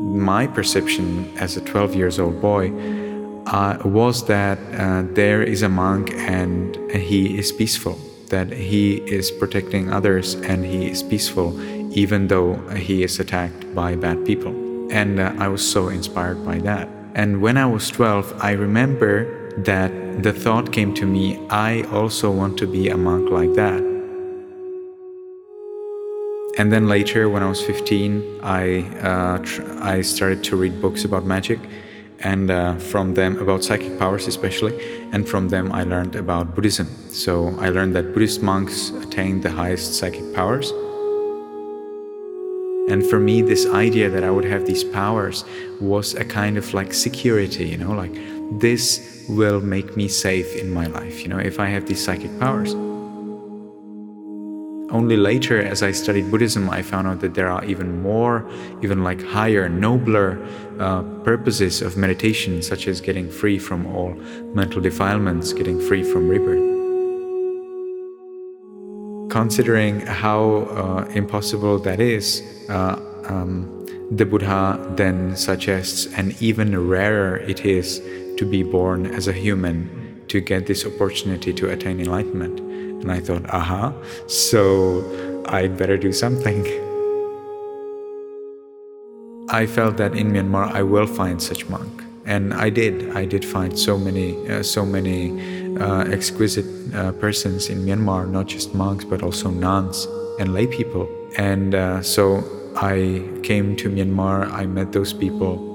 my perception as a 12 years old boy uh, was that uh, there is a monk and he is peaceful, that he is protecting others and he is peaceful even though he is attacked by bad people. And uh, I was so inspired by that. And when I was 12, I remember that the thought came to me I also want to be a monk like that. And then later, when I was 15, I, uh, tr- I started to read books about magic. And uh, from them about psychic powers especially. And from them i learned about buddhism. So i learned that buddhist monks attain the highest psychic powers. And for me this idea that i would have these powers was a kind of like security you know like this will make me safe in my life you know if i have these psychic powers only later, as I studied Buddhism, I found out that there are even more, even like higher, nobler uh, purposes of meditation, such as getting free from all mental defilements, getting free from rebirth. Considering how uh, impossible that is, uh, um, the Buddha then suggests, and even rarer it is to be born as a human to get this opportunity to attain enlightenment. And I thought, aha, so I'd better do something. I felt that in Myanmar I will find such monk, and I did. I did find so many, uh, so many uh, exquisite uh, persons in Myanmar, not just monks but also nuns and lay people. And uh, so I came to Myanmar. I met those people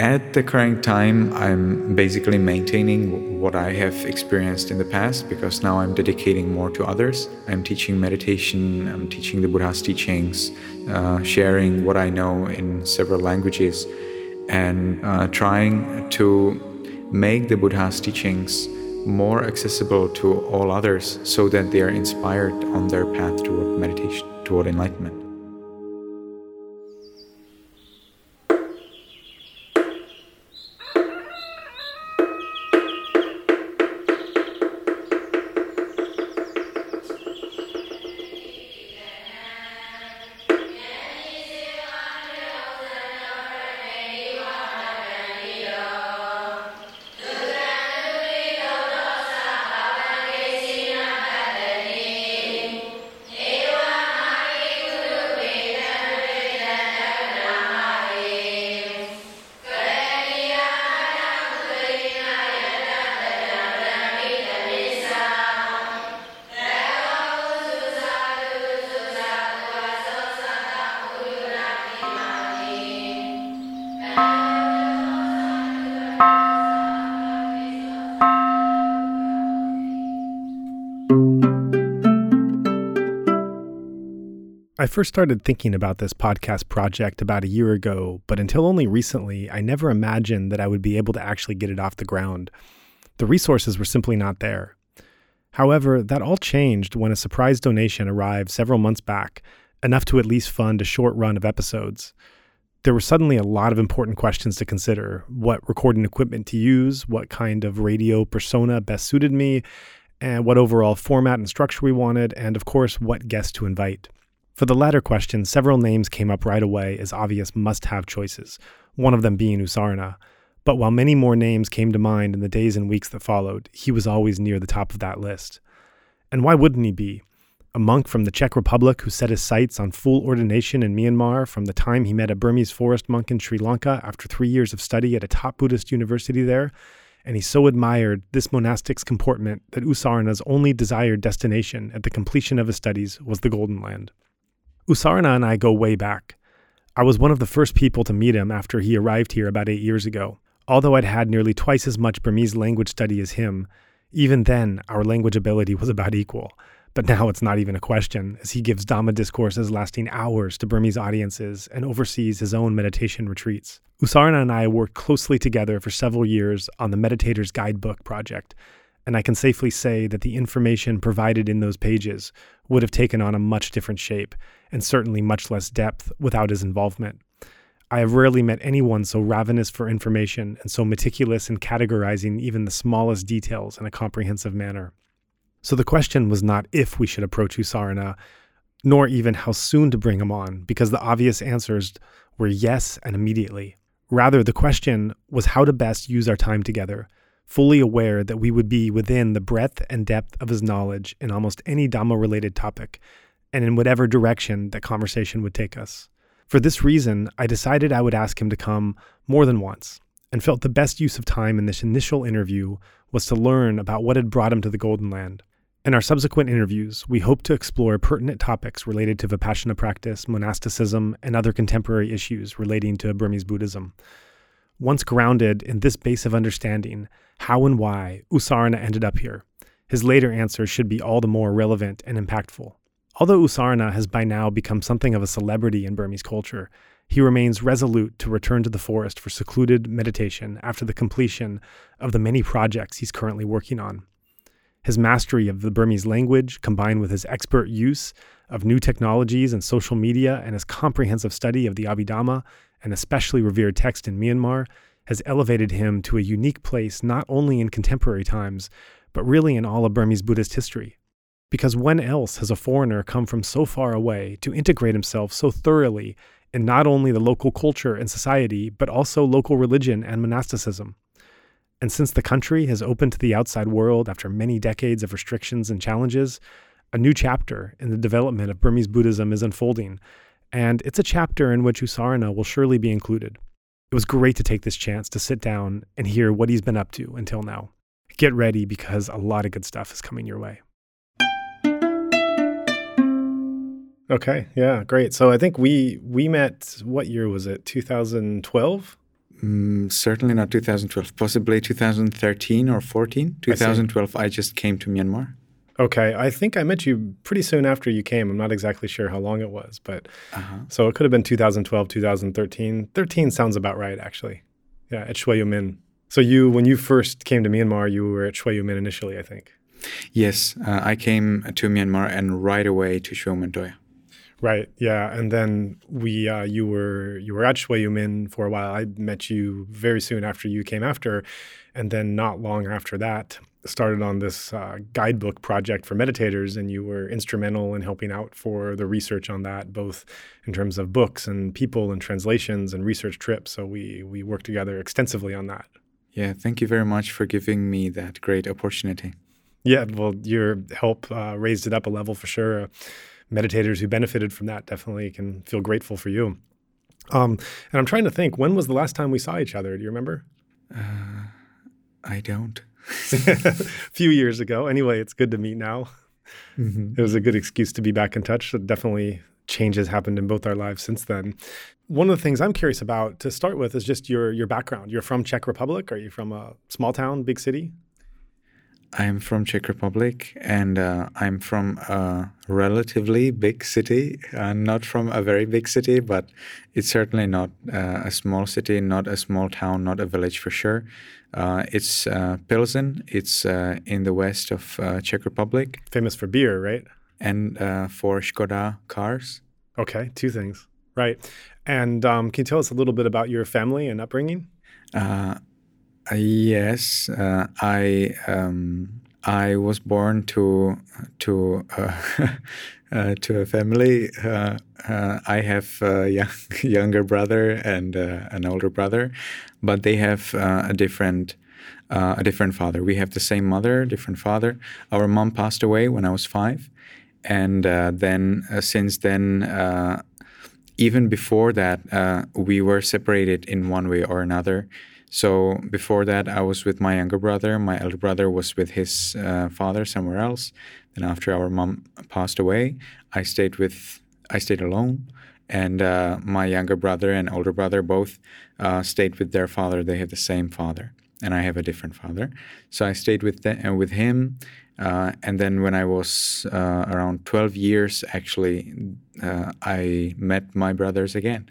at the current time, I'm basically maintaining what I have experienced in the past because now I'm dedicating more to others. I'm teaching meditation, I'm teaching the Buddha's teachings, uh, sharing what I know in several languages, and uh, trying to make the Buddha's teachings more accessible to all others so that they are inspired on their path toward meditation, toward enlightenment. First started thinking about this podcast project about a year ago, but until only recently, I never imagined that I would be able to actually get it off the ground. The resources were simply not there. However, that all changed when a surprise donation arrived several months back, enough to at least fund a short run of episodes. There were suddenly a lot of important questions to consider what recording equipment to use, what kind of radio persona best suited me, and what overall format and structure we wanted, and of course, what guests to invite. For the latter question, several names came up right away as obvious must have choices, one of them being U Sarana. But while many more names came to mind in the days and weeks that followed, he was always near the top of that list. And why wouldn't he be? A monk from the Czech Republic who set his sights on full ordination in Myanmar from the time he met a Burmese forest monk in Sri Lanka after three years of study at a top Buddhist university there, and he so admired this monastic's comportment that U Sarana's only desired destination at the completion of his studies was the Golden Land. U Sarana and I go way back. I was one of the first people to meet him after he arrived here about eight years ago. Although I'd had nearly twice as much Burmese language study as him, even then our language ability was about equal. But now it's not even a question, as he gives Dhamma discourses lasting hours to Burmese audiences and oversees his own meditation retreats. U Sarana and I worked closely together for several years on the Meditator's Guidebook project, and I can safely say that the information provided in those pages would have taken on a much different shape, and certainly much less depth without his involvement. I have rarely met anyone so ravenous for information and so meticulous in categorizing even the smallest details in a comprehensive manner. So the question was not if we should approach U Sarana, nor even how soon to bring him on, because the obvious answers were yes and immediately. Rather, the question was how to best use our time together, fully aware that we would be within the breadth and depth of his knowledge in almost any Dhamma related topic, and in whatever direction that conversation would take us. For this reason, I decided I would ask him to come more than once, and felt the best use of time in this initial interview was to learn about what had brought him to the Golden Land. In our subsequent interviews, we hope to explore pertinent topics related to Vipassana practice, monasticism, and other contemporary issues relating to Burmese Buddhism. Once grounded in this base of understanding, how and why U Sarana ended up here, his later answers should be all the more relevant and impactful. Although U Sarana has by now become something of a celebrity in Burmese culture, he remains resolute to return to the forest for secluded meditation after the completion of the many projects he's currently working on. His mastery of the Burmese language, combined with his expert use of new technologies and social media and his comprehensive study of the Abhidhamma, an especially revered text in Myanmar, has elevated him to a unique place not only in contemporary times, but really in all of Burmese Buddhist history. Because when else has a foreigner come from so far away to integrate himself so thoroughly in not only the local culture and society, but also local religion and monasticism? And since the country has opened to the outside world after many decades of restrictions and challenges, a new chapter in the development of Burmese Buddhism is unfolding, and it's a chapter in which U Sarana will surely be included. It was great to take this chance to sit down and hear what he's been up to until now. Get ready because a lot of good stuff is coming your way. Okay, yeah, great. So I think we we met what year was it? 2012? Mm, certainly not 2012, possibly 2013 or 14. 2012, I, I, just came to Myanmar. Okay, I think I met you pretty soon after you came. I'm not exactly sure how long it was, but uh-huh. so it could have been 2012, 2013. 13 sounds about right, actually. Yeah, at Oo Min. So you, when you first came to Myanmar, you were at Oo Min initially, I think. Yes, uh, I came to Myanmar and right away to Shwe Oo Right. Yeah. And then we, uh, you were you were at Oo Min for a while. I met you very soon after you came after, and then not long after that, started on this uh, guidebook project for meditators, and you were instrumental in helping out for the research on that, both in terms of books and people and translations and research trips. So we we worked together extensively on that. Yeah. Thank you very much for giving me that great opportunity. Yeah. Well, your help uh, raised it up a level for sure meditators who benefited from that definitely can feel grateful for you. Um, and I'm trying to think, when was the last time we saw each other? Do you remember? Uh, I don't. A few years ago. Anyway, it's good to meet now. Mm-hmm. It was a good excuse to be back in touch. So definitely changes happened in both our lives since then. One of the things I'm curious about to start with is just your your background. You're from Czech Republic. Are you from a small town, big city? I'm from Czech Republic, and uh, I'm from a relatively big city. Uh, not from a very big city, but it's certainly not uh, a small city, not a small town, not a village for sure. Uh, it's uh, Pilsen. It's uh, in the west of Czech Republic. Famous for beer, right? And for Skoda cars. Okay, two things. Right. And um, can you tell us a little bit about your family and upbringing? Uh, yes, uh, I um, I was born to to uh, uh to a family. Uh, I have a young, younger brother and an older brother, but they have a different a different father. We have the same mother, different father. Our mom passed away when I was five, and then since then even before that, we were separated in one way or another. So before that, I was with my younger brother. My elder brother was with his uh, father somewhere else. Then after our mom passed away, I stayed with I stayed alone, and uh, my younger brother and older brother both uh, stayed with their father. They have the same father, and I have a different father. So I stayed with the, uh, with him. Uh, and then when I was uh, around 12 years, actually, I met my brothers again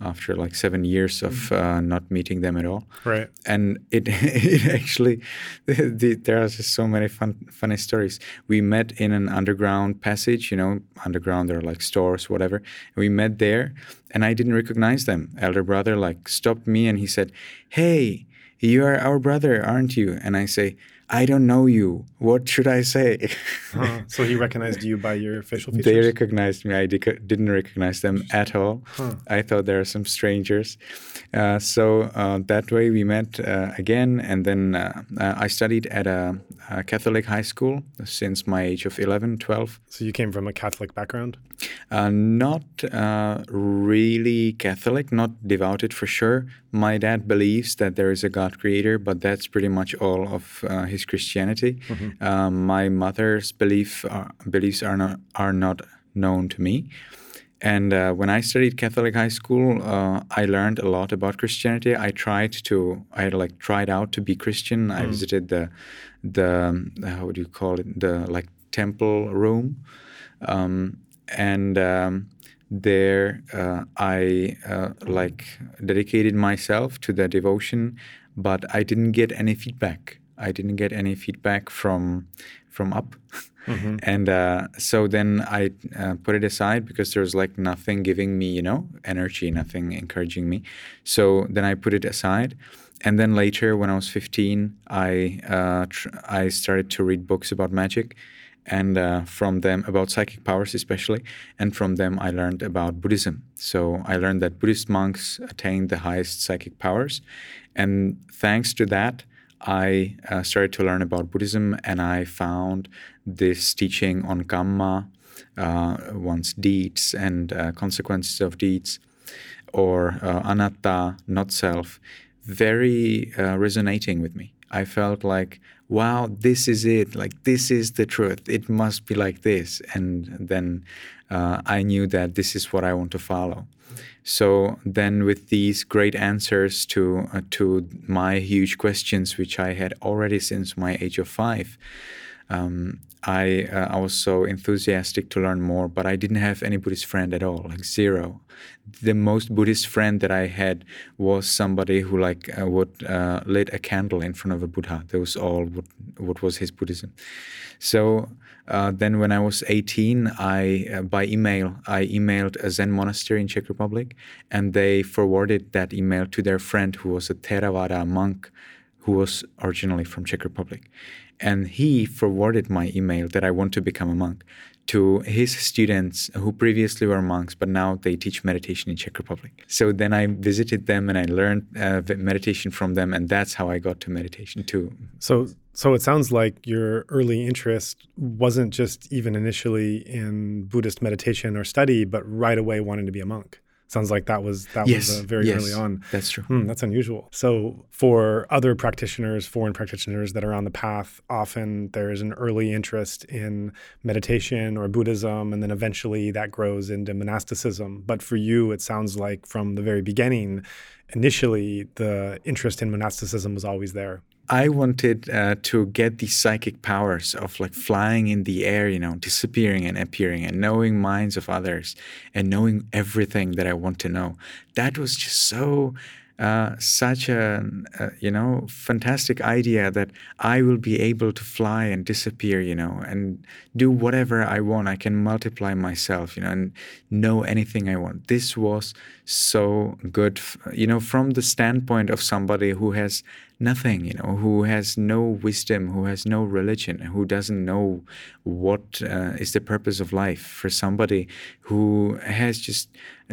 after like seven years of mm. uh, not meeting them at all. Right. And it, it actually, the, the, there are just so many fun, funny stories. We met in an underground passage, you know, underground, there are like stores, whatever. We met there and I didn't recognize them. Elder brother like stopped me and he said, Hey, you are our brother, aren't you? And I say, I don't know you. What should I say? huh. So he recognized you by your facial features? They recognized me. I didn't recognize them at all. Huh. I thought they were some strangers. Uh, so uh, that way we met uh, again. And then uh, uh, I studied at a, a, Catholic high school since my age of 11, 12. So you came from a Catholic background? Uh, not really Catholic, not devoted for sure. My dad believes that there is a God creator, but that's pretty much all of his Christianity. Mm-hmm. Um, my mother's belief beliefs are not are not known to me. And uh, when I studied Catholic high school, uh, I learned a lot about Christianity. I tried to, I like tried out to be Christian. Mm. I visited the, the how would you call it, the like temple room, um, and um, there uh, I uh, like dedicated myself to the devotion, but I didn't get any feedback. I didn't get any feedback from from up. Mm-hmm. And uh, so then I uh, put it aside because there was like nothing giving me, you know, energy, nothing encouraging me. So then I put it aside. And then later, when I was 15, I uh, tr- I started to read books about magic, and uh, from them about psychic powers especially, and from them I learned about Buddhism. So I learned that Buddhist monks attain the highest psychic powers, and thanks to that, I uh, started to learn about Buddhism. And I found this teaching on karma, uh, one's deeds and uh, consequences of deeds, or uh, anatta, not self, very uh, resonating with me. I felt like, wow, this is it. Like, this is the truth. It must be like this. And then uh, I knew that this is what I want to follow. So then, with these great answers to uh, to my huge questions, which I had already since my age of five, um, I uh, I was so enthusiastic to learn more. But I didn't have any Buddhist friend at all, like zero. The most Buddhist friend that I had was somebody who like uh, would uh, lit a candle in front of a Buddha. That was all what what was his Buddhism. So uh, then, when I was 18, I uh, by email I emailed a Zen monastery in Czech Republic, and they forwarded that email to their friend who was a Theravada monk, who was originally from Czech Republic, and he forwarded my email that I want to become a monk to his students who previously were monks, but now they teach meditation in Czech Republic. So then I visited them and I learned uh, meditation from them, and that's how I got to meditation too. So, so it sounds like your early interest wasn't just even initially in Buddhist meditation or study, but right away wanting to be a monk sounds like that was that yes, was uh, very yes, early on. That's true. Hmm, that's unusual. So for other practitioners, foreign practitioners that are on the path, often there's an early interest in meditation or Buddhism, and then eventually that grows into monasticism. But for you, it sounds like from the very beginning, initially the interest in monasticism was always there. I wanted uh, to get these psychic powers of like flying in the air, you know, disappearing and appearing and knowing minds of others and knowing everything that I want to know. That was just so uh, such a, a, you know fantastic idea that I will be able to fly and disappear, you know, and do whatever I want. I can multiply myself, you know, and know anything I want. This was so good, you know, from the standpoint of somebody who has nothing, you know, who has no wisdom, who has no religion, who doesn't know what uh, is the purpose of life. For somebody who has just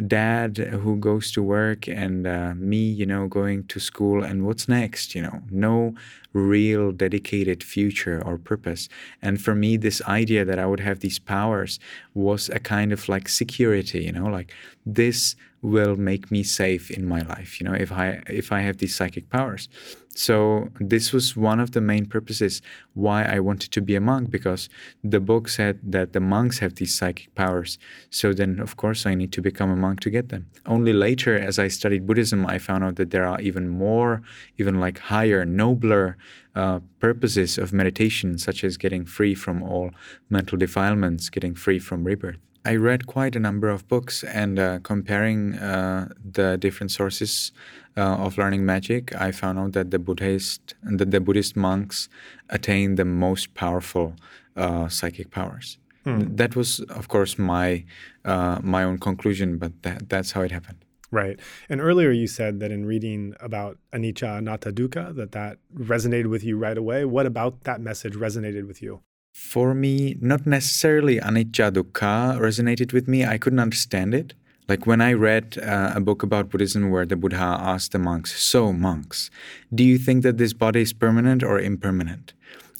dad who goes to work and uh, me, you know, going to school, and what's next, you know, no real dedicated future or purpose. And for me, this idea that I would have these powers was a kind of like security, you know, like this will make me safe in my life, you know, if I if I have these psychic powers. So this was one of the main purposes why I wanted to be a monk because the book said that the monks have these psychic powers. So then of course I need to become a monk to get them. Only later as I studied Buddhism I found out that there are even more even like higher nobler uh, purposes of meditation such as getting free from all mental defilements, getting free from rebirth. I read quite a number of books and uh, comparing uh, the different sources uh, of learning magic, I found out that the Buddhist that the Buddhist monks attain the most powerful uh, psychic powers. Hmm. That was, of course, my uh, my own conclusion, but that, that's how it happened. Right. And earlier you said that in reading about anicca anatta dukkha that that resonated with you right away. What about that message resonated with you? For me, not necessarily anicca dukkha resonated with me. I couldn't understand it. Like when I read uh, a book about Buddhism where the Buddha asked the monks, So, monks, do you think that this body is permanent or impermanent?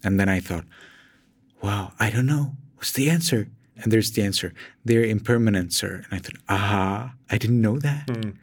And then I thought, wow, I don't know. What's the answer? And there's the answer. They're impermanent, sir. And I thought, aha, I didn't know that. Mm.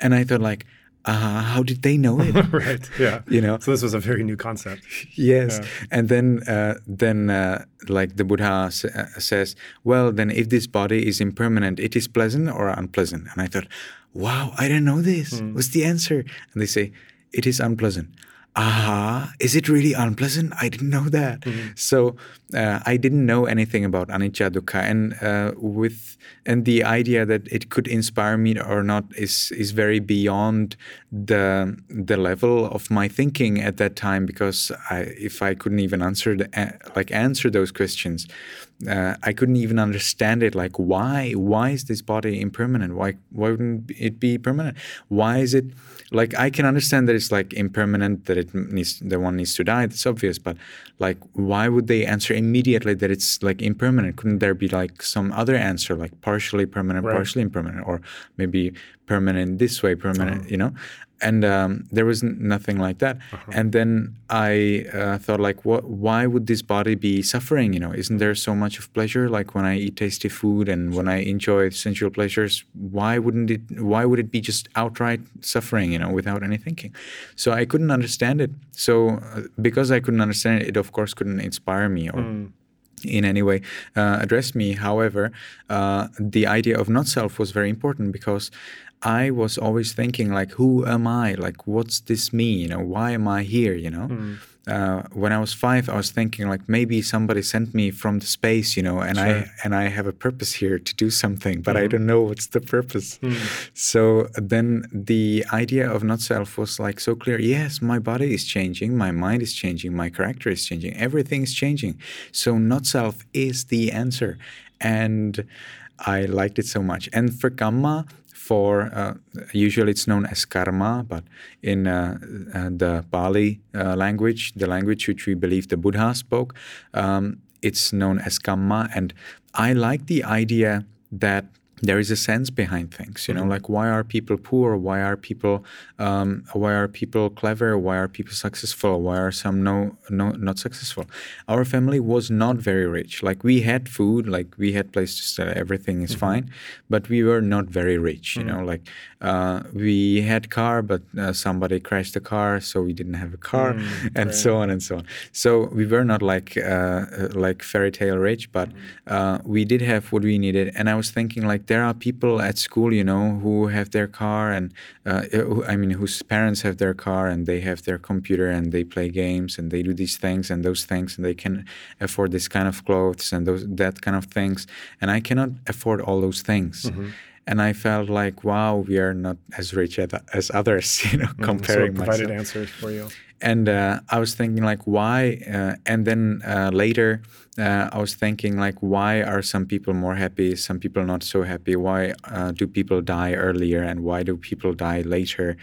And I thought, like, uh, how did they know it? right. Yeah. You know. So this was a very new concept. yes. Yeah. And then, uh, then, uh, like the Buddha s- uh, says, well, then if this body is impermanent, it is pleasant or unpleasant. And I thought, wow, I didn't know this. Mm. What's the answer? And they say, it is unpleasant aha, uh-huh. is it really unpleasant? I didn't know that. Mm-hmm. So uh, I didn't know anything about anicca dukkha, and uh, with and the idea that it could inspire me or not is is very beyond the the level of my thinking at that time because I, if I couldn't even answer the, like answer those questions, uh, I couldn't even understand it. Like why why is this body impermanent? Why why wouldn't it be permanent? Why is it like I can understand that it's like impermanent that it needs the one needs to die. That's obvious, but like why would they answer immediately that it's like impermanent? Couldn't there be like some other answer like partially permanent, right. partially impermanent, or maybe permanent this way, permanent, oh. you know? And um, there was nothing like that. Uh-huh. And then I uh, thought, like, what? Why would this body be suffering? You know, isn't there so much of pleasure? Like when I eat tasty food and when I enjoy sensual pleasures, why wouldn't it? Why would it be just outright suffering? You know, without any thinking. So I couldn't understand it. So uh, because I couldn't understand it, it of course couldn't inspire me or. Mm in any way uh, address me. However, uh, the idea of not self was very important because I was always thinking like, who am I? Like, what's this mean? You know, why am I here? You know, mm. uh, when I was five, I was thinking like maybe somebody sent me from the space, you know, and sure. I and I have a purpose here to do something, but mm. I don't know what's the purpose. Mm. So then the idea of not self was like so clear. Yes, my body is changing, my mind is changing, my character is changing, everything is changing. So not self is the answer, and I liked it so much. And for Kamma, for uh, usually it's known as karma, but in uh, uh, the Pali uh, language, the language which we believe the Buddha spoke, um, it's known as kamma. And I like the idea that there is a sense behind things you know mm-hmm. like why are people poor why are people um, why are people clever why are people successful why are some no, no not successful our family was not very rich like we had food like we had places to stay everything is mm-hmm. fine but we were not very rich you mm-hmm. know like uh, we had car but uh, somebody crashed the car so we didn't have a car mm, and right. so on and so on so we were not like uh, like fairy tale rich but mm-hmm. uh, we did have what we needed and i was thinking like there are people at school, you know, who have their car and uh, I mean, whose parents have their car and they have their computer and they play games and they do these things and those things and they can afford this kind of clothes and those that kind of things, and I cannot afford all those things. Mm-hmm. And I felt like, wow, we are not as rich as others, you know, mm-hmm. comparing. So provided myself. answers for you and uh, I was thinking like why, uh, and then uh, later uh, I was thinking like why are some people more happy, some people not so happy? Why uh, do people die earlier, and why do people die later?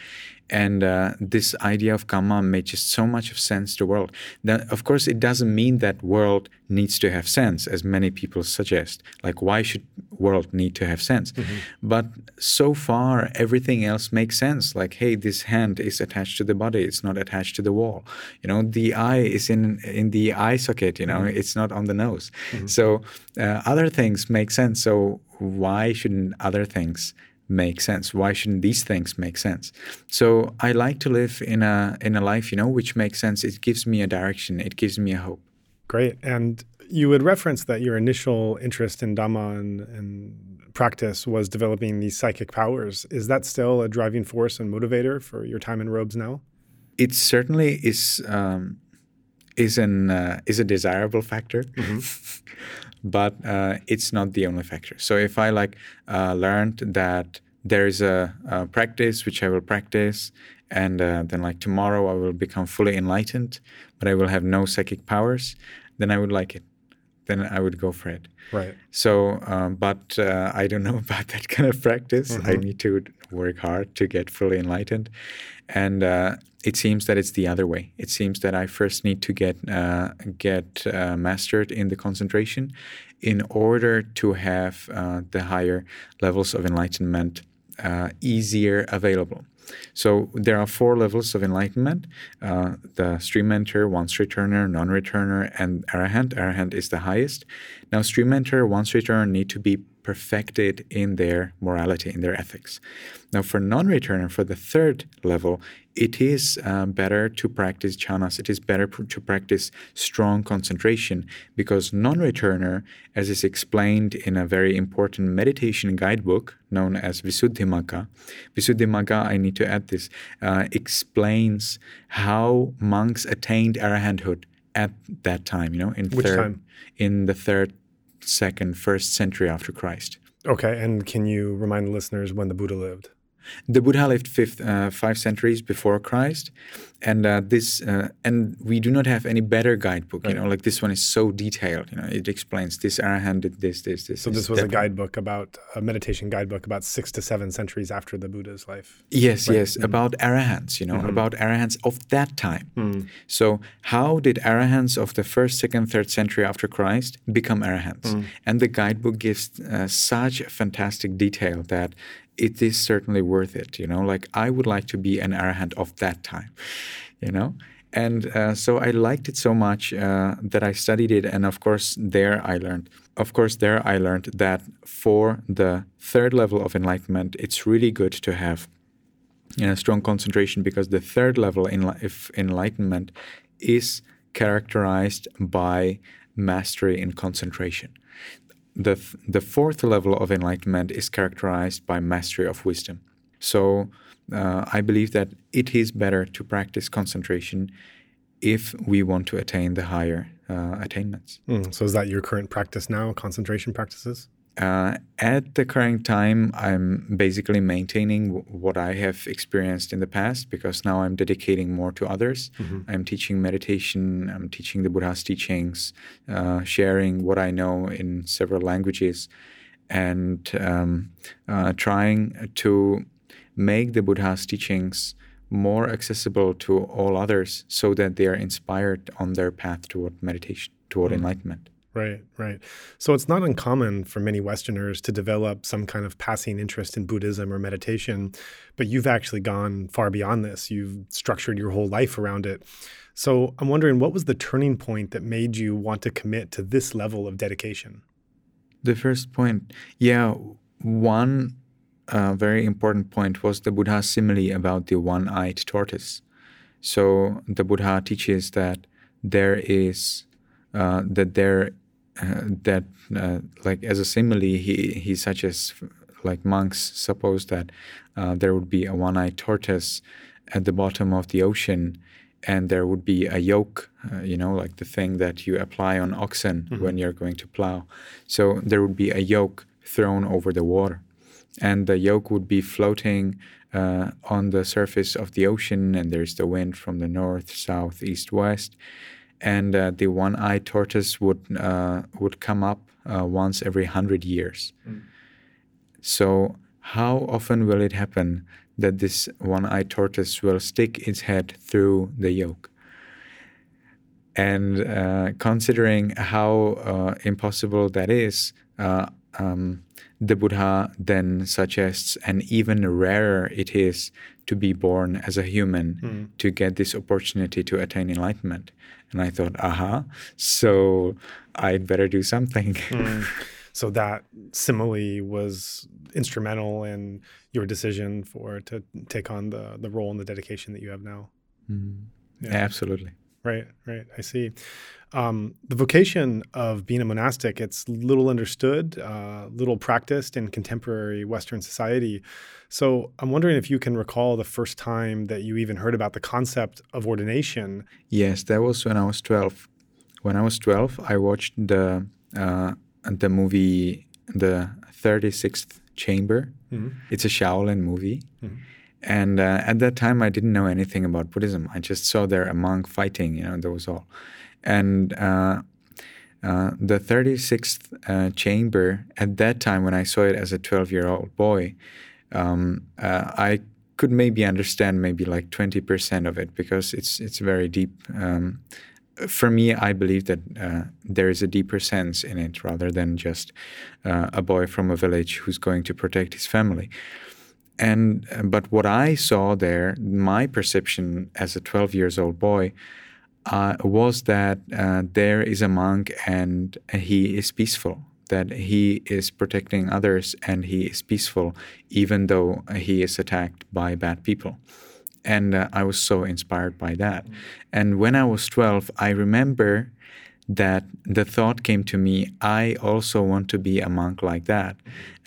And uh, this idea of karma made just so much of sense to the world. That, of course, it doesn't mean that world needs to have sense, as many people suggest. Like, why should world need to have sense? Mm-hmm. But so far, everything else makes sense. Like, hey, this hand is attached to the body; it's not attached to the wall. You know, the eye is in in the eye socket. You know, mm-hmm. it's not on the nose. Mm-hmm. So uh, other things make sense. So why shouldn't other things make sense? Why shouldn't these things make sense? So I like to live in a in a life, you know, which makes sense. It gives me a direction. It gives me a hope. Great. And you would reference that your initial interest in Dhamma and, and practice was developing these psychic powers. Is that still a driving force and motivator for your time in robes now? It certainly is. Um, is an uh, is a desirable factor. Mm-hmm. but uh, it's not the only factor. So if I like uh, learned that there is a, a, practice which I will practice, and uh, then like tomorrow I will become fully enlightened, but I will have no psychic powers, then I would like it. then I would go for it. Right. So, um, but uh, I don't know about that kind of practice. Mm-hmm. I need to work hard to get fully enlightened, and uh, it seems that it's the other way. It seems that I first need to get uh, get uh, mastered in the concentration, in order to have uh, the higher levels of enlightenment uh, easier available. So there are four levels of enlightenment: uh, the stream enter, once returner, non-returner, and arahant. Arahant is the highest. Now, stream enter, once returner need to be perfected in their morality, in their ethics. Now, for non-returner, for the third level, it is uh, better to practice jhanas. It is better pr- to practice strong concentration because non-returner, as is explained in a very important meditation guidebook known as Visuddhimagga, Visuddhimagga, I need to add this, uh, explains how monks attained arahanthood at that time. You know, in Which third, time? in the third, second, first century after Christ. Okay, and can you remind the listeners when the Buddha lived? The Buddha lived fifth, uh, five centuries before Christ, and uh, this uh, and we do not have any better guidebook. Right. You know, like this one is so detailed. You know, it explains this arahant did this, this, this. So this was a guidebook about a meditation guidebook about six to seven centuries after the Buddha's life. Yes, right? yes, mm-hmm. about arahants. You know, mm-hmm. about arahants of that time. Mm. So how did arahants of the first, second, third century after Christ become arahants? Mm. And the guidebook gives uh, such fantastic detail that it is certainly worth it. You know, like I would like to be an arahant of that time, you know. And uh, so I liked it so much uh, that I studied it. And of course, there I learned. Of course, there I learned that for the third level of enlightenment, it's really good to have you know, strong concentration because the third level in of enlightenment is characterized by mastery in concentration the, the fourth level of enlightenment is characterized by mastery of wisdom. So uh, I believe that it is better to practice concentration if we want to attain the higher uh, attainments. Mm, so is that your current practice now, concentration practices? Uh, at the current time, I'm basically maintaining w- what I have experienced in the past because now I'm dedicating more to others. Mm-hmm. I'm teaching meditation, I'm teaching the Buddha's teachings, uh, sharing what I know in several languages, and um, uh, trying to make the Buddha's teachings more accessible to all others so that they are inspired on their path toward meditation, toward mm-hmm. enlightenment. Right, right. So it's not uncommon for many Westerners to develop some kind of passing interest in Buddhism or meditation, but you've actually gone far beyond this. You've structured your whole life around it. So I'm wondering what was the turning point that made you want to commit to this level of dedication? The first point, yeah, one uh, very important point was the Buddha's simile about the one eyed tortoise. So the Buddha teaches that there is uh, that there uh, that uh, like as a simile he he suggests like monks suppose that uh, there would be a one-eyed tortoise at the bottom of the ocean and there would be a yoke uh, you know like the thing that you apply on oxen mm-hmm. when you're going to plow so there would be a yoke thrown over the water and the yoke would be floating uh, on the surface of the ocean and there's the wind from the north south east west and uh, the one-eyed tortoise would uh, would come up uh, once every hundred years. Mm. So how often will it happen that this one-eyed tortoise will stick its head through the yoke? And uh, considering how uh, impossible that is, uh, um, the Buddha then suggests and even rarer it is to be born as a human mm. to get this opportunity to attain enlightenment. And I thought, aha, so I'd better do something. Mm. So that simile was instrumental in your decision for to take on the the role and the dedication that you have now. Mm. Yeah. Absolutely. Right, right. I see. Um, the vocation of being a monastic, it's little understood, uh, little practiced in contemporary Western society. So I'm wondering if you can recall the first time that you even heard about the concept of ordination. Yes, that was when I was 12. When I was 12, I watched the uh, the movie The 36th Chamber. Mm-hmm. It's a Shaolin movie. Mm-hmm. And uh, at that time, I didn't know anything about Buddhism. I just saw there a monk fighting, you know, that was all. And uh, Uh, the 36th uh, chamber, at that time when I saw it as a 12 year old boy, um, uh, I could maybe understand maybe like 20% of it because it's, it's very deep. Um, for me, I believe that uh, there is a deeper sense in it rather than just uh, a boy from a village who's going to protect his family. And but what I saw there, my perception as a 12 years old boy, uh, was that uh, there is a monk and he is peaceful, that he is protecting others and he is peaceful, even though he is attacked by bad people. And uh, I was so inspired by that. Mm. And when I was 12, I remember that the thought came to me I also want to be a monk like that.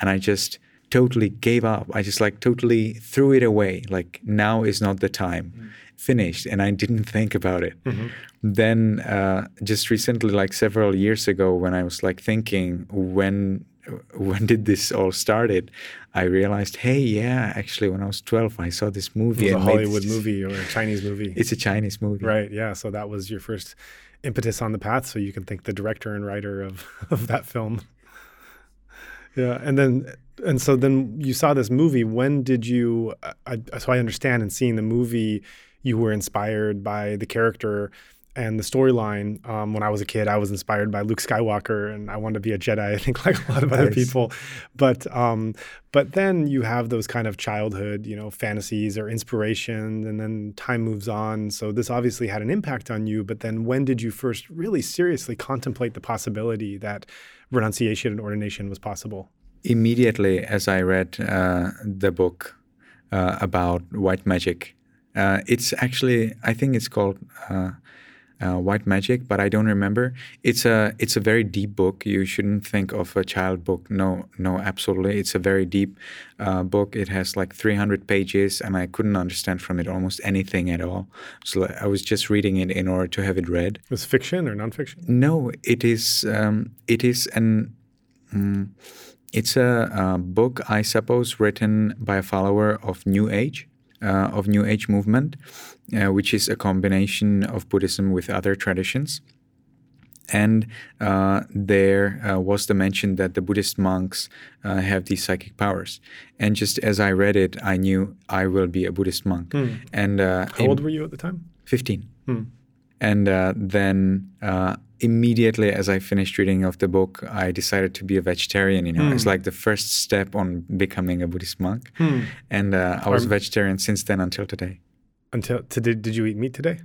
And I just totally gave up. I just like totally threw it away. Like now is not the time. Mm finished and I didn't think about it. Mm-hmm. Then uh, just recently, like several years ago, when I was like thinking when when did this all started, I realized, hey, yeah, actually, when I was 12, I saw this movie. It was a Hollywood movie or a Chinese movie. It's a Chinese movie. Right. Yeah. So that was your first impetus on the path. So you can thank the director and writer of, of that film. Yeah. And then, and so then you saw this movie. When did you, I, so I understand in seeing the movie, you were inspired by the character and the storyline. Um, when I was a kid, I was inspired by Luke Skywalker, and I wanted to be a Jedi. I think like a lot of other nice. people, but um, but then you have those kind of childhood, you know, fantasies or inspiration, and then time moves on. So this obviously had an impact on you. But then, when did you first really seriously contemplate the possibility that renunciation and ordination was possible? Immediately, as I read uh, the book uh, about white magic uh, it's actually, I think it's called uh, uh, White Magic, but I don't remember. It's a it's a very deep book. You shouldn't think of a child book. No, no, absolutely. It's a very deep uh, book. It has like 300 pages, and I couldn't understand from it almost anything at all. So I was just reading it in order to have it read. It's fiction or nonfiction? No, it is. Um, it is an. Mm, it's a, a book, I suppose, written by a follower of New Age uh, of New Age movement, uh, which is a combination of Buddhism with other traditions. And uh, there uh, was the mention that the Buddhist monks uh, have these psychic powers. And just as I read it, I knew I will be a Buddhist monk. Hmm. And uh, how old were you at the time? Fifteen. Hmm. And then immediately as I finished reading of the book, I decided to be a vegetarian. You know, mm. it's like the first step on becoming a Buddhist monk, mm. and uh, I was vegetarian since then until today. Until today, did you eat meat today?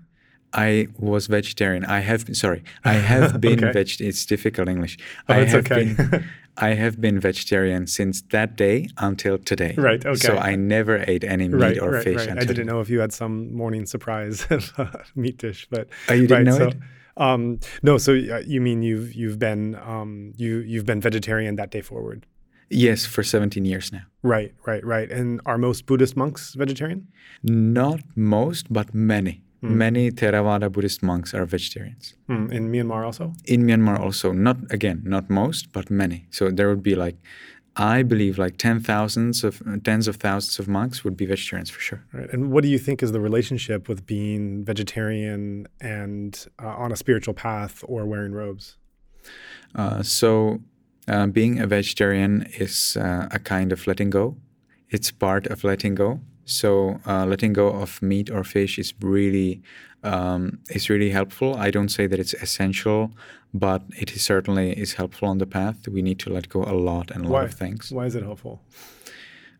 I was vegetarian. I have been, sorry. I have been okay. veg. It's difficult English. Oh, I it's have okay. been. I have been vegetarian since that day until today. Right. Okay. So I never ate any meat right, or right, fish. Right. Until I didn't know if you had some morning surprise meat dish, but oh, you didn't know so, it. Um, no, so uh, you mean you've you've been um, you you've been vegetarian that day forward? Yes, for 17 years now. Right, right, right. And are most Buddhist monks vegetarian? Not most, but many. Mm. Many Theravada Buddhist monks are vegetarians. Mm. In Myanmar also? In Myanmar also. Not again, not most, but many. So there would be like I believe like ten thousands of tens of thousands of monks would be vegetarians for sure. Right. And what do you think is the relationship with being vegetarian and uh, on a spiritual path or wearing robes? Uh, so, uh, being a vegetarian is uh, a kind of letting go. It's part of letting go. So, uh, letting go of meat or fish is really um, is really helpful. I don't say that it's essential, but it is certainly is helpful on the path. We need to let go a lot and a Why? lot of things. Why is it helpful?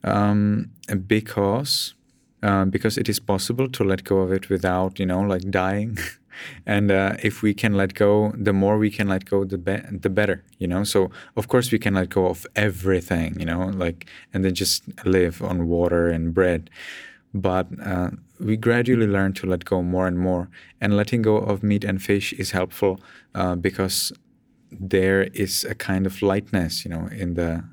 Um, because uh, because it is possible to let go of it without you know like dying. and uh, if we can let go, the more we can let go, the be- the better. You know. So of course we can let go of everything. You know, like and then just live on water and bread but uh, we gradually learn to let go more and more. And letting go of meat and fish is helpful uh, because there is a kind of lightness, you know, in the,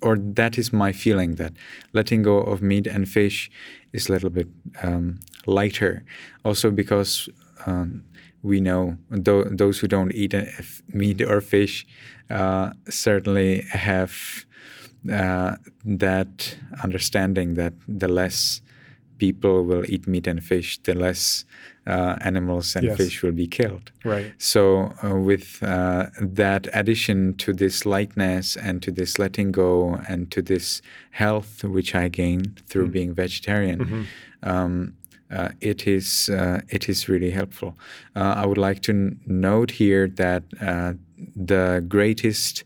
or that is my feeling that letting go of meat and fish is a little bit um, lighter. Also because um, we know th- those who don't eat uh, meat or fish uh, certainly have uh, that understanding that the less people will eat meat and fish, the less uh, animals and Yes. fish will be killed. Right. So, uh, with uh, that addition to this lightness and to this letting go and to this health which I gain through being vegetarian, um, uh, it is uh, it is really helpful. Uh, I would like to n- note here that uh, the greatest,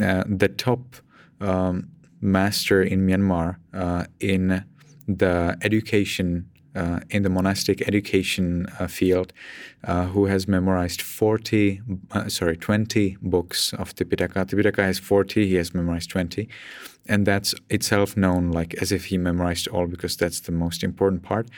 uh, the top um, master in Myanmar uh, in the education uh, in the monastic education uh, field, uh, who has memorized 40, uh, sorry, 20 books of Tipitaka. Tipitaka has 40, he has memorized 20. And that's itself known like as if he memorized all because that's the most important part.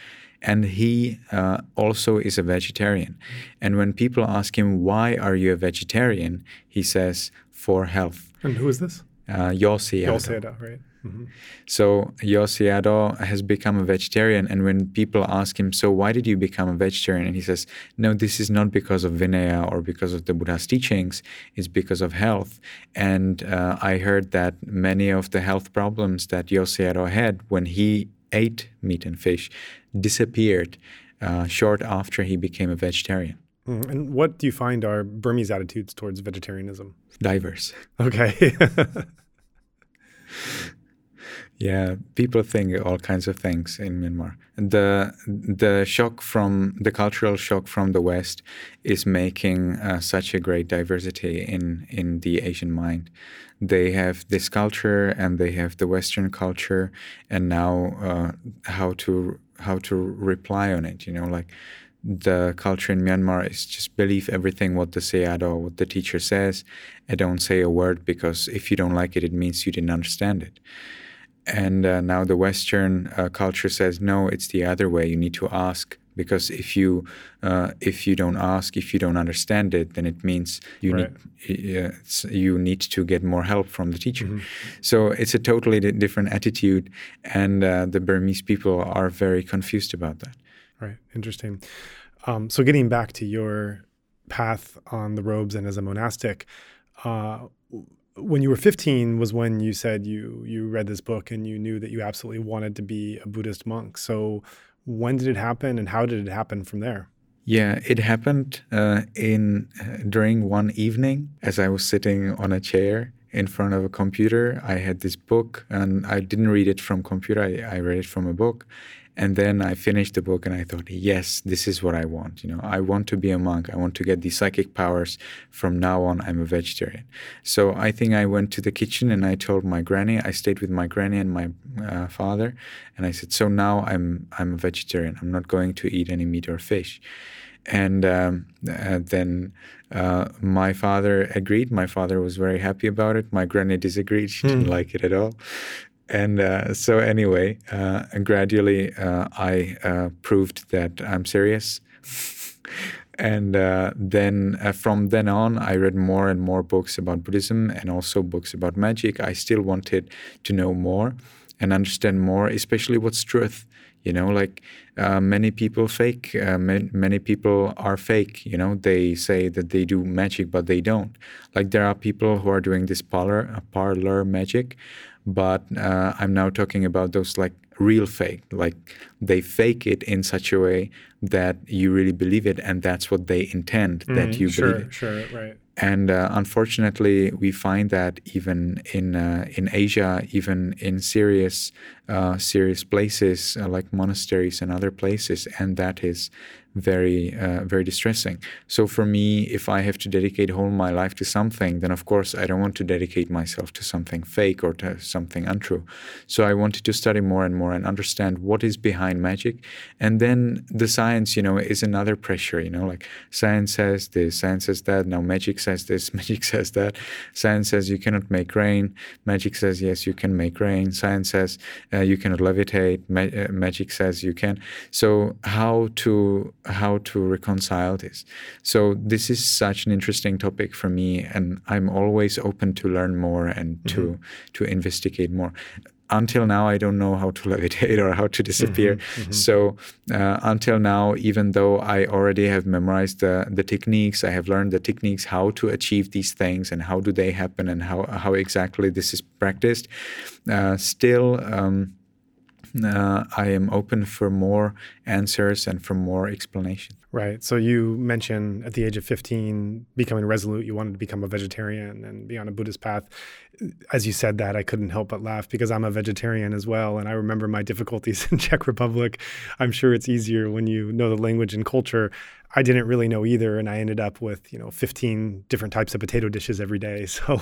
And he uh, also is a vegetarian. And when people ask him, why are you a vegetarian? He says, for health. And who is this? Uh, Yossi. Yoseda, right? Hmm So Yosiado has become a vegetarian, and when people ask him, "So why did you become a vegetarian?" and he says, "No, this is not because of Vinaya or because of the Buddha's teachings. It's because of health." And uh, I heard that many of the health problems that Yossi Yosiado had when he ate meat and fish disappeared uh, short after he became a vegetarian. Mm, And what do you find are Burmese attitudes towards vegetarianism? Diverse. Okay. Yeah, people think all kinds of things in Myanmar. The the shock from the cultural shock from the West is making uh, such a great diversity in in the Asian mind. They have this culture and they have the Western culture, and now uh, how to how to reply on it. You know, like the culture in Myanmar is just believe everything what the sayadaw, what the teacher says, and don't say a word because if you don't like it, it means you didn't understand it. And uh, now the Western uh, culture says no, it's the other way. You need to ask because if you uh, if you don't ask, if you don't understand it, then it means you Right. need uh, you need to get more help from the teacher. So it's a totally different attitude, and uh, the Burmese people are very confused about that. Right. Interesting. Um, so getting back to your path on the robes and as a monastic, uh, when you were 15 was when you said you you read this book and you knew that you absolutely wanted to be a Buddhist monk. So when did it happen and how did it happen from there? Yeah, it happened uh, in uh, during one evening as I was sitting on a chair in front of a computer. I had this book, and I didn't read it from computer. I, I read it from a book, and then I finished the book, and I thought, yes, this is what I want. You know, I want to be a monk. I want to get these psychic powers. From now on, I'm a vegetarian. So I think I went to the kitchen and I told my granny. I stayed with my granny and my uh, father, and I said, so now I'm I'm a vegetarian. I'm not going to eat any meat or fish and um, uh, then uh, my father agreed. My father was very happy about it. My granny disagreed; she didn't like it at all. And uh, so, anyway, uh, gradually uh, I uh, proved that I'm serious. and uh, then uh, from then on, I read more and more books about Buddhism and also books about magic. I still wanted to know more and understand more, especially what's truth. You know, like many people fake, uh, ma- many people are fake. You know, they say that they do magic, but they don't. Like there are people who are doing this parlor, parlor magic, but uh, I'm now talking about those like real fake. Like they fake it in such a way that you really believe it, and that's what they intend that Mhm, you sure, believe it. sure, right. And uh, unfortunately, we find that even in uh, in Asia, even in serious uh, serious places uh, like monasteries and other places, and that is very uh, very distressing. So for me, if I have to dedicate whole my life to something, then of course I don't want to dedicate myself to something fake or to something untrue. So I wanted to study more and more and understand what is behind magic, and then the science, you know, is another pressure. You know, like science says this, science says that. Now magic says this, magic says that. Science says you cannot make rain. Magic says yes, you can make rain. Science says uh, you cannot levitate. Ma- uh, magic says you can. So how to how to reconcile this? So this is such an interesting topic for me, and I'm always open to learn more and to to investigate more. Until now, I don't know how to levitate or how to disappear. So uh, until now, even though I already have memorized the, the techniques, I have learned the techniques how to achieve these things and how do they happen and how how exactly this is practiced. Uh, still. Um, Uh, I am open for more answers and for more explanation. Right. So you mentioned at the age of 15 becoming resolute, you wanted to become a vegetarian and be on a Buddhist path. As you said that, I couldn't help but laugh because I'm a vegetarian as well. And I remember my difficulties in Czech Republic. I'm sure it's easier when you know the language and culture. I didn't really know either, and I ended up with you know 15 different types of potato dishes every day. So,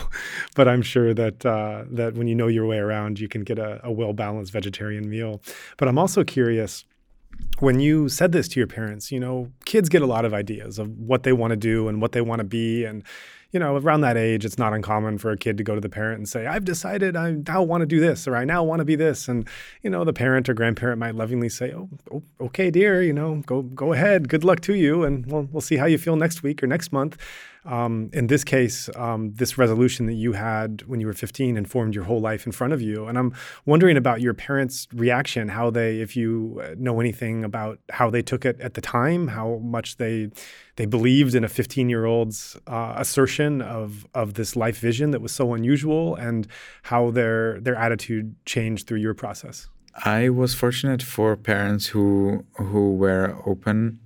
but I'm sure that uh, that when you know your way around, you can get a, a well balanced vegetarian meal. But I'm also curious when you said this to your parents, you know, kids get a lot of ideas of what they want to do and what they want to be. And, you know, around that age, it's not uncommon for a kid to go to the parent and say, I've decided I now want to do this or I now want to be this. And, you know, the parent or grandparent might lovingly say, oh, oh, okay, dear, you know, go go ahead. Good luck to you. And we'll, we'll see how you feel next week or next month. Um, in this case, um, this resolution that you had when you were 15 informed your whole life in front of you. And I'm wondering about your parents' reaction, how they, if you uh, know anything about how they took it at the time, how much they they believed in a 15 year old's uh, assertion of of this life vision that was so unusual, and how their their attitude changed through your process. I was fortunate for parents who who were open,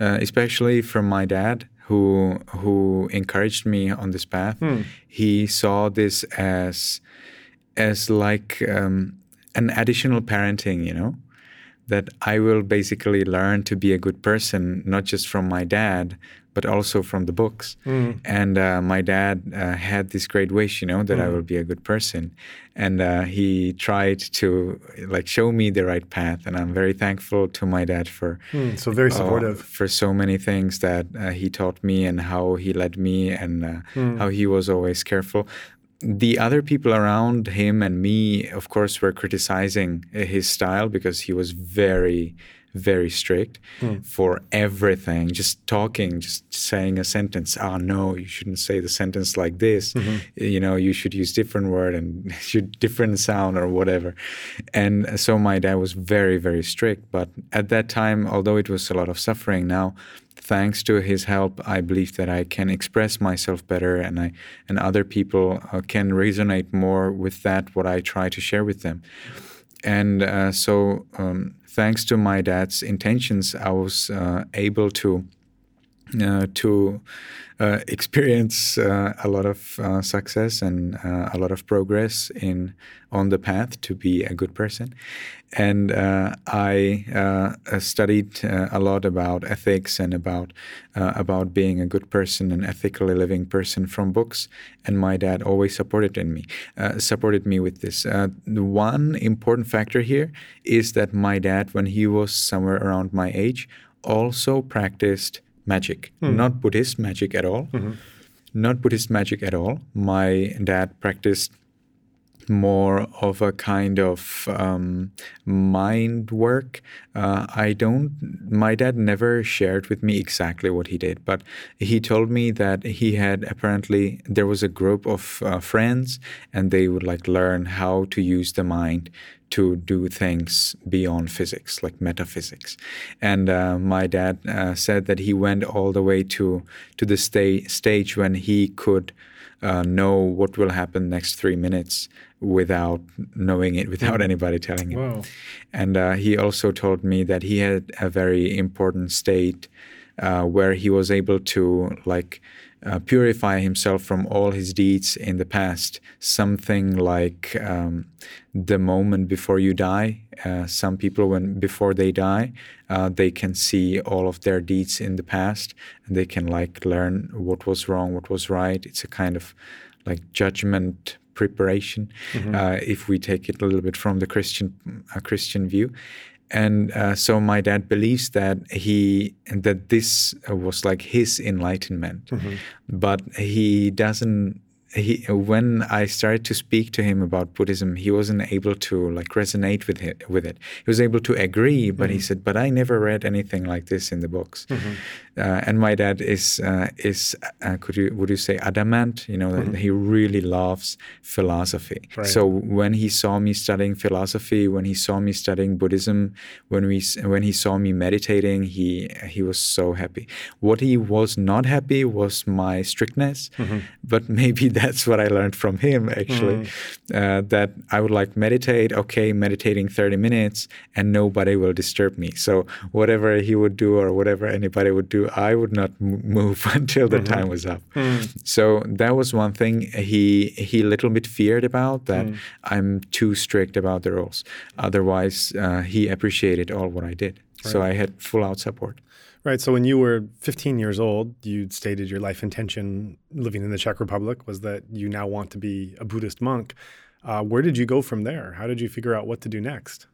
uh, especially from my dad who who encouraged me on this path. Hmm. He saw this as as like um, an additional parenting, you know, that I will basically learn to be a good person, not just from my dad, but also from the books. Mm. And uh, my dad uh, had this great wish, you know, that mm. I will be a good person, and uh, he tried to like show me the right path. And I'm very thankful to my dad for mm, so very uh, supportive for so many things that uh, he taught me and how he led me and uh, mm. how he was always careful the other people around him and me, of course, were criticizing his style because he was very very strict mm. for everything. Just talking, just saying a sentence. Oh no, you shouldn't say the sentence like this. Mm-hmm. You know, you should use different word and should different sound or whatever. And so my dad was very, very strict. But at that time, although it was a lot of suffering, now thanks to his help, I believe that I can express myself better, and I and other people uh, can resonate more with that what I try to share with them. And uh, so um, thanks to my dad's intentions, I was uh, able to to uh, experience uh, a lot of uh, success and uh, a lot of progress in on the path to be a good person. And uh, I studied a lot about ethics and about about being a good person and ethically living person from books. And my dad always supported in me, supported me with this. the one important factor here is that my dad, when he was somewhere around my age, also practiced magic, mm. not Buddhist magic at all. Mm-hmm. Not Buddhist magic at all. My dad practiced more of a kind of um, mind work. Uh, I don't, my dad never shared with me exactly what he did, but he told me that he had apparently, there was a group of uh, friends and they would like learn how to use the mind to do things beyond physics, like metaphysics. And uh, my dad uh, said that he went all the way to to the sta- stage when he could uh, know what will happen next three minutes without knowing it, without mm. anybody telling him. Wow. And uh, he also told me that he had a very important state uh, where he was able to like uh, purify himself from all his deeds in the past. Something like um, the moment before you die. Uh, some people, when before they die, uh, they can see all of their deeds in the past, and they can like learn what was wrong, what was right. It's a kind of like judgment preparation, mm-hmm. Uh, if we take it a little bit from the Christian uh, Christian view and uh, so my dad believes that he that this was like his enlightenment mm-hmm. but he doesn't he when I started to speak to him about Buddhism, he wasn't able to like resonate with it. With it, he was able to agree, but mm-hmm. he said, "But I never read anything like this in the books." Mm-hmm. Uh, and my dad is uh, is uh, could you would you say adamant? You know, mm-hmm. he really loves philosophy. Right. So when he saw me studying philosophy, when he saw me studying Buddhism, when we when he saw me meditating, he he was so happy. What he was not happy was my strictness, mm-hmm. but maybe that's what I learned from him actually. Uh, that I would like meditate. Okay, meditating 30 minutes, and nobody will disturb me. So whatever he would do or whatever anybody would do, I would not move until the time was up. So that was one thing he he a little bit feared about that I'm too strict about the rules. Otherwise, uh, he appreciated all what I did. So I had full out support. Right. So when you were 15 years old, you stated your life intention living in the Czech Republic was that you now want to be a Buddhist monk. Uh, where did you go from there? How did you figure out what to do next?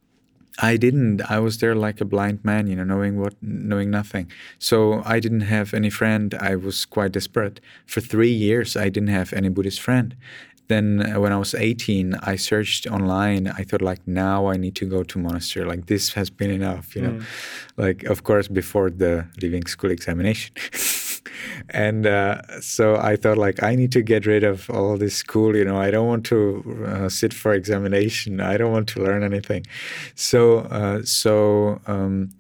I didn't. I was there like a blind man, you know, knowing what, knowing nothing. So I didn't have any friend. I was quite desperate. For three years, I didn't have any Buddhist friend. Then uh, when I was 18, I searched online. I thought like, now I need to go to monastery. Like this has been enough, you know. Like of course before the leaving school examination. and uh, so I thought like I need to get rid of all this school. You know, I don't want to uh, sit for examination. I don't want to learn anything. So uh, so um,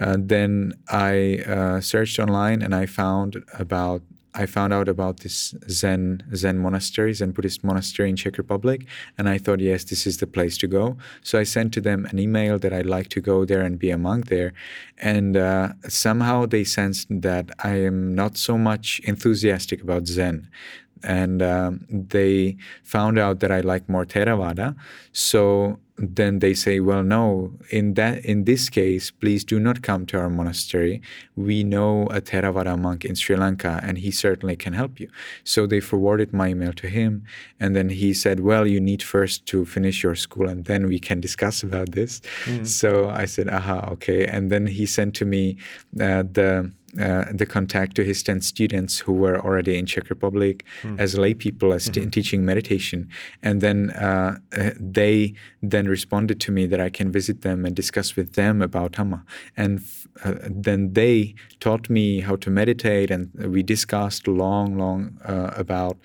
uh, then I uh, searched online and I found about. I found out about this Zen Zen monastery, Zen Buddhist monastery in Czech Republic, and I thought, yes, this is the place to go. So I sent to them an email that I'd like to go there and be a monk there, and uh, somehow they sensed that I am not so much enthusiastic about Zen and um, they found out that I like more Theravada. So then they say, well, no, in that in this case, please do not come to our monastery. We know a Theravada monk in Sri Lanka, and he certainly can help you. So they forwarded my email to him, and then he said, well, you need first to finish your school, and then we can discuss about this. So I said, aha, okay. And then he sent to me uh, the uh, the contact to his 10 students who were already in Czech Republic as lay people, as t- teaching meditation. And then uh, uh, they then responded to me that I can visit them and discuss with them about Dhamma. And f- uh, then they taught me how to meditate, and we discussed long, long uh, about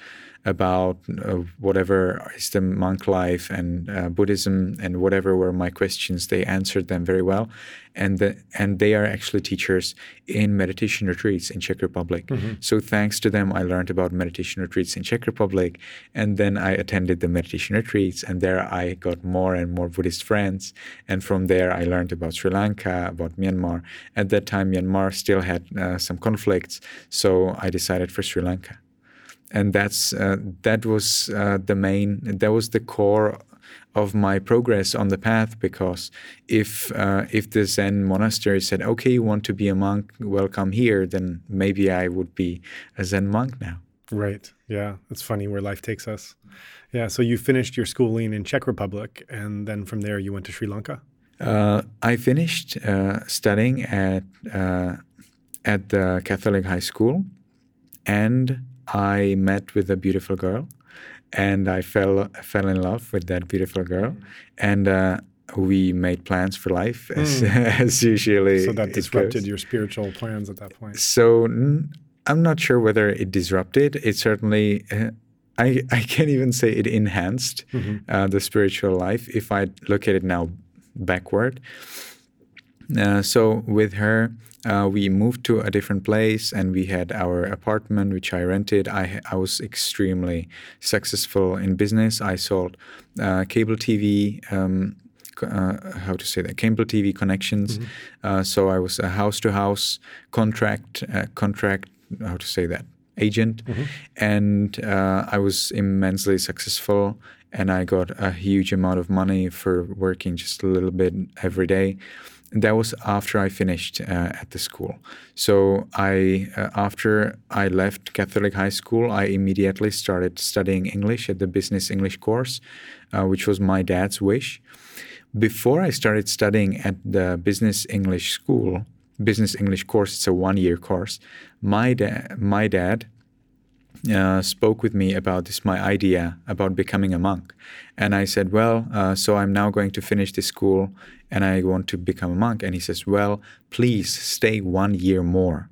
about uh, whatever is the monk life and uh, Buddhism and whatever were my questions. They answered them very well, and the, and they are actually teachers in meditation retreats in Czech Republic. So thanks to them, I learned about meditation retreats in Czech Republic, and then I attended the meditation retreats, and there I got more and more Buddhist friends, and from there I learned about Sri Lanka, about Myanmar. At that time, Myanmar still had uh, some conflicts, so I decided for Sri Lanka and that's uh, that was uh, the main that was the core of my progress on the path because if uh, if the Zen monastery said okay you want to be a monk welcome here then maybe I would be a Zen monk now Right. Yeah. It's funny where life takes us. Yeah. So you finished your schooling in Czech Republic, and then from there you went to Sri Lanka. Uh, I finished uh, studying at uh, at the Catholic high school, and I met with a beautiful girl, and I fell fell in love with that beautiful girl, and uh, we made plans for life as, as usually. So that disrupted your spiritual plans at that point. So mm, I'm not sure whether it disrupted. It certainly. Uh, I, I can't even say it enhanced uh, the spiritual life if I look at it now backward. Uh, so with her, uh, we moved to a different place and we had our apartment, which I rented. I, I was extremely successful in business. I sold uh, cable TV. Um, uh, how to say that cable TV connections. Uh, so I was a house-to-house contract uh, contract. How to say that agent, and uh, I was immensely successful. And I got a huge amount of money for working just a little bit every day. That was after I finished uh, at the school. So I, uh, after I left Catholic high school, I immediately started studying English at the business English course, uh, which was my dad's wish. Before I started studying at the business English school, business English course, it's a one-year course. My dad, my dad uh, spoke with me about this my idea about becoming a monk. And i said well uh, so i'm now going to finish this school and i want to become a monk. And he says well please stay one year more.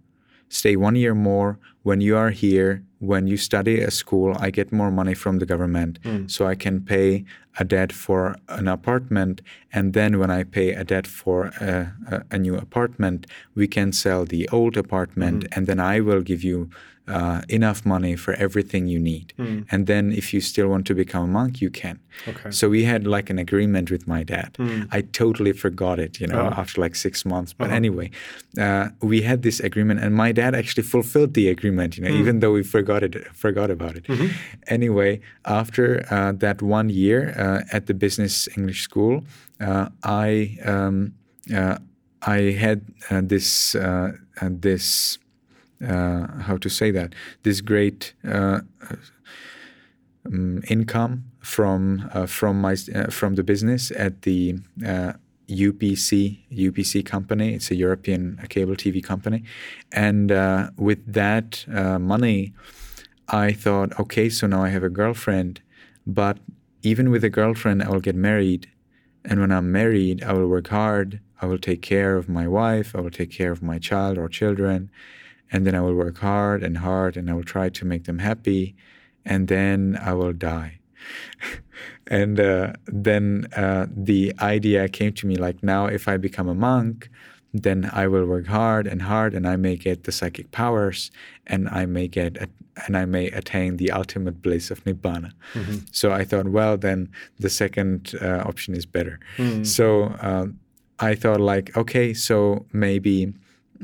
Stay one year more. When you are here when you study at school i get more money from the government. So i can pay a debt for an apartment. And then when i pay a debt for a, a, a new apartment we can sell the old apartment and then i will give you uh, enough money for everything you need. Mm. And then if you still want to become a monk, you can. Okay. So we had like an agreement with my dad. Mm. I totally forgot it, you know, Oh. after like six months. But Uh-huh. anyway, uh, we had this agreement, and my dad actually fulfilled the agreement, you know, Mm. even though we forgot it, forgot about it. Mhm. Anyway, after uh, that one year uh, at the business English school, uh, I um, uh, I had uh, this this how to say that this great uh, um, income from uh, from my uh, from the business at the uh, UPC UPC company. It's a European cable TV company, and uh, with that uh, money, I thought, okay, so now I have a girlfriend, but even with a girlfriend, I will get married, and when I'm married, I will work hard. I will take care of my wife. I will take care of my child or children, and then I will work hard and hard, and I will try to make them happy, and then I will die. and uh, then uh, the idea came to me like now if i become a monk then i will work hard and hard and i may get the psychic powers and i may get and i may attain the ultimate bliss of nibbana Mhm. so i thought well then the second uh, option is better Mm. so um, i thought like okay so maybe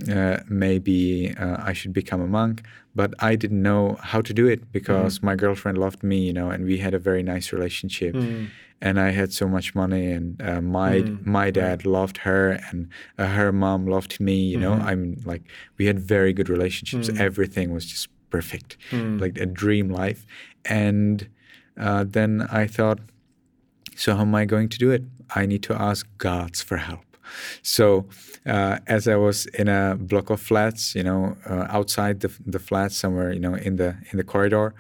uh, maybe uh, I should become a monk, but I didn't know how to do it because my girlfriend loved me, you know, and we had a very nice relationship. Mm. And I had so much money, and uh, my Mm, my dad loved her, and uh, her mom loved me. You know, Mhm. I mean, like we had very good relationships. Mm. Everything was just perfect, Mm. like a dream life. And uh, then I thought, so how am I going to do it? I need to ask gods for help. So uh, as I was in a block of flats, you know, uh, outside the the flat somewhere, you know, in the in the corridor,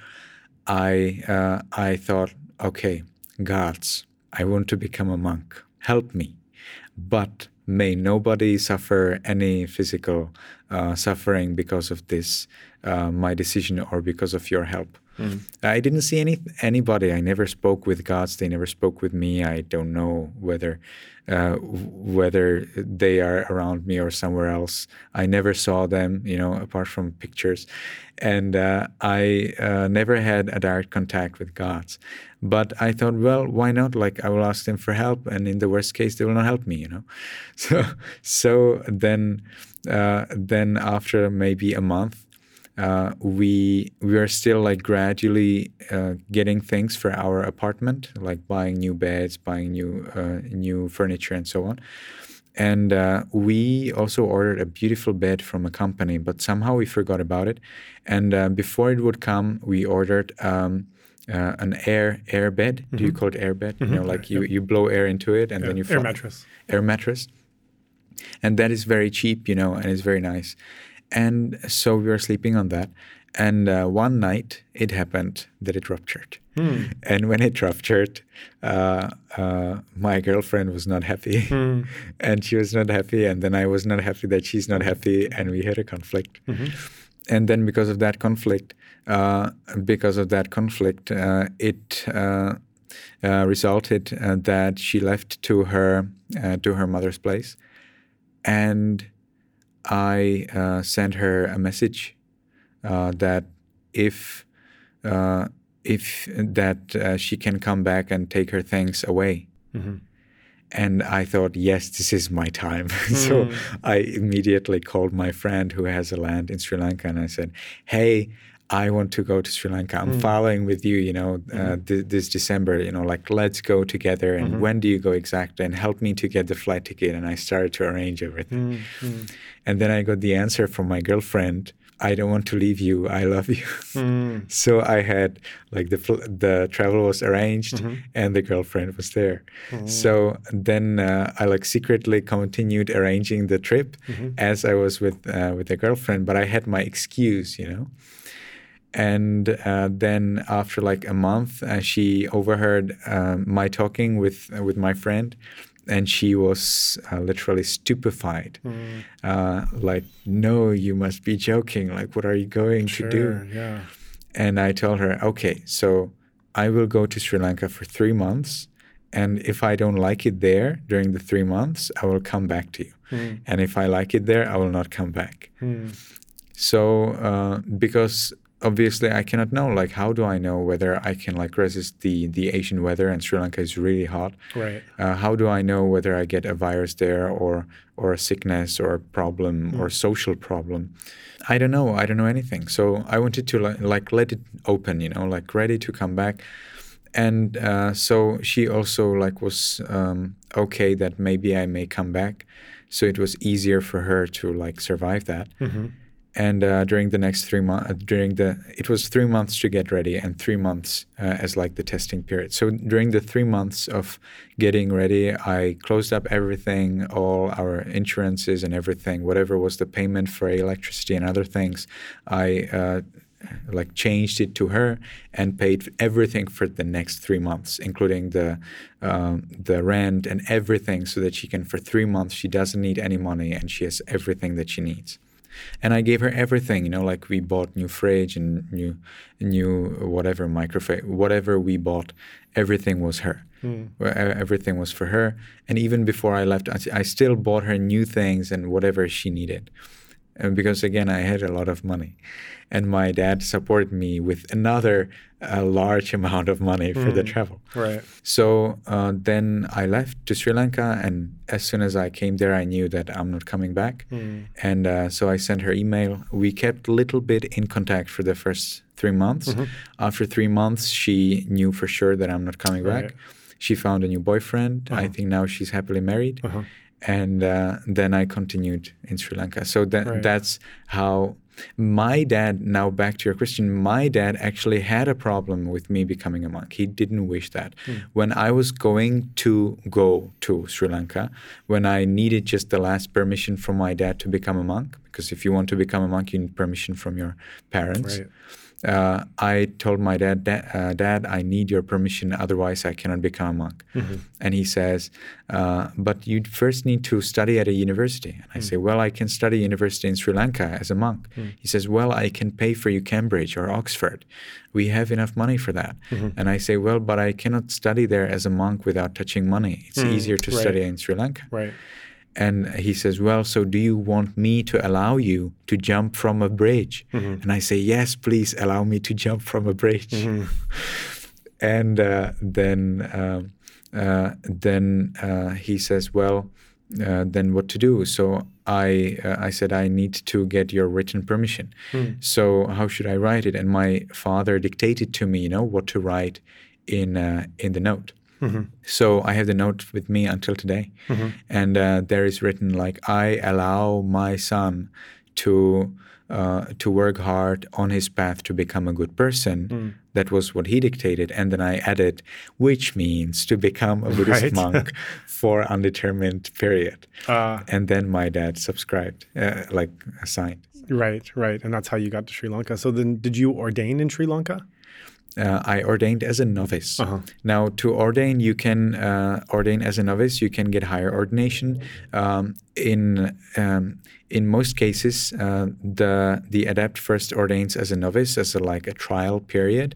I uh, I thought, okay, gods, I want to become a monk. Help me, but may nobody suffer any physical uh, suffering because of this uh, my decision or because of your help. Mm. I didn't see any anybody. I never spoke with gods. They never spoke with me. I don't know whether uh, whether they are around me or somewhere else. I never saw them, you know, apart from pictures, and uh, I uh, never had a direct contact with gods. But I thought, well, why not? Like I will ask them for help, and in the worst case, they will not help me, you know. So so then uh, then after maybe a month uh, we we are still like gradually uh, getting things for our apartment, like buying new beds, buying new uh, new furniture, and so on. And uh, we also ordered a beautiful bed from a company, but somehow we forgot about it. And uh, before it would come, we ordered um, uh, an air air bed. Do you call it air bed? You know, Mhm. like you you blow air into it and Yeah, then you air fly- mattress. air mattress. And that is very cheap, you know, and it's very nice. And so we were sleeping on that. And uh, one night it happened that it ruptured. Mm. And when it ruptured, uh, uh, my girlfriend was not happy. Mm. and she was not happy. And then I was not happy that she's not happy. And we had a conflict. Mhm. And then because of that conflict, uh, because of that conflict, uh, it uh, uh, resulted uh, that she left to her uh, to her mother's place, and I uh, sent her a message uh, that if uh, if that uh, she can come back and take her things away. Mhm. And I thought, yes, this is my time. so Mm. I immediately called my friend who has a land in Sri Lanka and I said, hey, I want to go to Sri Lanka. I'm Mm. following with you, you know, uh, th- this December, you know, like let's go together. And Mhm. when do you go exactly? And help me to get the flight ticket. And I started to arrange everything. Mm. Mm. And then I got the answer from my girlfriend I don't want to leave you. I love you. Mm. so I had like the the travel was arranged Mhm. and the girlfriend was there. Oh. So then uh, I like secretly continued arranging the trip Mhm. as I was with uh, with a girlfriend, but I had my excuse, you know. And uh, then after like a month, uh, she overheard uh, my talking with uh, with my friend, and she was uh, literally stupefied. Mm. Uh, like, no, you must be joking. Like, what are you going Sure. to do? Yeah. And I told her, okay, so I will go to Sri Lanka for three months. And if I don't like it there during the three months, I will come back to you. Mm. And if I like it there, I will not come back. Mm. So uh, because obviously I cannot know like how do I know whether I can like resist the the Asian weather and Sri Lanka is really hot. Right. Uh, how do I know whether I get a virus there or or a sickness or a problem Mm. or social problem? I don't know. I don't know anything. So I wanted to like, like let it open, you know, like ready to come back. And uh, so she also like was um, okay that maybe I may come back. So it was easier for her to like survive that hmm and uh, during the next three months during the it was three months to get ready and three months uh, as like the testing period so during the three months of getting ready i closed up everything all our insurances and everything whatever was the payment for electricity and other things i uh, like changed it to her and paid everything for the next three months, including the um, the rent and everything, so that she can for three months she doesn't need any money and she has everything that she needs. And I gave her everything, you know, like we bought new fridge and new new whatever microwave, whatever we bought, everything was her. Mm. Everything was for her. And even before I left, I I still bought her new things and whatever she needed. And because again, I had a lot of money, and my dad supported me with another uh, large amount of money for the Mm. travel. Right. So uh, then I left to Sri Lanka, and as soon as I came there, I knew that I'm not coming back. Mm. And uh, so I sent her email. We kept a little bit in contact for the first three months. Mhm. After three months, she knew for sure that I'm not coming Right. back. She found a new boyfriend. I Uh-huh. think now she's happily married. Uh-huh. And uh, then I continued in Sri Lanka. So that Right. that's how my dad. Now back to your question. My dad actually had a problem with me becoming a monk. He didn't wish that. Hmm. When I was going to go to Sri Lanka, when I needed just the last permission from my dad to become a monk, because if you want to become a monk, you need permission from your parents. Right. Uh, I told my dad, "Da- uh, Dad, I need your permission, otherwise I cannot become a monk. Mhm. And he says, uh, But you first need to study at a university. And I say, Well, I can study university in Sri Lanka as a monk. He says, Well, I can pay for you Cambridge or Oxford. We have enough money for that. And I say, Well, but I cannot study there as a monk without touching money. It's Mm, easier to right. study in Sri Lanka. Right. And he says, Well, so do you want me to allow you to jump from a bridge? Mhm. And I say, Yes, please allow me to jump from a bridge. Mhm. and uh, then um, uh, then uh, he says, Well, uh, then what to do? So I uh, I said I need to get your written permission. Mm. So how should I write it? And my father dictated to me, you know, what to write in uh, in the note. Mhm. So I have the note with me until today, Mhm. and uh, there is written like I allow my son to uh, to work hard on his path to become a good person. Mm. That was what he dictated, and then I added, which means to become a Buddhist Right. monk for undetermined period. Uh, And then my dad subscribed, uh, like signed. right. Right. And that's how you got to Sri Lanka. So then, did you ordain in Sri Lanka? Uh, I ordained as a novice. Uh-huh. Now, to ordain, you can uh, ordain as a novice. You can get higher ordination. Um, in um, in most cases, uh, the the adept first ordains as a novice as a like a trial period,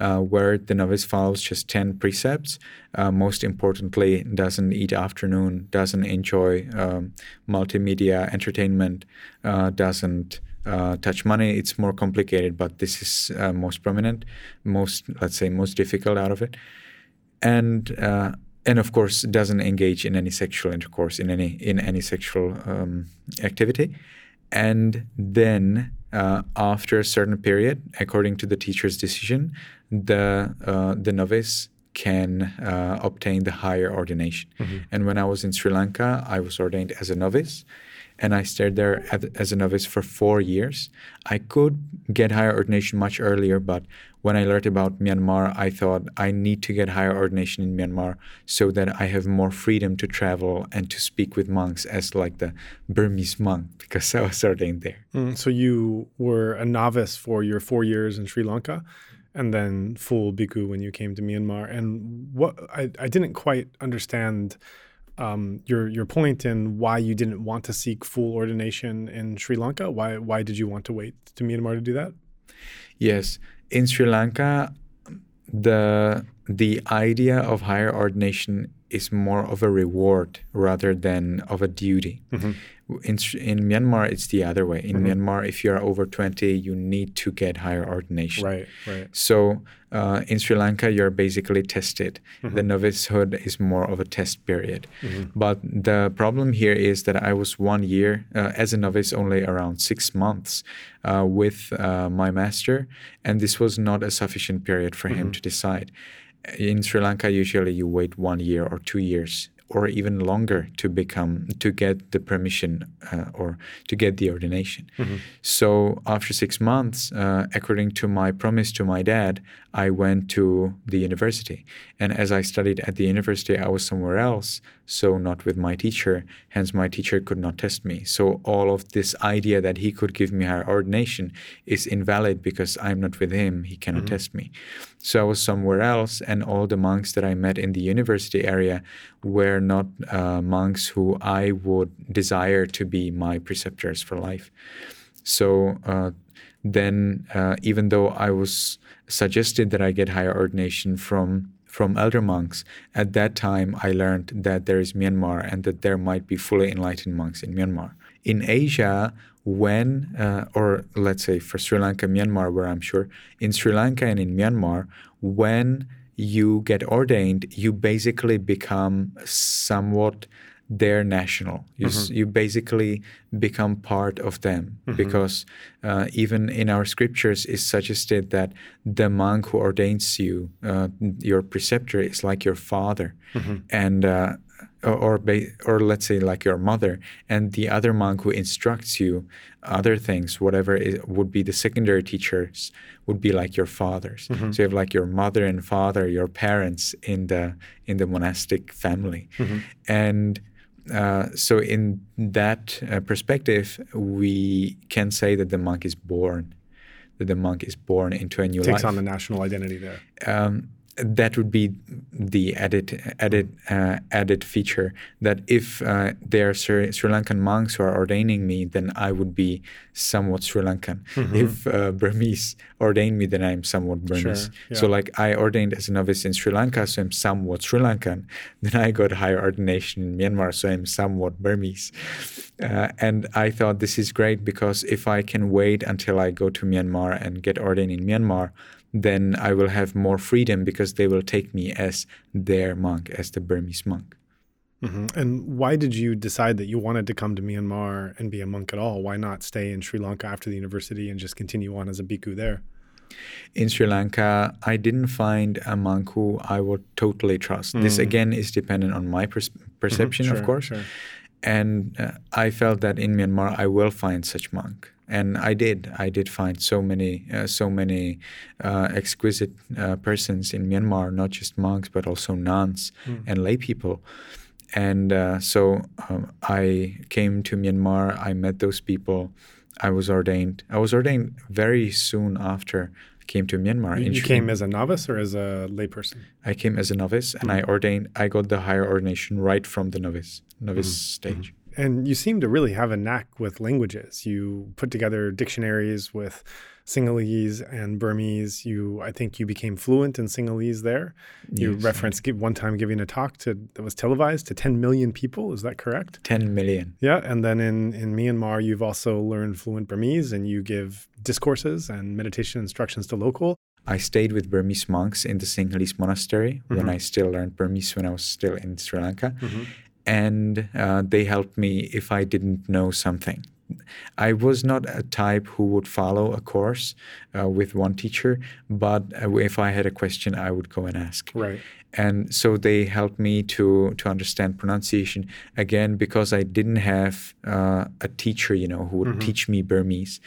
uh, where the novice follows just ten precepts. Uh, most importantly, doesn't eat afternoon, doesn't enjoy um, multimedia entertainment, uh, doesn't uh, touch money. It's more complicated, but this is uh, most prominent, most let's say most difficult out of it, and uh, and of course doesn't engage in any sexual intercourse in any in any sexual um, activity, and then uh, after a certain period, according to the teacher's decision, the uh, the novice can uh, obtain the higher ordination. And when I was in Sri Lanka, I was ordained as a novice and I stayed there as a novice for four years. I could get higher ordination much earlier, but when I learned about Myanmar, I thought I need to get higher ordination in Myanmar so that I have more freedom to travel and to speak with monks as like the Burmese monk because I was ordained there. Mm, so you were a novice for your four years in Sri Lanka, and then full bhikkhu when you came to Myanmar. And what I, I didn't quite understand um, your your point in why you didn't want to seek full ordination in Sri Lanka. Why why did you want to wait to Myanmar to do that? Yes, in Sri Lanka, the the idea of higher ordination is more of a reward rather than of a duty. Mm-hmm. In, in Myanmar, it's the other way. In Mhm. Myanmar, if you are over 20, you need to get higher ordination. Right, right. So uh, in Sri Lanka, you're basically tested. Mm-hmm. The novicehood is more of a test period. Mhm. But the problem here is that I was one year uh, as a novice, only around six months uh, with uh, my master, and this was not a sufficient period for him to decide. In Sri Lanka, usually you wait one year or two years or even longer to become to get the permission uh, or to get the ordination. So after six months, uh, according to my promise to my dad, I went to the university. And as I studied at the university, I was somewhere else, so not with my teacher. Hence, my teacher could not test me. So all of this idea that he could give me higher ordination is invalid because I'm not with him. He cannot test me. So I was somewhere else, and all the monks that I met in the university area were not uh, monks who I would desire to be my preceptors for life. So uh, then, uh, even though I was suggested that I get higher ordination from from elder monks, at that time I learned that there is Myanmar and that there might be fully enlightened monks in Myanmar. In Asia, when, uh, or let's say for Sri Lanka, Myanmar, where I'm sure, in Sri Lanka and in Myanmar, when you get ordained, you basically become somewhat their national. You, s you basically become part of them because uh, even in our scriptures is suggested that the monk who ordains you, uh, your preceptor, is like your father, and uh, or or, ba- or let's say like your mother, and the other monk who instructs you other things, whatever it would be the secondary teachers, would be like your fathers. So you have like your mother and father, your parents in the in the monastic family, and uh, so in that uh, perspective, we can say that the monk is born, that the monk is born into a new Takes life on the national identity there. um, that would be the added added uh, added feature that if uh, there are Sri, Sri Lankan monks who are ordaining me, then I would be somewhat Sri Lankan. If uh, Burmese ordain me, then I'm somewhat Burmese. Sure, So like I ordained as a novice in Sri Lanka, so I'm somewhat Sri Lankan. Then I got higher ordination in Myanmar, so I'm somewhat Burmese. Uh, and I thought this is great because if I can wait until I go to Myanmar and get ordained in Myanmar, then I will have more freedom because they will take me as their monk, as the Burmese monk. Mhm. And why did you decide that you wanted to come to Myanmar and be a monk at all? Why not stay in Sri Lanka after the university and just continue on as a bhikkhu there? In Sri Lanka, I didn't find a monk who I would totally trust. This again is dependent on my pers- perception, Sure, of course. sure. And uh, I felt that in Myanmar I will find such monk, and I did. I did find so many, uh, so many uh, exquisite uh, persons in Myanmar, not just monks but also nuns and lay people. And uh, so um, I came to Myanmar. I met those people. I was ordained. I was ordained very soon after I came to Myanmar. You, you came as a novice or as a layperson? I came as a novice, and I ordained. I got the higher ordination right from the novice novice Mm-hmm. stage. And you seem to really have a knack with languages. You put together dictionaries with Sinhalese and Burmese. You, I think, you became fluent in Sinhalese there. You Yes, referenced give, one time giving a talk to that was televised to 10 million people. Is that correct? 10 million. Yeah, and then in in Myanmar, you've also learned fluent Burmese, and you give discourses and meditation instructions to local. I stayed with Burmese monks in the Sinhalese monastery when Mhm. I still learned Burmese when I was still in Sri Lanka. Mhm. And uh, they helped me if I didn't know something. I was not a type who would follow a course uh, with one teacher, but uh, if I had a question, I would go and ask. Right. and so they helped me to to understand pronunciation again because I didn't have uh, a teacher, you know, who would teach me Burmese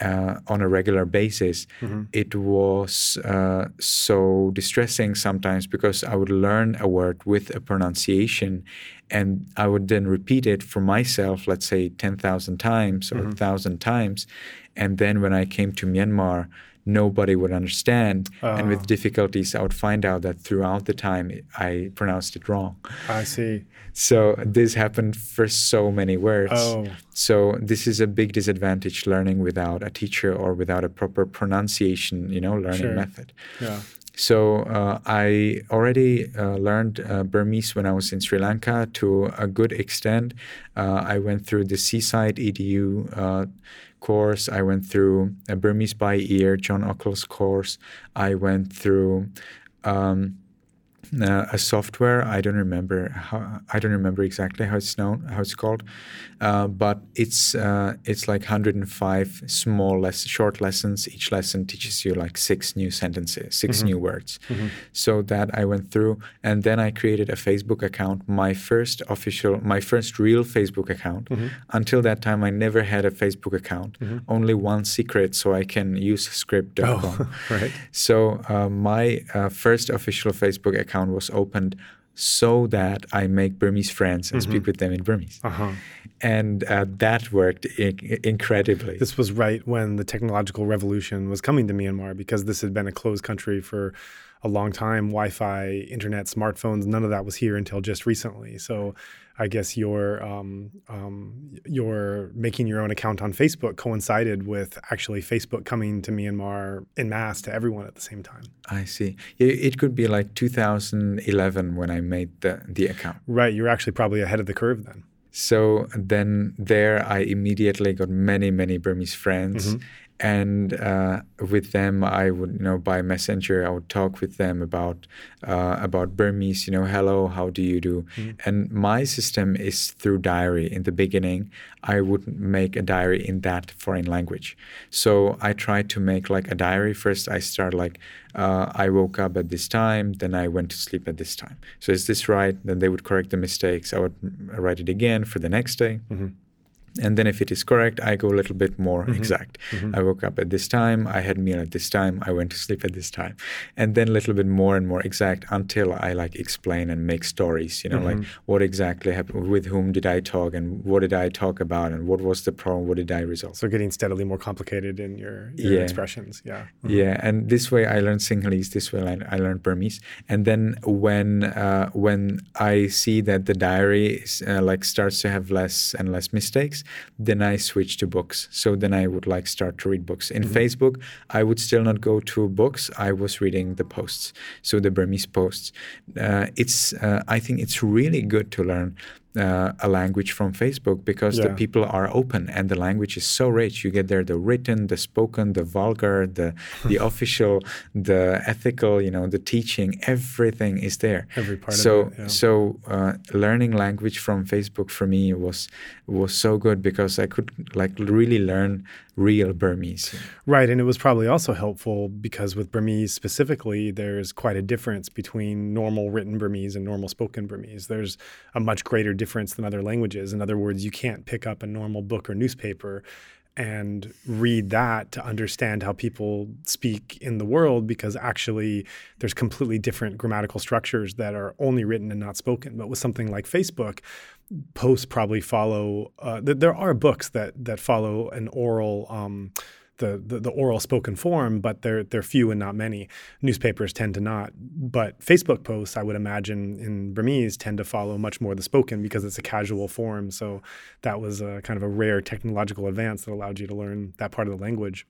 uh, on a regular basis. It was uh, so distressing sometimes because I would learn a word with a pronunciation, and I would then repeat it for myself, let's say ten thousand times or thousand times, and then when I came to Myanmar. Nobody would understand, and Ah. with difficulties, I would find out that throughout the time I pronounced it wrong. I see. So this happened for so many words. Oh. So this is a big disadvantage learning without a teacher or without a proper pronunciation, you know, learning Sure. method. Yeah. So uh, I already uh, learned uh, Burmese when I was in Sri Lanka to a good extent. Uh, I went through the Seaside EDU uh, course. I went through a Burmese by ear, John Okell's course. I went through. Um, uh, a software. I don't remember how. I don't remember exactly how it's known, how it's called, uh, but it's uh, it's like 105 small less short lessons. Each lesson teaches you like six new sentences, 6 mm-hmm. new words. Mm-hmm. So that I went through, and then I created a Facebook account. My first official, my first real Facebook account. Mm-hmm. Until that time, I never had a Facebook account. Mm-hmm. Only one secret, so I can use script.com. Oh, right. So uh, my uh, first official Facebook account account was opened so that I make Burmese friends and mm-hmm. speak with them in Burmese. Uh-huh. And uh, that worked I- incredibly. This was right when the technological revolution was coming to Myanmar because this had been a closed country for a long time. Wi Fi, internet, smartphones, none of that was here until just recently. So I guess your um, um, your making your own account on Facebook coincided with actually Facebook coming to Myanmar in mass to everyone at the same time. I see. It could be like 2011 when I made the the account. Right. You're actually probably ahead of the curve then. So then there, I immediately got many many Burmese friends. Mm-hmm and uh, with them I would you know by messenger I would talk with them about uh, about Burmese you know hello how do you do? Mm. and my system is through diary. In the beginning I would make a diary in that foreign language. So I try to make like a diary. First I start like uh, I woke up at this time then I went to sleep at this time. So is this right? Then they would correct the mistakes. I would write it again for the next day. Mm-hmm. And then if it is correct, I go a little bit more mm-hmm. exact. Mm-hmm. I woke up at this time, I had meal at this time, I went to sleep at this time. And then a little bit more and more exact until I like explain and make stories, you know, mm-hmm. like what exactly happened, with whom did I talk and what did I talk about and what was the problem, what did I resolve. So getting steadily more complicated in your, your yeah. expressions. Yeah. Mm-hmm. Yeah. And this way I learned Sinhalese, this way I, I learned Burmese. And then when, uh, when I see that the diary is, uh, like starts to have less and less mistakes, then I switch to books. So then I would like start to read books. In mm-hmm. Facebook, I would still not go to books. I was reading the posts, so the Burmese posts. Uh, it's uh, I think it's really good to learn uh, a language from Facebook because yeah. the people are open and the language is so rich. You get there the written, the spoken, the vulgar, the the official, the ethical. You know, the teaching. Everything is there. Every part so, of it. Yeah. So uh, learning language from Facebook for me was was so good because I could like really learn real Burmese. Right, and it was probably also helpful because with Burmese specifically, there's quite a difference between normal written Burmese and normal spoken Burmese. There's a much greater difference than other languages. In other words, you can't pick up a normal book or newspaper and read that to understand how people speak in the world because actually there's completely different grammatical structures that are only written and not spoken. But with something like Facebook, posts probably follow. Uh, th- there are books that that follow an oral. Um, the, the, the oral spoken form, but they're they're few and not many. Newspapers tend to not, but Facebook posts, I would imagine, in Burmese tend to follow much more the spoken because it's a casual form. So that was a kind of a rare technological advance that allowed you to learn that part of the language.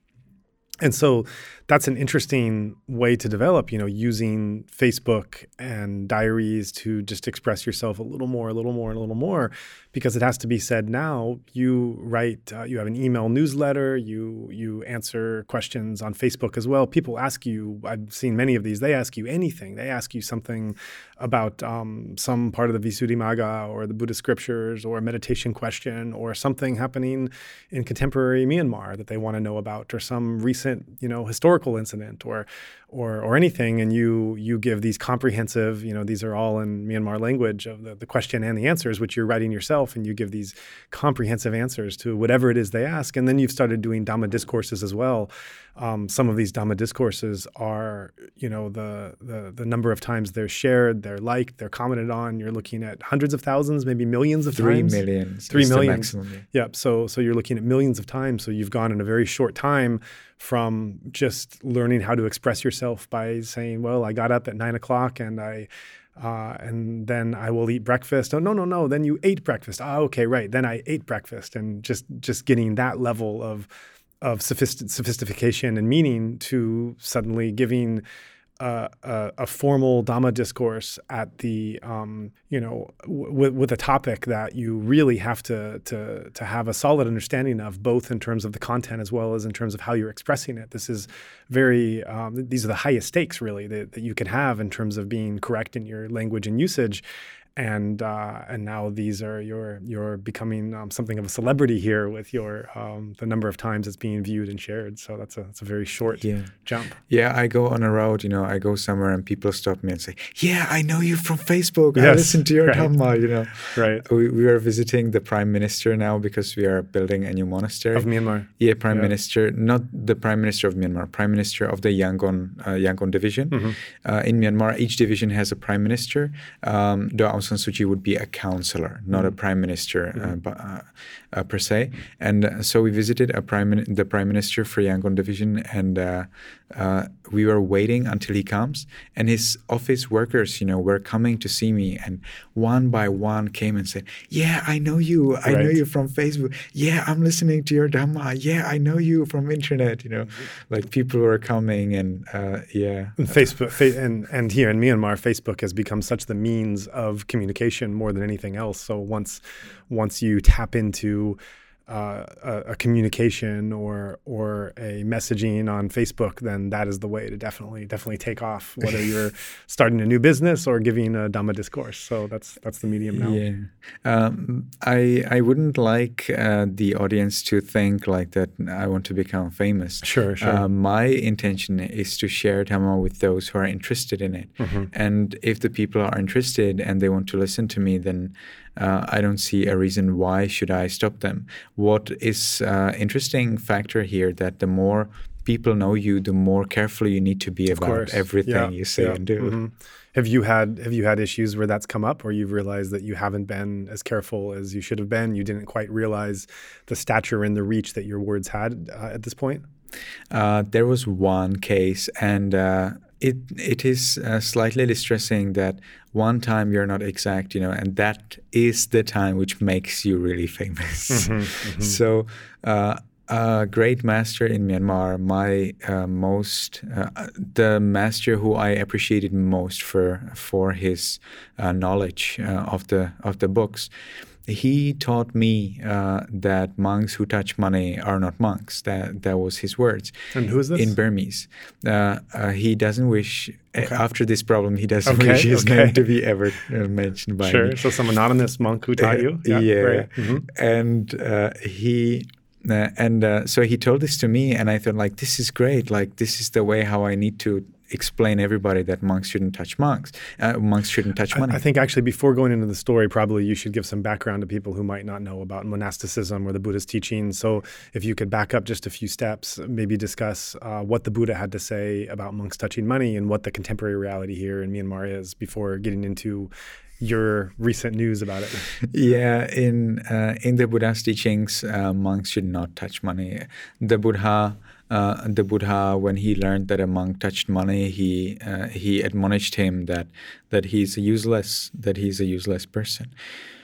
And so that's an interesting way to develop, you know, using Facebook and diaries to just express yourself a little more, a little more, a little more, because it has to be said now. You write, uh, you have an email newsletter, you you answer questions on Facebook as well. People ask you, I've seen many of these. They ask you anything. They ask you something about um, some part of the Visuddhimagga or the Buddhist scriptures or a meditation question or something happening in contemporary Myanmar that they want to know about or some recent, you know, historical incident or or or anything and you you give these comprehensive you know these are all in Myanmar language of the, the question and the answers which you're writing yourself and you give these comprehensive answers to whatever it is they ask. And then you've started doing Dhamma discourses as well. Um, some of these Dhamma discourses are you know the, the the number of times they're shared they're liked they're commented on. You're looking at hundreds of thousands maybe millions of three times. millions three millions. yep so so you're looking at millions of times. So you've gone in a very short time from just learning how to express yourself by saying, "Well, I got up at nine o'clock and I." Uh, and then I will eat breakfast. Oh no, no, no! Then you ate breakfast. Ah, okay, right. Then I ate breakfast, and just just getting that level of of sophist- sophistication and meaning to suddenly giving a, a, formal Dhamma discourse at the um, you know w- with a topic that you really have to to to have a solid understanding of, both in terms of the content as well as in terms of how you're expressing it. This is very um, these are the highest stakes really that, that you can have in terms of being correct in your language and usage and uh, and now these are you're you're becoming um, something of a celebrity here with your um, the number of times it's being viewed and shared. So that's a that's a very short yeah. jump. Yeah, I go on a road. You know, I go somewhere and people stop me and say, "Yeah, I know you from Facebook. Yes, I listen to your right. Dhamma." You know, right? We, we are visiting the prime minister now because we are building a new monastery of Myanmar. Yeah, prime yeah. minister, not the prime minister of Myanmar, prime minister of the Yangon uh, Yangon division mm-hmm. uh, in Myanmar. Each division has a prime minister. Um, San Suu Kyi would be a counselor, not a prime minister uh, mm-hmm. uh, uh, per se. And uh, so we visited a prime the prime minister for Yangon division, and uh, uh, we were waiting until he comes. And his office workers, you know, were coming to see me, and one by one came and said, "Yeah, I know you. I right. know you from Facebook. Yeah, I'm listening to your Dhamma. Yeah, I know you from internet. You know, mm-hmm. like people were coming, and yeah, and Facebook, and and here in Myanmar, Facebook has become such the means of communication more than anything else. So once once you tap into uh, a, a, communication or or a messaging on Facebook, then that is the way to definitely definitely take off. Whether you're starting a new business or giving a Dhamma discourse, so that's that's the medium now. Yeah, um, I I wouldn't like uh, the audience to think like that. I want to become famous. Sure, sure. Uh, my intention is to share Dhamma with those who are interested in it, mm-hmm. and if the people are interested and they want to listen to me, then uh, I don't see a reason why should I stop them. What is uh, interesting factor here that the more people know you, the more careful you need to be of about course. everything yeah. you say yeah. and do. Mm-hmm. Have you had have you had issues where that's come up, or you've realized that you haven't been as careful as you should have been? You didn't quite realize the stature and the reach that your words had uh, at this point. Uh, there was one case, and uh, it it is uh, slightly distressing that one time you're not exact, you know, and that is the time which makes you really famous. Mm-hmm, mm-hmm. So. Uh, a great master in Myanmar, my uh, most uh, the master who I appreciated most for for his uh, knowledge uh, of the of the books he taught me uh, that monks who touch money are not monks. That that was his words. And who is this? In Burmese. Uh, uh, he doesn't wish, okay. after this problem, he doesn't okay, wish his okay. name to be ever uh, mentioned by sure. me. So some anonymous monk who taught you? Yeah. yeah. Right. Mm-hmm. And uh, he uh, and uh, so he told this to me, and I thought, like, this is great. Like, this is the way how I need to explain everybody that monks shouldn't touch monks. Uh, monks shouldn't touch money. I, I, think actually before going into the story, probably you should give some background to people who might not know about monasticism or the Buddha's teachings. So if you could back up just a few steps, maybe discuss uh, what the Buddha had to say about monks touching money and what the contemporary reality here in Myanmar is before getting into your recent news about it. Yeah, in uh, in the Buddha's teachings, uh, monks should not touch money. The Buddha uh, the Buddha, when he learned that a monk touched money, he uh, he admonished him that that he's useless, that he's a useless person.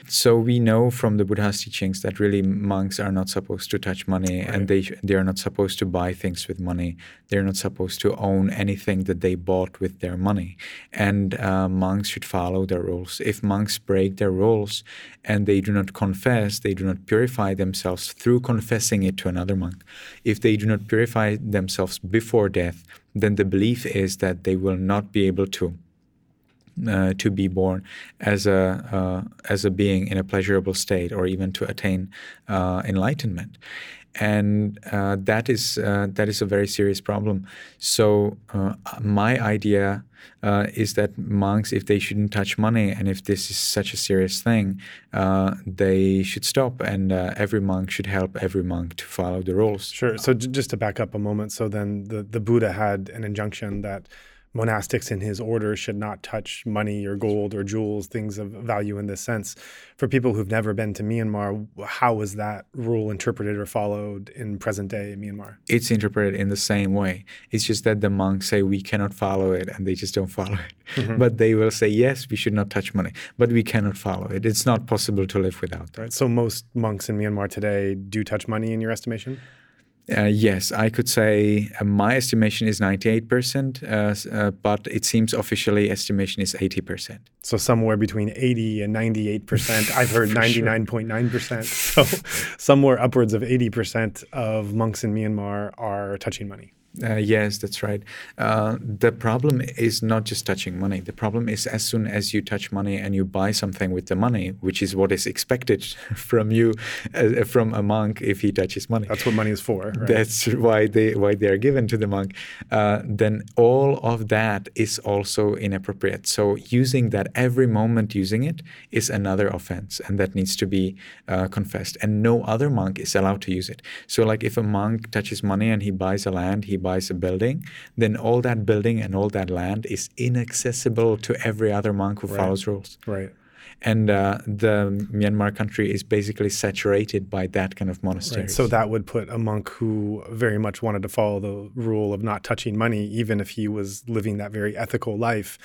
So we know from the Buddha's teachings that really monks are not supposed to touch money, right. and they they are not supposed to buy things with money. They're not supposed to own anything that they bought with their money. And uh, monks should follow their rules. If monks break their rules and they do not confess, they do not purify themselves through confessing it to another monk. If they do not purify themselves before death, then the belief is that they will not be able to uh, to be born as a uh, as a being in a pleasurable state, or even to attain uh, enlightenment, and uh, that is uh, that is a very serious problem. So uh, my idea is that monks, if they shouldn't touch money, and if this is such a serious thing, they should stop, and every monk should help every monk to follow the rules. Sure. So j- just to back up a moment, so then the the Buddha had an injunction that monastics in his order should not touch money or gold or jewels, things of value in this sense. For people who've never been to Myanmar, how was that rule interpreted or followed in present day Myanmar? It's interpreted in the same way. It's just that the monks say we cannot follow it and they just don't follow it. Mm-hmm. But they will say, yes, we should not touch money, but we cannot follow it. It's not possible to live without that. Right. So most monks in Myanmar today do touch money in your estimation? Uh, yes, I could say uh, my estimation is 98%, uh, uh, but it seems officially estimation is 80%. So somewhere between 80 and 98%. I've heard 99.9%. So somewhere upwards of 80% of monks in Myanmar are touching money. Uh, yes, that's right. Uh, the problem is not just touching money. The problem is as soon as you touch money and you buy something with the money, which is what is expected from you, uh, from a monk, if he touches money. That's what money is for. Right? That's why they why they are given to the monk. Uh, then all of that is also inappropriate. So using that every moment, using it is another offense, and that needs to be uh, confessed. And no other monk is allowed to use it. So like if a monk touches money and he buys a land, he buys a building, then all that building and all that land is inaccessible to every other monk who right. follows rules. Right. And uh, the Myanmar country is basically saturated by that kind of monastery. Right. So that would put a monk who very much wanted to follow the rule of not touching money, even if he was living that very ethical life,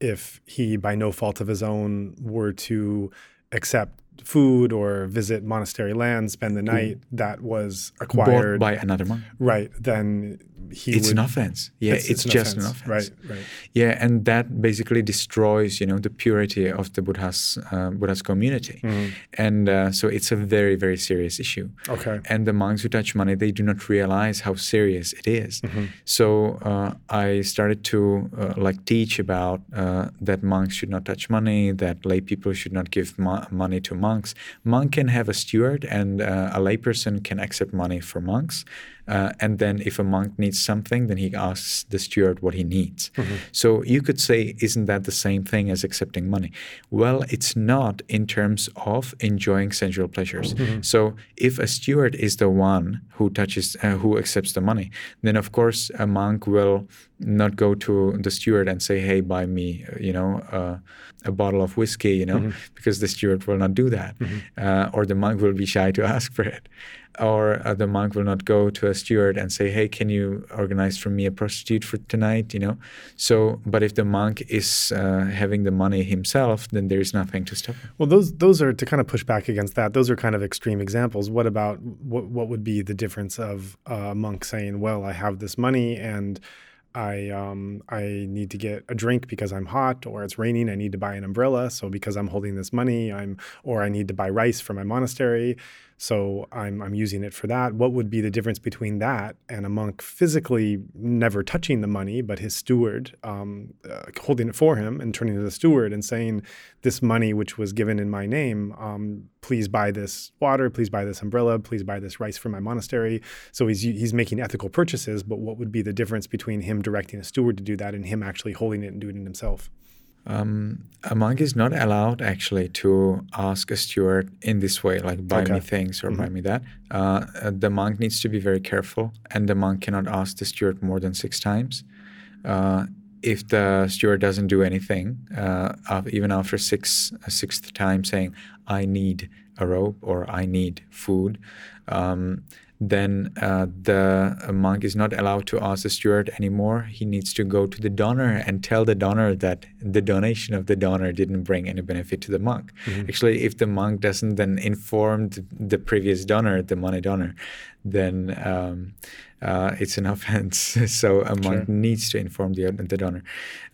if he, by no fault of his own, were to accept food or visit monastery land, spend the night, that was acquired Bought by another monk. Right. Then he it's would, an offense. Yeah, it's, it's, it's just offense. an offense. Right, right. Yeah, and that basically destroys, you know, the purity of the Buddha's uh, Buddha's community, mm-hmm. and uh, so it's a very very serious issue. Okay. And the monks who touch money, they do not realize how serious it is. Mm-hmm. So uh, I started to uh, like teach about uh, that monks should not touch money, that lay people should not give mo- money to monks. Monk can have a steward, and uh, a layperson can accept money for monks. Uh, and then if a monk needs something, then he asks the steward what he needs. Mm-hmm. So you could say, isn't that the same thing as accepting money? Well, it's not in terms of enjoying sensual pleasures. Mm-hmm. So if a steward is the one who touches, uh, who accepts the money, then of course a monk will not go to the steward and say, "Hey, buy me, uh, you know, uh, a bottle of whiskey," you know, mm-hmm. because the steward will not do that, mm-hmm. uh, or the monk will be shy to ask for it or uh, the monk will not go to a steward and say hey can you organize for me a prostitute for tonight you know so but if the monk is uh, having the money himself then there is nothing to stop him. well those those are to kind of push back against that those are kind of extreme examples what about what what would be the difference of a monk saying well i have this money and I um, I need to get a drink because I'm hot, or it's raining. I need to buy an umbrella. So because I'm holding this money, I'm or I need to buy rice for my monastery. So I'm, I'm using it for that. What would be the difference between that and a monk physically never touching the money, but his steward um, uh, holding it for him and turning to the steward and saying, This money, which was given in my name, um, please buy this water, please buy this umbrella, please buy this rice for my monastery. So he's, he's making ethical purchases, but what would be the difference between him directing a steward to do that and him actually holding it and doing it himself? Um, a monk is not allowed actually to ask a steward in this way, like buy okay. me things or mm-hmm. buy me that. Uh, the monk needs to be very careful, and the monk cannot ask the steward more than six times. Uh, if the steward doesn't do anything, uh, even after six a sixth time saying, "I need a rope" or "I need food," um, then uh, the monk is not allowed to ask the steward anymore. He needs to go to the donor and tell the donor that the donation of the donor didn't bring any benefit to the monk. Mm-hmm. Actually, if the monk doesn't then inform the previous donor, the money donor, then um, uh, it's an offense. so a monk sure. needs to inform the, the donor.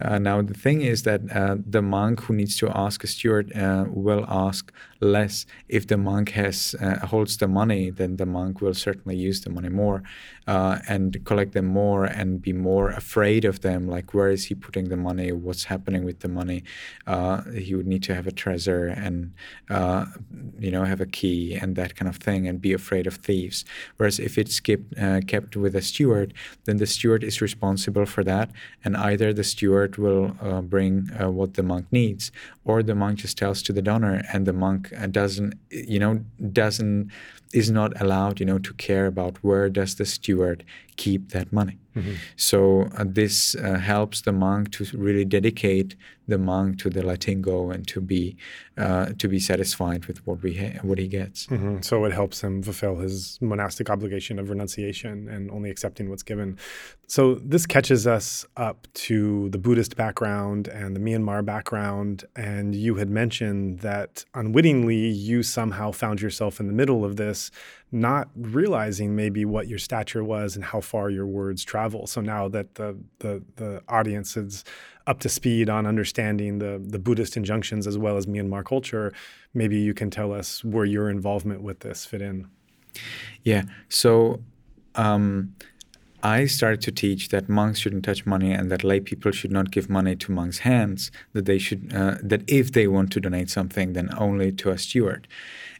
Uh, now, the thing is that uh, the monk who needs to ask a steward uh, will ask less. If the monk has uh, holds the money, then the monk will certainly use the money more uh, and collect them more and be more afraid of them. Like, where is he putting the money? What's happening with the money? he would need to have a treasure and, you know, have a key and that kind of thing and be afraid of thieves. Whereas if it's kept, kept with a steward, then the steward is responsible for that, and either the steward will uh, bring uh, what the monk needs, or the monk just tells to the donor, and the monk uh, doesn't, you know, doesn't is not allowed, you know, to care about where does the steward keep that money. Mm-hmm. So uh, this uh, helps the monk to really dedicate the monk to the letting go and to be uh, to be satisfied with what we ha- what he gets. Mm-hmm. So it helps him fulfill his monastic obligation of renunciation and only accepting what's given. So this catches us up to the Buddhist background and the Myanmar background, and you had mentioned that unwittingly you somehow found yourself in the middle of this this, not realizing maybe what your stature was and how far your words travel. So now that the the the audience is up to speed on understanding the the Buddhist injunctions as well as Myanmar culture, maybe you can tell us where your involvement with this fit in. Yeah. So um, I started to teach that monks shouldn't touch money and that lay people should not give money to monks' hands. That they should uh, that if they want to donate something, then only to a steward.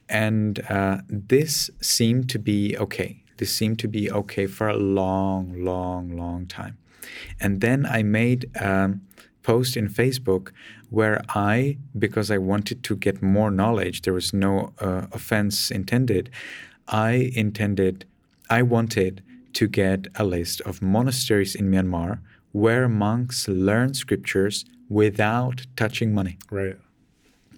And uh, this seemed to be okay. This seemed to be okay for a long, long, long time. And then I made um, post in Facebook where I, because I wanted to get more knowledge, there was no uh, offense intended. I intended, I wanted to get a list of monasteries in Myanmar where monks learn scriptures without touching money. Right.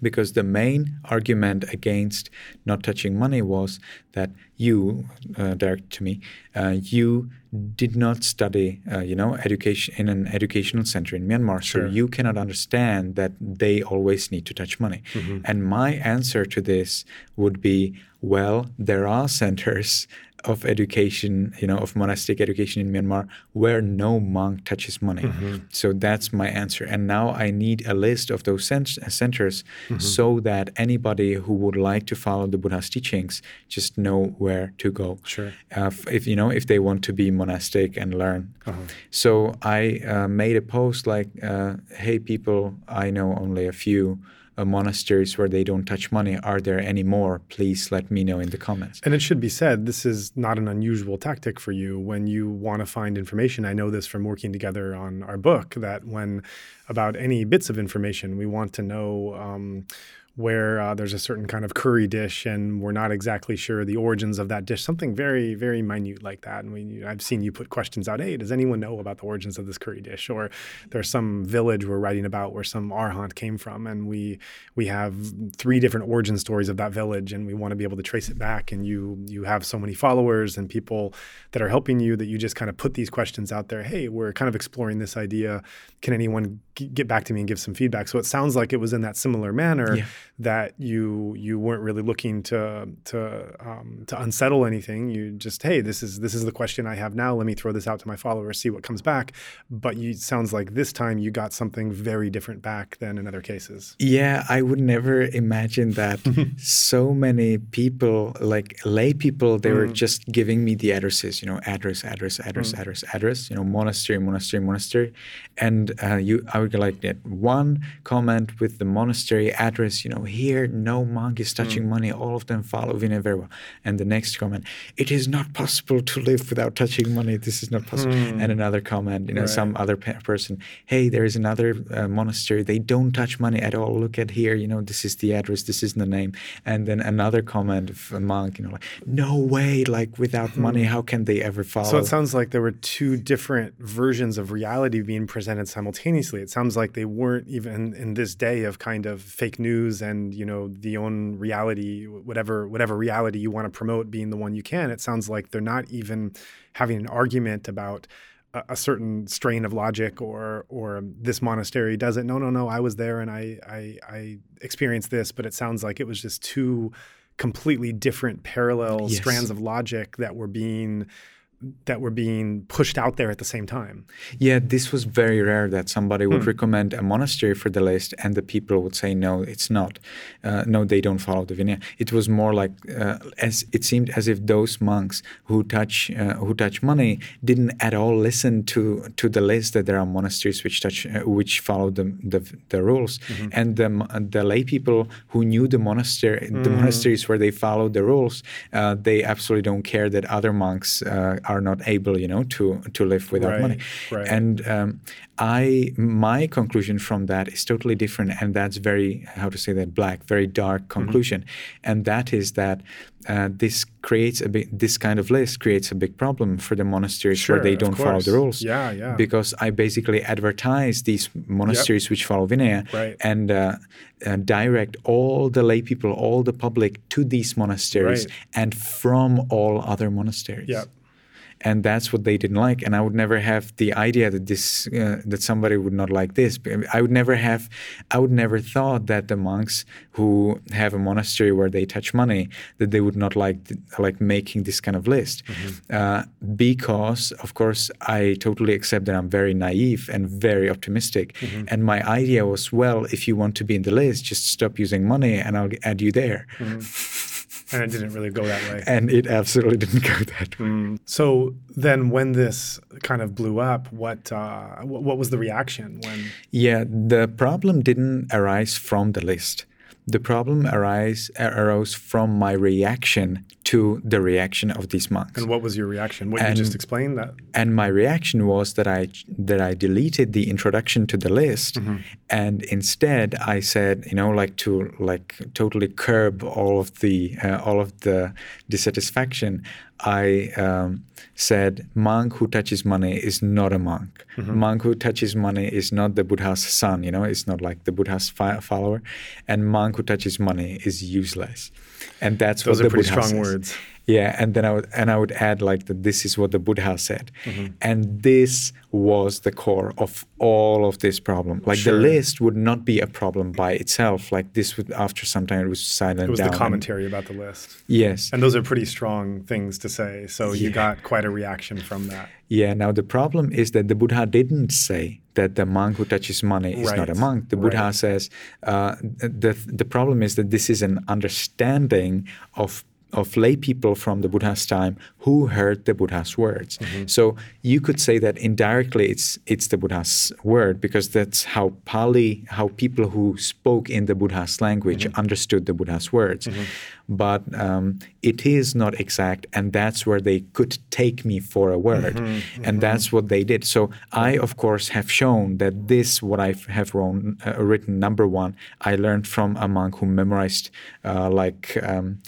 Because the main argument against not touching money was that you, uh, direct to me, uh, you did not study, uh, you know, education in an educational center in Myanmar, sure. so you cannot understand that they always need to touch money. Mm-hmm. And my answer to this would be, well, there are centers of education, you know, of monastic education in Myanmar where no monk touches money. Mm-hmm. So that's my answer. And now I need a list of those cent- centers mm-hmm. so that anybody who would like to follow the Buddha's teachings just know where to go. Sure. Uh, if you know if they want to be monastic and learn. Uh-huh. So I uh, made a post like, uh, "Hey people, I know only a few." Uh, monasteries where they don't touch money. Are there any more? Please let me know in the comments. And it should be said, this is not an unusual tactic for you when you want to find information. I know this from working together on our book that when about any bits of information, we want to know. Um, where uh, there's a certain kind of curry dish and we're not exactly sure the origins of that dish, something very, very minute like that. And we, I've seen you put questions out, hey, does anyone know about the origins of this curry dish? Or there's some village we're writing about where some arhat came from, and we we have three different origin stories of that village, and we want to be able to trace it back. And you you have so many followers and people that are helping you that you just kind of put these questions out there. Hey, we're kind of exploring this idea. Can anyone g- get back to me and give some feedback? So it sounds like it was in that similar manner. Yeah that you you weren't really looking to to um, to unsettle anything. You just hey, this is this is the question I have now. Let me throw this out to my followers, see what comes back. But you sounds like this time you got something very different back than in other cases. Yeah, I would never imagine that so many people, like lay people, they mm. were just giving me the addresses. You know, address, address, address, mm. address, address. You know, monastery, monastery, monastery, and uh, you, I would like that one comment with the monastery address. You know here no monk is touching mm. money. All of them follow Vinaya very well. And the next comment, it is not possible to live without touching money. This is not possible. Mm. And another comment, you know, right. some other pe- person, hey, there is another uh, monastery. They don't touch money at all. Look at here, you know, this is the address, this is the name. And then another comment of a monk, you know, like, no way, like without mm. money, how can they ever follow? So it sounds like there were two different versions of reality being presented simultaneously. It sounds like they weren't even in this day of kind of fake news and you know the own reality whatever whatever reality you want to promote being the one you can it sounds like they're not even having an argument about a, a certain strain of logic or or this monastery does it no no no i was there and i i, I experienced this but it sounds like it was just two completely different parallel yes. strands of logic that were being that were being pushed out there at the same time. Yeah, this was very rare that somebody would hmm. recommend a monastery for the list and the people would say no, it's not. Uh, no, they don't follow the Vinaya. It was more like uh, as it seemed as if those monks who touch uh, who touch money didn't at all listen to to the list that there are monasteries which touch uh, which follow the the, the rules mm-hmm. and the the lay people who knew the monastery mm. the monasteries where they followed the rules uh, they absolutely don't care that other monks uh, are not able, you know, to to live without right, money. Right. And um, I my conclusion from that is totally different, and that's very how to say that black, very dark mm-hmm. conclusion, mm-hmm. and that is that uh, this creates a big this kind of list creates a big problem for the monasteries sure, where they don't follow the rules. Yeah, yeah. Because I basically advertise these monasteries yep. which follow Vinaya right. and uh, uh, direct all the lay people, all the public to these monasteries right. and from all other monasteries. Yep and that's what they didn't like. And I would never have the idea that this uh, that somebody would not like this. I would never have, I would never thought that the monks who have a monastery where they touch money that they would not like like making this kind of list, mm-hmm. uh, because of course I totally accept that I'm very naive and very optimistic, mm-hmm. and my idea was well, if you want to be in the list, just stop using money and I'll add you there. Mm-hmm. And it didn't really go that way. And it absolutely didn't go that way. Mm. So then, when this kind of blew up, what uh, what was the reaction? When yeah, the problem didn't arise from the list. The problem arise, arose from my reaction to the reaction of these monks. And what was your reaction? What and, you just explained that. And my reaction was that I that I deleted the introduction to the list, mm-hmm. and instead I said, you know, like to like totally curb all of the uh, all of the dissatisfaction. I um, said, monk who touches money is not a monk. Mm-hmm. Monk who touches money is not the Buddha's son. You know, it's not like the Buddha's fi- follower, and monk who touches money is useless. And that's Those what the Buddha strong says. words. Yeah, and then I would and I would add like that this is what the Buddha said. Mm-hmm. And this was the core of all of this problem. Like sure. the list would not be a problem by itself. Like this would after some time it was silent It was down the commentary about the list. Yes. And those are pretty strong things to say. So yeah. you got quite a reaction from that. Yeah, now the problem is that the Buddha didn't say that the monk who touches money is right. not a monk. The Buddha right. says uh, the the problem is that this is an understanding of of lay people from the Buddha's time who heard the Buddha's words. Mm-hmm. So you could say that indirectly it's it's the Buddha's word because that's how Pali, how people who spoke in the Buddha's language mm-hmm. understood the Buddha's words. Mm-hmm. But um, it is not exact, and that's where they could take me for a word, mm-hmm. and mm-hmm. that's what they did. So I, of course, have shown that this what I have written, uh, written number one, I learned from a monk who memorized uh, like. Um,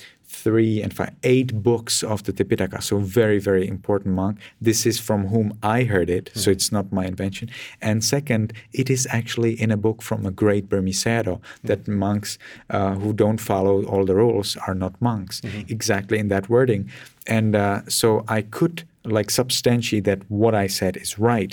three and five, eight books of the Tipitaka. So very, very important monk. This is from whom I heard it, mm-hmm. so it's not my invention. And second, it is actually in a book from a great Burmese Sayadaw that mm-hmm. monks uh, who don't follow all the rules are not monks. Mm-hmm. Exactly in that wording. And uh, so I could like substantiate that what I said is right.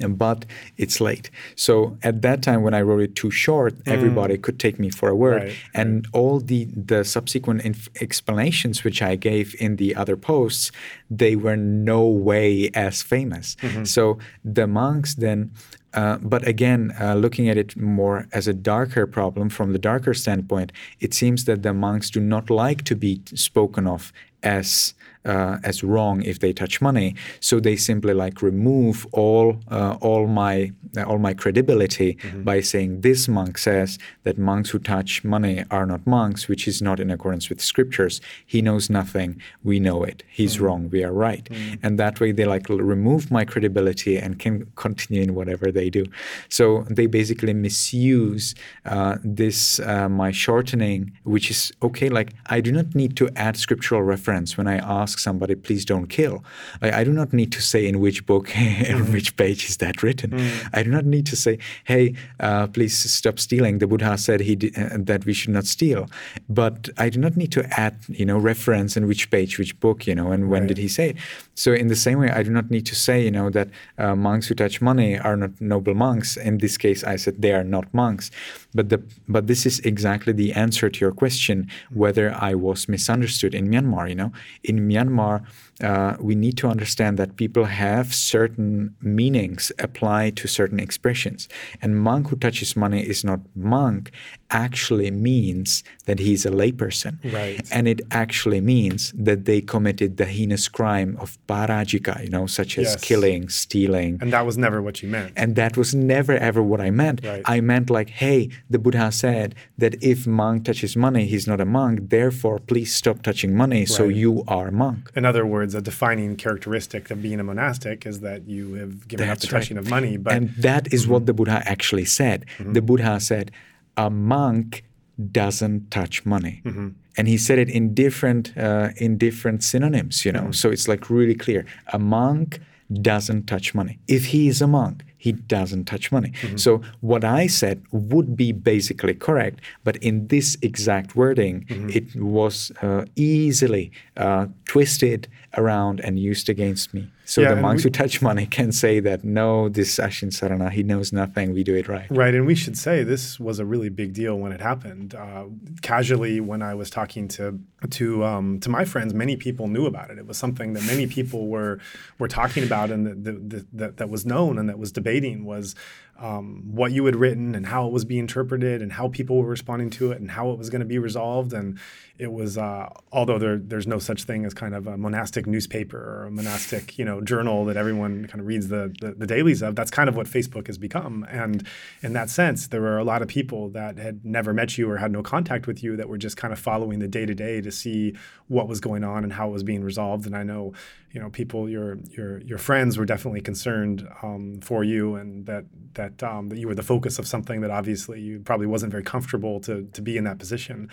But it's late. So at that time, when I wrote it too short, mm. everybody could take me for a word, right, and all the the subsequent inf- explanations which I gave in the other posts, they were no way as famous. Mm-hmm. So the monks then. Uh, but again, uh, looking at it more as a darker problem from the darker standpoint, it seems that the monks do not like to be spoken of as uh, as wrong if they touch money. So they simply like remove all uh, all my uh, all my credibility mm-hmm. by saying this monk says that monks who touch money are not monks, which is not in accordance with scriptures. He knows nothing. We know it. He's mm-hmm. wrong. We are right. Mm-hmm. And that way they like remove my credibility and can continue in whatever they do. So they basically misuse uh, this uh, my shortening, which is okay. Like I do not need to add scriptural reference when I ask ask somebody, please don't kill. I, I do not need to say in which book, in mm. which page is that written. Mm. I do not need to say, hey, uh, please stop stealing. The Buddha said he uh, that we should not steal. But I do not need to add, you know, reference in which page, which book, you know, and when right. did he say it. So in the same way, I do not need to say, you know, that uh, monks who touch money are not noble monks. In this case, I said they are not monks. But the but this is exactly the answer to your question whether I was misunderstood in Myanmar. You know, in Myanmar, uh, we need to understand that people have certain meanings applied to certain expressions. And monk who touches money is not monk actually means that he's a layperson. Right. And it actually means that they committed the heinous crime of parajika, you know, such as yes. killing, stealing. And that was never what you meant. And that was never ever what I meant. Right. I meant like, hey, the Buddha said that if monk touches money, he's not a monk. Therefore, please stop touching money right. so you are monk. In other words, a defining characteristic of being a monastic is that you have given That's up the right. touching of money. But and that is mm-hmm. what the Buddha actually said. Mm-hmm. The Buddha said, a monk doesn't touch money. Mm-hmm. And he said it in different uh, in different synonyms, you know. Mm-hmm. So it's like really clear. A monk doesn't touch money. If he is a monk, he doesn't touch money. Mm-hmm. So what I said would be basically correct, but in this exact wording, mm-hmm. it was uh, easily uh, twisted around and used against me. So yeah, the monks we, who touch money can say that no, this Ashin Sarana, he knows nothing. We do it right. Right, and we should say this was a really big deal when it happened. Uh, casually, when I was talking to to um, to my friends, many people knew about it. It was something that many people were were talking about, and that that, that was known and that was debating was um, what you had written and how it was being interpreted and how people were responding to it and how it was going to be resolved. And it was, uh, although there, there's no such thing as kind of a monastic newspaper or a monastic, you know, journal that everyone kind of reads the, the, the dailies of. That's kind of what Facebook has become. And in that sense, there were a lot of people that had never met you or had no contact with you that were just kind of following the day to day to see what was going on and how it was being resolved. And I know, you know, people, your your your friends were definitely concerned um, for you and that that um, that you were the focus of something that obviously you probably wasn't very comfortable to to be in that position.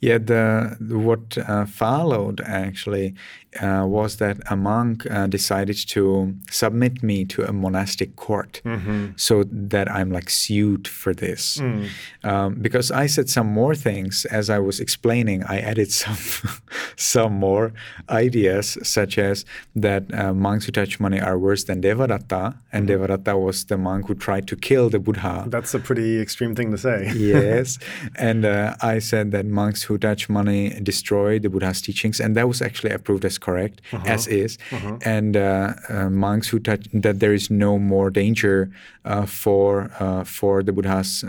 Yeah, the what uh, followed actually uh, was that a monk uh, decided to submit me to a monastic court, mm-hmm. so that I'm like sued for this, mm. um, because I said some more things as I was explaining. I added some some more ideas, such as that uh, monks who touch money are worse than Devadatta, and mm-hmm. Devadatta was the monk who tried to kill the Buddha. That's a pretty extreme thing to say. yes. And uh, I said that monks who touch money destroy the Buddha's teachings, and that was actually approved as correct, uh-huh. as is. Uh-huh. And uh, uh, monks who touch, that there is no more danger uh, for, uh, for the Buddha's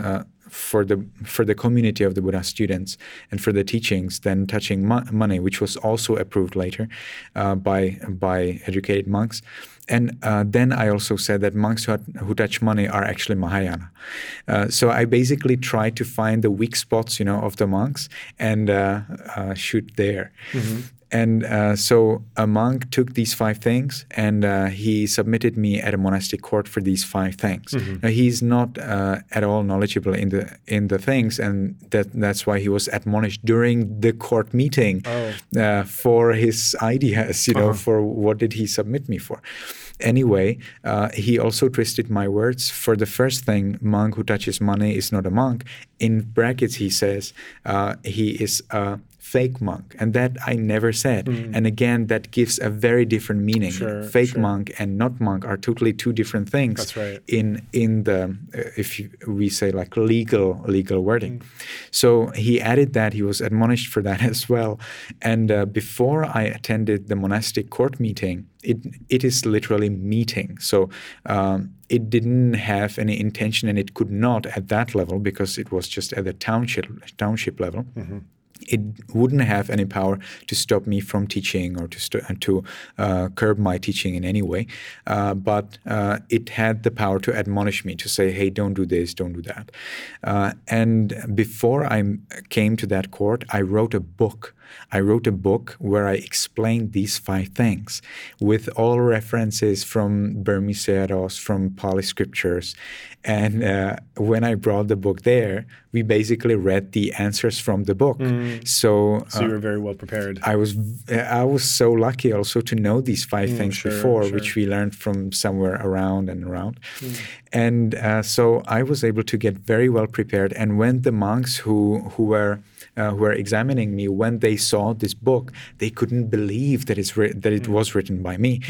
for the for the community of the Buddha students and for the teachings than touching mo- money, which was also approved later uh, by by educated monks. And uh, then I also said that monks who, who touch money are actually Mahayana. Uh, so I basically tried to find the weak spots, you know, of the monks and uh, uh, shoot there. Mm-hmm. And uh, so a monk took these five things and uh, he submitted me at a monastic court for these five things. Mm-hmm. Now, he's not uh, at all knowledgeable in the in the things, and that that's why he was admonished during the court meeting oh. Uh, for his ideas. You know, uh-huh. for what did he submit me for? Anyway, uh, he also twisted my words. For the first thing, monk who touches money is not a monk. In brackets, he says uh, he is a fake monk and that i never said mm. and again that gives a very different meaning sure, fake sure. monk and not monk are totally two different things That's right. in in the uh, if you, we say like legal legal wording mm. so he added that he was admonished for that as well and uh, before i attended the monastic court meeting it it is literally meeting so um, it didn't have any intention and it could not at that level because it was just at the township township level mm-hmm it wouldn't have any power to stop me from teaching or to st- to uh, curb my teaching in any way. Uh, but uh, it had the power to admonish me to say, "Hey, don't do this, don't do that." Uh, and before I came to that court, I wrote a book I wrote a book where I explained these five things with all references from Burmese Sayadaws, from Pali scriptures. And uh, when I brought the book there, we basically read the answers from the book. Mm. So, so you uh, were very well prepared. I was I was so lucky also to know these five mm, things sure, before, sure. which we learned from somewhere around and around. Mm. And uh, so I was able to get very well prepared. And when the monks who who were uh, who were examining me, when they saw this book, they couldn't believe that, it's ri- that it mm. was written by me.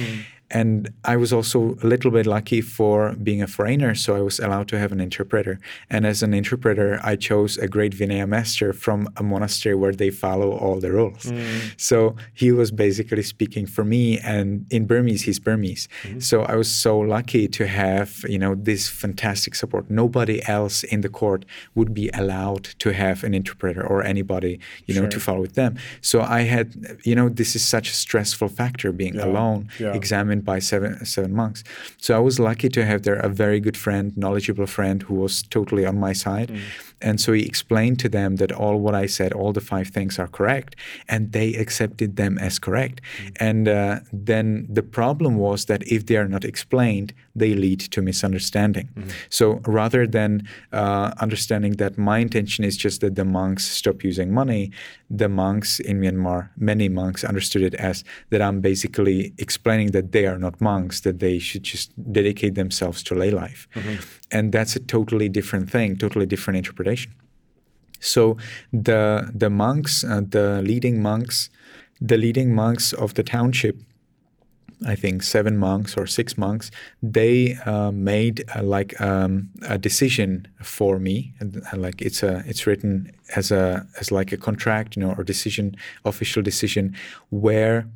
And I was also a little bit lucky for being a foreigner, so I was allowed to have an interpreter. And as an interpreter, I chose a great Vinaya master from a monastery where they follow all the rules. Mm. So he was basically speaking for me, and in Burmese, he's Burmese. Mm. So I was so lucky to have you know this fantastic support. Nobody else in the court would be allowed to have an interpreter or anybody you know sure. to follow with them. So I had you know this is such a stressful factor being yeah. alone, yeah. examining by seven seven monks. So I was lucky to have there a very good friend, knowledgeable friend who was totally on my side. Mm. And so he explained to them that all what I said, all the five things are correct, and they accepted them as correct. Mm-hmm. And uh, then the problem was that if they are not explained, they lead to misunderstanding. Mm-hmm. So rather than uh, understanding that my intention is just that the monks stop using money, the monks in Myanmar, many monks understood it as that I'm basically explaining that they are not monks, that they should just dedicate themselves to lay life. Mm-hmm. And that's a totally different thing, totally different interpretation. So the the monks, uh, the leading monks, the leading monks of the township I think seven monks or six monks, they uh, made uh, like um, a decision for me, and, uh, like it's a it's written as a as like a contract, you know, or decision, official decision, where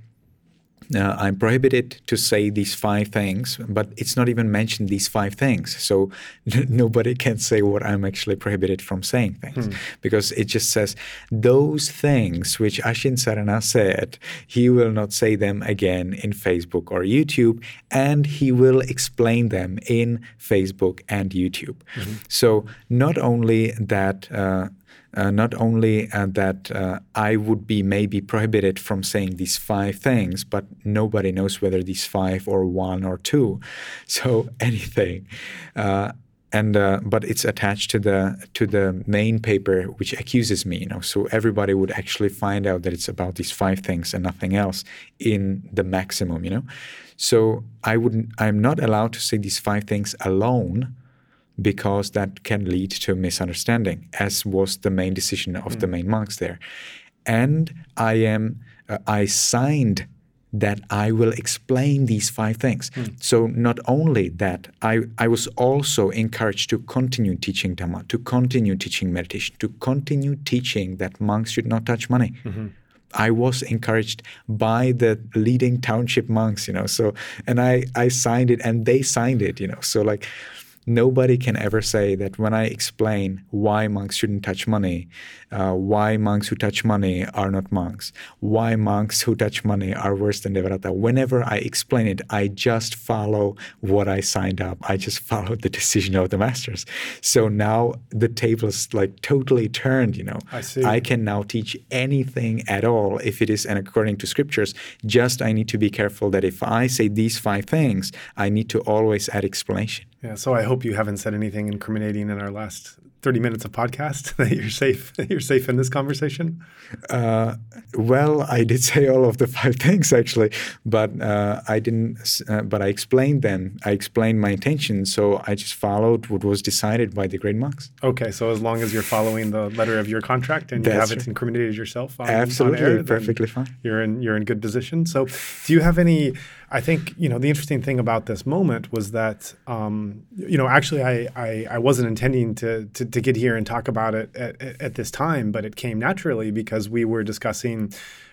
uh, I'm prohibited to say these five things, but it's not even mentioned these five things. So n- nobody can say what I'm actually prohibited from saying things hmm. because it just says those things which Ashin Sarana said, he will not say them again in Facebook or YouTube, and he will explain them in Facebook and YouTube. Mm-hmm. So not only that. Uh, uh, not only uh, that uh, I would be maybe prohibited from saying these five things, but nobody knows whether these five or one or two. So anything. Uh, and uh, but it's attached to the to the main paper which accuses me you know so everybody would actually find out that it's about these five things and nothing else in the maximum you know so i wouldn't i'm not allowed to say these five things alone because that can lead to misunderstanding, as was the main decision of mm. the main monks there. And I am uh, I signed that I will explain these five things. Mm. So not only that, I, I was also encouraged to continue teaching Dhamma, to continue teaching meditation, to continue teaching that monks should not touch money. Mm-hmm. I was encouraged by the leading township monks, you know. So and I I signed it and they signed it, you know. So like nobody can ever say that when I explain why monks shouldn't touch money, uh, why monks who touch money are not monks, why monks who touch money are worse than Devadatta. Whenever I explain it, I just follow what I signed up. I just follow the decision of the masters. So now the table is like totally turned, you know. I see. I can now teach anything at all if it is and according to scriptures. Just I need to be careful that if I say these five things, I need to always add explanation. Yeah, so I hope you haven't said anything incriminating in our last 30 minutes of podcast that you're safe you're safe in this conversation. Uh, well i did say all of the five things actually but uh, i didn't uh, but i explained them. I explained my intention so i just followed what was decided by the great monks okay so as long as you're following the letter of your contract and you haven't right. incriminated yourself on, absolutely on air, perfectly fine. you're in you're in good position. So do you have any I think you know the interesting thing about this moment was that um, you know actually I, I, I wasn't intending to, to, to get here and talk about it at, at, this time, but it came naturally because we were discussing.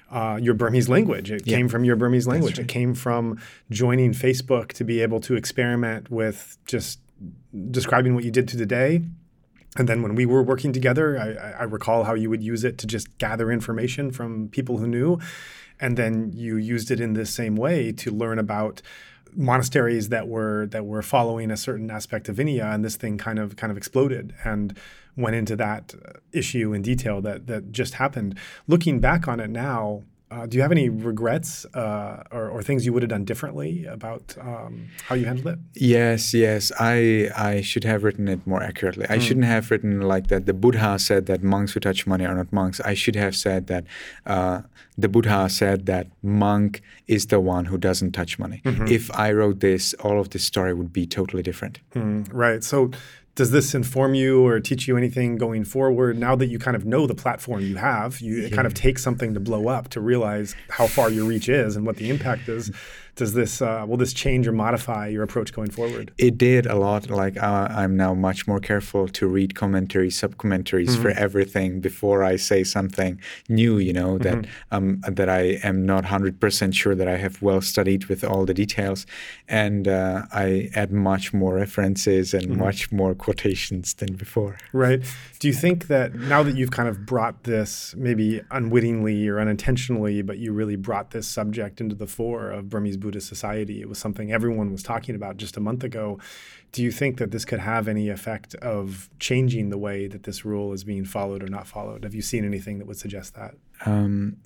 Uh, your Burmese language. It yeah. came from your Burmese language. Right. It came from joining Facebook to be able to experiment with just describing what you did to the day and then when we were working together, I, I, recall how you would use it to just gather information from people who knew and then you used it in this same way to learn about monasteries that were that were following a certain aspect of Vinaya, and this thing kind of kind of exploded and went into that issue in detail that that just happened. Looking back on it now, uh, do you have any regrets uh, or, or, things you would have done differently about um, how you handled it? Yes, yes. I I should have written it more accurately. I mm. shouldn't have written like that. The Buddha said that monks who touch money are not monks. I should have said that uh, the Buddha said that monk is the one who doesn't touch money. Mm-hmm. If I wrote this, all of this story would be totally different. Mm, right. So does this inform you or teach you anything going forward now that you kind of know the platform you have you yeah. kind of take something to blow up to realize how far your reach is and what the impact is does this uh, will this change or modify your approach going forward? It did a lot. Like uh, I'm now much more careful to read commentaries, sub commentaries mm-hmm. for everything before I say something new. You know that mm-hmm. um, that I am not hundred percent sure that I have well studied with all the details, and uh, I add much more references and mm-hmm. much more quotations than before. Right. Do you think that now that you've kind of brought this maybe unwittingly or unintentionally, but you really brought this subject into the fore of Burmese Buddhist society. It was something everyone was talking about just a month ago. Do you think that this could have any effect of changing the way that this rule is being followed or not followed? Have you seen anything that would suggest that? Um,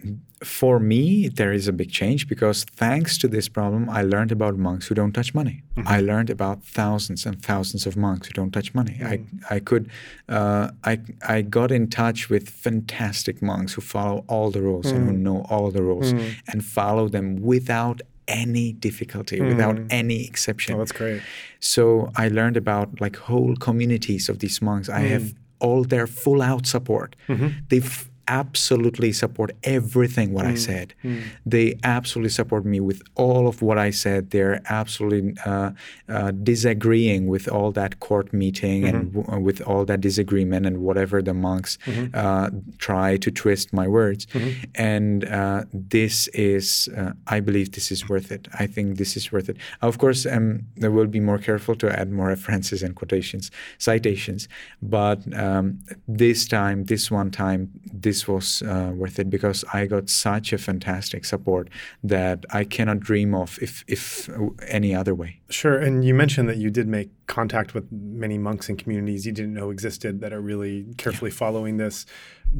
for me, there is a big change because thanks to this problem, I learned about monks who don't touch money. Mm-hmm. I learned about thousands and thousands of monks who don't touch money. Mm-hmm. I I could uh, I I got in touch with fantastic monks who follow all the rules mm-hmm. and who mm. know all the rules mm. and follow them without any difficulty, mm. without any exception. Oh, that's great. So I learned about like whole communities of these monks. I have mm. all their full out support. Mm-hmm. They've absolutely support everything what mm. I said. Mm. They absolutely support me with all of what I said. They're absolutely uh, uh, disagreeing with all that court meeting mm-hmm. and w- with all that disagreement and whatever the monks mm-hmm. uh, try to twist my words. Mm-hmm. And uh, this is, uh, I believe, this is worth it. I think this is worth it. Of course, um, I will be more careful to add more references and quotations, citations. But um, this time, this one time, this this was uh, worth it because I got such a fantastic support that I cannot dream of if, if any other way. Sure. And you mentioned that you did make contact with many monks and communities you didn't know existed that are really carefully yeah. following this.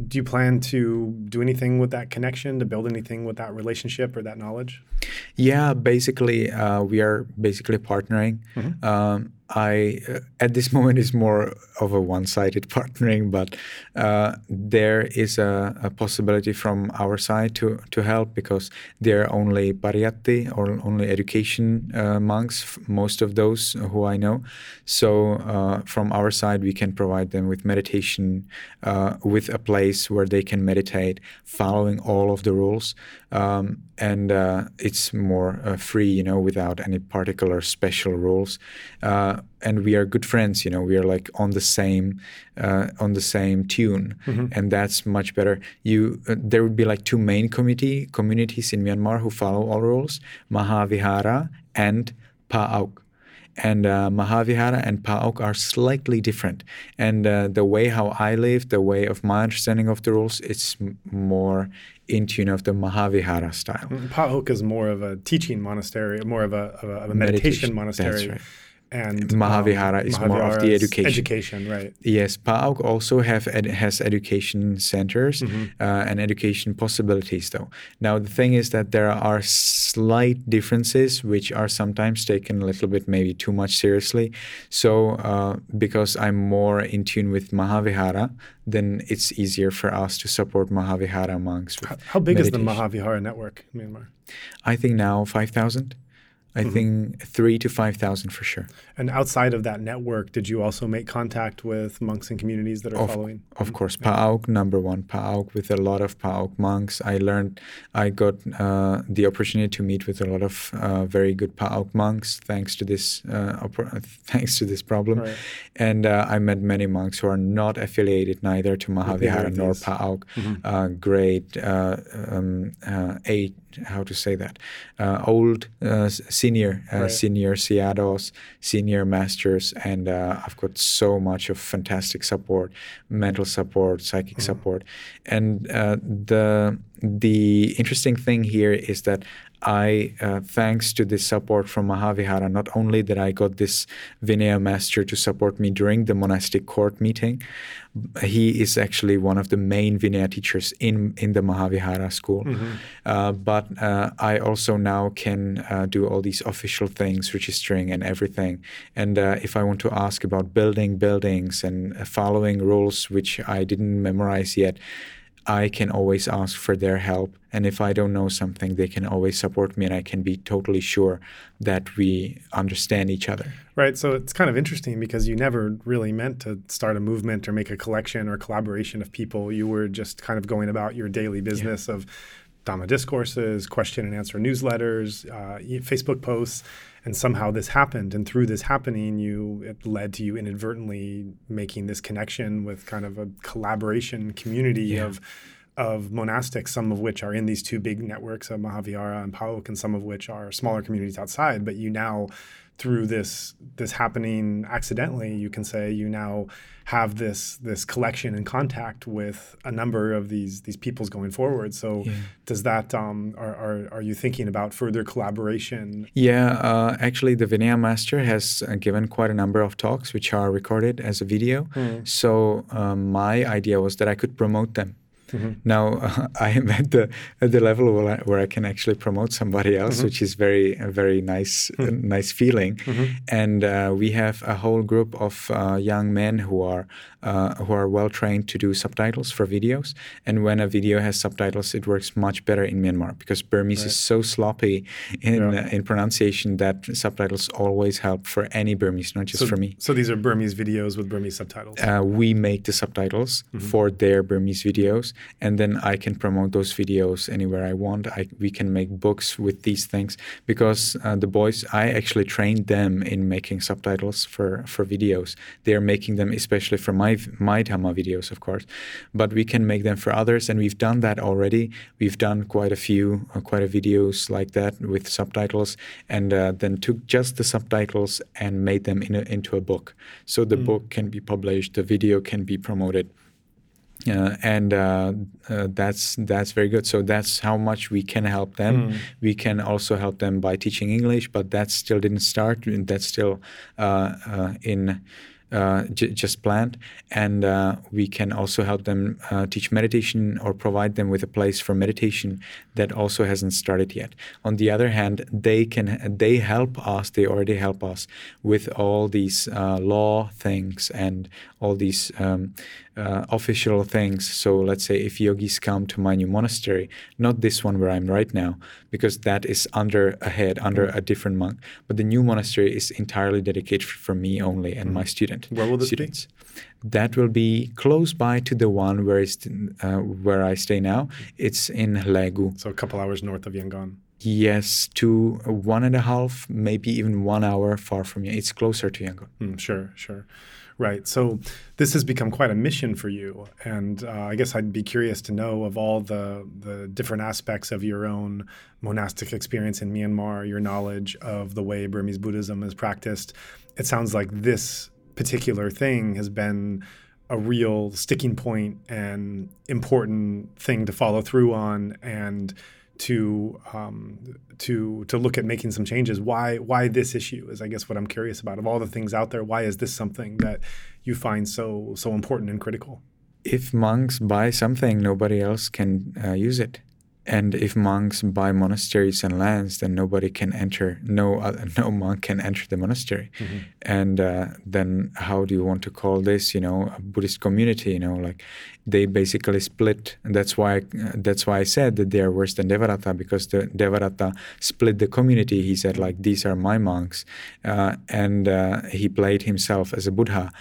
Do you plan to do anything with that connection, to build anything with that relationship or that knowledge? Yeah, basically, uh, we are basically partnering. Mm-hmm. Um, I uh, at this moment is more of a one-sided partnering, but uh, there is a, a, possibility from our side to to help because they're only pariyatti or only education uh, monks, most of those who I know. So uh, from our side, we can provide them with meditation, uh, with a place where they can meditate, following all of the rules, um, and uh, it's more free, you know, without any particular special rules and we are good friends you know we are like on the same uh, on the same tune mm-hmm. and that's much better you uh, there would be like two main community communities in myanmar who follow all rules mahavihara and pa'auk and uh, Mahavihara and Pa'auk are slightly different. And uh, the way how I live, the way of my understanding of the rules, it's m- more in tune of the Mahavihara style. Pa'auk is more of a teaching monastery, more of a, of a, of a meditation, meditation, monastery. Right and Mahavihara um, is Mahavihara more of the education. Education, right? Yes, Pa'auk also have ed- has education centers mm-hmm. uh, and education possibilities, though. Now the thing is that there are slight differences which are sometimes taken a little bit maybe too much seriously. So uh, because I'm more in tune with Mahavihara, then it's easier for us to support Mahavihara monks. How, how, big meditation. is the Mahavihara network in Myanmar? I think now five thousand. I mm-hmm. think three to five thousand for sure. And outside of that network, did you also make contact with monks and communities that are of, following? Of mm-hmm. course, Pa'auk number one, Pa'auk with a lot of Pa'auk monks. I learned, I got uh, the opportunity to meet with a lot of uh, very good Pa'auk monks thanks to this, uh, thanks to this problem, right. and uh, I met many monks who are not affiliated neither to Mahavihara nor Pa'auk. Mm-hmm. Uh, great uh, um, eight how to say that uh, old uh, senior uh, right. senior Sayadaws, senior masters, and uh, I've got so much of fantastic support, mental support, psychic mm-hmm. support, and uh, the the interesting thing here is that I, uh, thanks to this support from Mahavihara, not only that I got this Vinaya master to support me during the monastic court meeting, he is actually one of the main Vinaya teachers in, in the Mahavihara school. Mm-hmm. Uh, but uh, I also now can uh, do all these official things, registering and everything. And uh, if I want to ask about building buildings and following rules which I didn't memorize yet, I can always ask for their help. And if I don't know something, they can always support me, and I can be totally sure that we understand each other. Right. So it's kind of interesting because you never really meant to start a movement or make a collection or collaboration of people. You were just kind of going about your daily business yeah. of Dhamma discourses, question and answer newsletters, uh, Facebook posts and somehow this happened and through this happening you it led to you inadvertently making this connection with kind of a collaboration community yeah. of of monastics, some of which are in these two big networks of Mahavihara and Pa'auk, and some of which are smaller communities outside. But you now, through this this happening accidentally, you can say you now have this this collection and contact with a number of these these peoples going forward. So yeah. does that um, are, are are you thinking about further collaboration? Yeah, uh, actually, the Vinaya master has uh, given quite a number of talks which are recorded as a video. Mm. So um, my idea was that I could promote them Mm-hmm. Now uh, I am at the at the level where I, where I can actually promote somebody else, mm-hmm. which is very a very nice mm-hmm. nice feeling. Mm-hmm. And uh, we have a whole group of uh, young men who are uh, who are well trained to do subtitles for videos. And when a video has subtitles, it works much better in Myanmar because Burmese right. is so sloppy in yeah. Uh, in pronunciation that subtitles always help for any Burmese, not just so, for me. So these are Burmese videos with Burmese subtitles. Uh, we make the subtitles mm-hmm. for their Burmese videos, and then I can promote those videos anywhere I want. I, we can make books with these things because uh, the boys, I actually trained them in making subtitles for for videos. They are making them especially for my my Dhamma videos, of course, but we can make them for others, and we've done that already. We've done quite a few, uh, quite a videos like that with subtitles, and uh, then took just the subtitles and made them in a, into a book. So the mm. book can be published, the video can be promoted. Uh, and uh, uh, that's that's very good. So that's how much we can help them. Mm. We can also help them by teaching English, but that still didn't start. That's still uh, uh, in uh, j- just planned, and uh, we can also help them uh, teach meditation or provide them with a place for meditation that also hasn't started yet. On the other hand, they can they help us. They already help us with all these uh, law things and all these um, uh, official things. So let's say if yogis come to my new monastery, not this one where I'm right now, because that is under a head, under a different monk, but the new monastery is entirely dedicated for me only and mm. my student. Where will this students. be? That will be close by to the one where uh, where I stay now. It's in Hlegu. So a couple hours north of Yangon. Yes, to one and a half, maybe even one hour far from you. It's closer to Yangon. Mm, sure, sure. Right. So this has become quite a mission for you, and uh, I guess I'd be curious to know of all the the different aspects of your own monastic experience in Myanmar, your knowledge of the way Burmese Buddhism is practiced. It sounds like this particular thing has been a real sticking point and important thing to follow through on and to um, to to look at making some changes. Why why this issue is I guess what I'm curious about. Of all the things out there, why is this something that you find so so important and critical? If monks buy something, nobody else can uh, use it. And if monks buy monasteries and lands, then nobody can enter. No, uh, no monk can enter the monastery. Mm-hmm. And uh, then, how do you want to call this? You know, a Buddhist community. You know, like they basically split. And that's why. Uh, that's why I said that they are worse than Devadatta because the Devadatta split the community. He said like, these are my monks, uh, and uh, he played himself as a Buddha,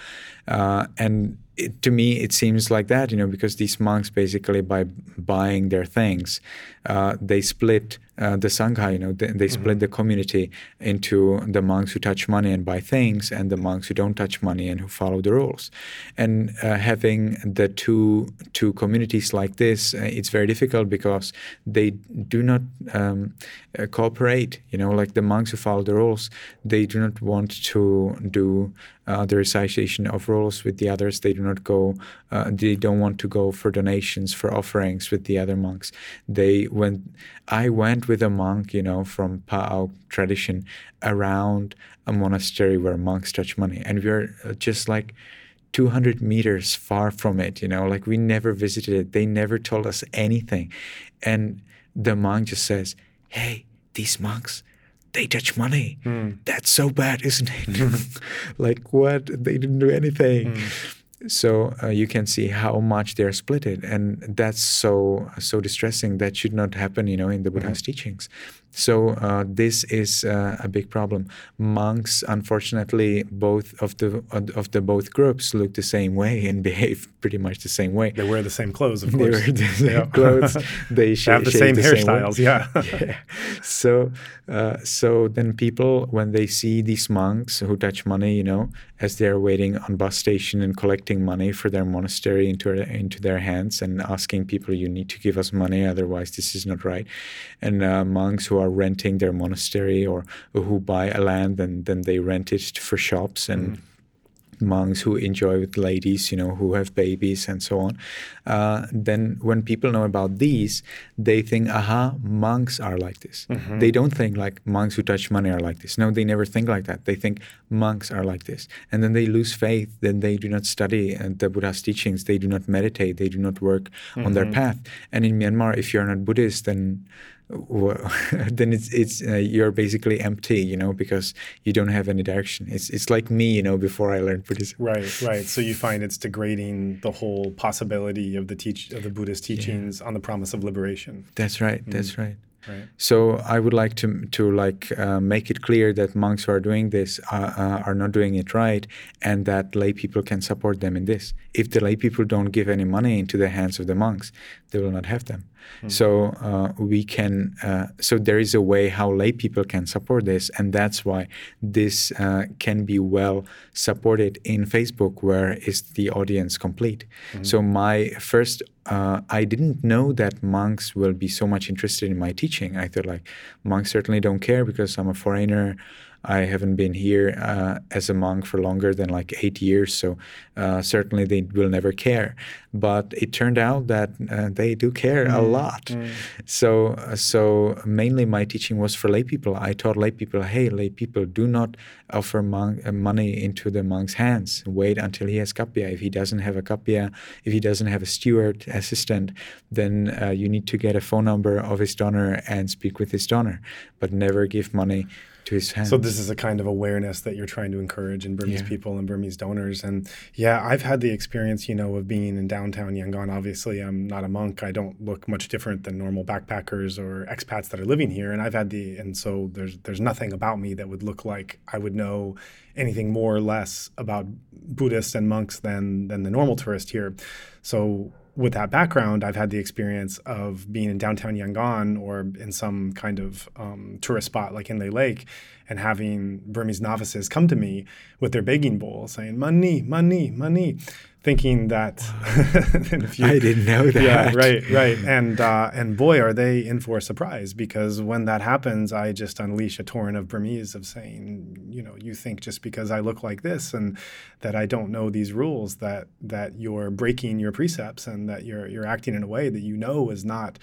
uh, and it, to me, it seems like that, you know, because these monks basically by buying their things, uh, they split uh, the sangha, you know, they, they split mm-hmm. the community into the monks who touch money and buy things, and the monks who don't touch money and who follow the rules. And uh, having the two two communities like this, uh, it's very difficult because they do not um, uh, cooperate. You know, like the monks who follow the rules, they do not want to do uh, the recitation of rules with the others. They do not go. Uh, they don't want to go for donations for offerings with the other monks. They when I went with a monk, you know, from Pa'auk tradition around a monastery where monks touch money. And we are uh, just like 200 meters far from it, you know, like we never visited it. They never told us anything. And the monk just says, Hey, these monks, they touch money. Mm. That's so bad, isn't it? like, what? They didn't do anything. Mm so uh, you can see how much they're splitted and that's so so distressing that should not happen you know in the buddha's mm-hmm. teachings So uh, this is uh, a big problem. Monks, unfortunately, both of the of the both groups look the same way and behave pretty much the same way. They wear the same clothes, of course. They wear the same yeah. clothes. They, sh- they have the same the hairstyles. Same yeah. yeah. So uh, so then people, when they see these monks who touch money, you know, as they're waiting on bus station and collecting money for their monastery into into their hands and asking people, "You need to give us money, otherwise this is not right," and uh, monks who are renting their monastery or who buy a land and then they rent it for shops and. Mm monks who enjoy with ladies, you know, who have babies and so on. Uh, then when people know about these, they think, aha, monks are like this. Mm-hmm. They don't think like monks who touch money are like this. No, they never think like that. They think monks are like this. And then they lose faith. Then they do not study uh, the Buddha's teachings. They do not meditate. They do not work mm-hmm. on their mm-hmm. path. And in Myanmar, if you're not Buddhist, then well, then it's it's uh, you're basically empty, you know, because you don't have any direction. It's it's like me, you know, before I learned Buddhism. Right, right. So you find it's degrading the whole possibility of the teach of the Buddhist teachings yeah. on the promise of liberation. That's right. Mm. That's right. Right. So I would like to to like uh, make it clear that monks who are doing this uh, uh, are not doing it right, and that lay people can support them in this. If the lay people don't give any money into the hands of the monks, they will not have them. Mm-hmm. So uh, we can. Uh, so there is a way how lay people can support this, and that's why this uh, can be well supported in Facebook, where is the audience complete. Mm-hmm. So my first uh, I didn't know that monks will be so much interested in my teaching. I thought like monks certainly don't care because I'm a foreigner. I haven't been here uh, as a monk for longer than like eight years, so uh, certainly they will never care. But it turned out that uh, they do care mm. a lot. Mm. So, uh, so mainly my teaching was for lay people. I taught lay people, hey, lay people, do not offer monk, uh, money into the monk's hands. Wait until he has kappiya. If he doesn't have a kappiya, if he doesn't have a steward assistant, then uh, you need to get a phone number of his donor and speak with his donor. But never give money to his hands. So this is a kind of awareness that you're trying to encourage in Burmese yeah. people and Burmese donors. And yeah, I've had the experience, you know, of being in downtown Yangon. Obviously, I'm not a monk. I don't look much different than normal backpackers or expats that are living here. And I've had the and so there's there's nothing about me that would look like I would know anything more or less about Buddhists and monks than than the normal tourist here. So with that background, I've had the experience of being in downtown Yangon or in some kind of um, tourist spot like Inle Lake and having Burmese novices come to me with their begging bowl saying, money, money, money thinking that you, I didn't know that. Yeah, right, right. And uh, and boy, are they in for a surprise because when that happens, I just unleash a torrent of Burmese of saying, you know, you think just because I look like this and that I don't know these rules that that you're breaking your precepts and that you're you're acting in a way that you know is not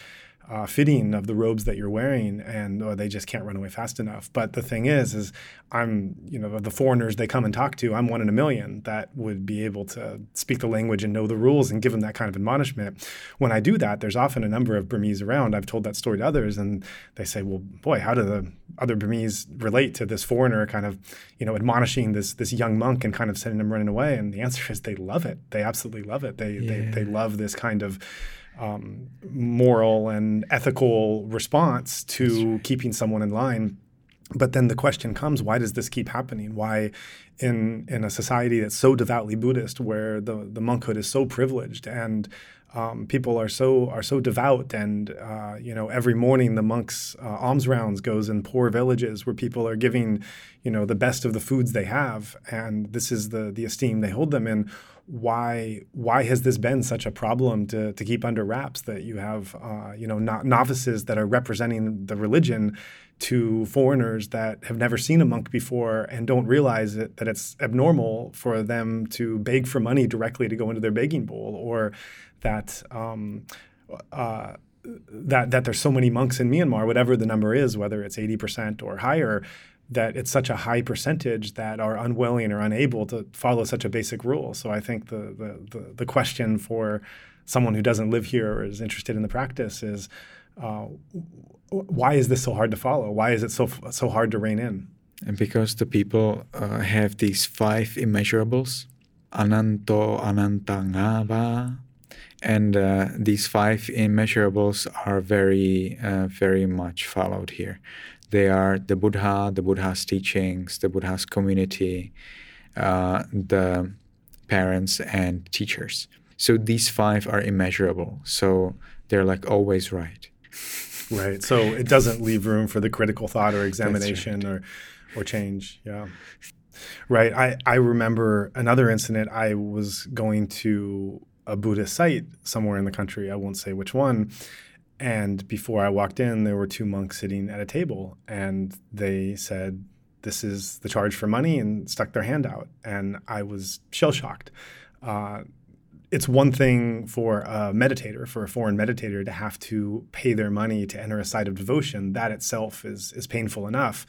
uh, fitting of the robes that you're wearing, and or they just can't run away fast enough. But the thing is, is I'm you know the foreigners they come and talk to, I'm one in a million that would be able to speak the language and know the rules and give them that kind of admonishment. When I do that, there's often a number of Burmese around. I've told that story to others, and they say, "Well, boy, how do the other Burmese relate to this foreigner kind of you know admonishing this this young monk and kind of sending him running away?" And the answer is they love it. They absolutely love it. They yeah. they, they love this kind of um, moral and ethical response to right. keeping someone in line. But then the question comes: Why does this keep happening? Why, in in a society that's so devoutly Buddhist, where the the monkhood is so privileged and um, people are so are so devout, and uh, you know every morning the monks' uh, alms rounds goes in poor villages where people are giving, you know, the best of the foods they have, and this is the the esteem they hold them in why why has this been such a problem to, to keep under wraps that you have uh, you know no- novices that are representing the religion to foreigners that have never seen a monk before and don't realize it, that it's abnormal for them to beg for money directly to go into their begging bowl or that um, uh, that that there's so many monks in Myanmar, whatever the number is, whether it's 80% or higher, that it's such a high percentage that are unwilling or unable to follow such a basic rule. So I think the the the, the question for someone who doesn't live here or is interested in the practice is uh, why is this so hard to follow? Why is it so so hard to rein in? And because the people uh, have these five immeasurables, ananto anantangava, and uh, these five immeasurables are very, uh, very much followed here. They are the Buddha, the Buddha's teachings, the Buddha's community, uh, the parents and teachers. So these five are immeasurable. So they're like always right. right. So it doesn't leave room for the critical thought or examination right. or or change. Yeah. Right. I, I remember another incident. I was going to a Buddhist site somewhere in the country. I won't say which one. And before I walked in, there were two monks sitting at a table, and they said, This is the charge for money, and stuck their hand out. And I was shell shocked. Uh, it's one thing for a meditator, for a foreign meditator, to have to pay their money to enter a site of devotion. That itself is, is painful enough.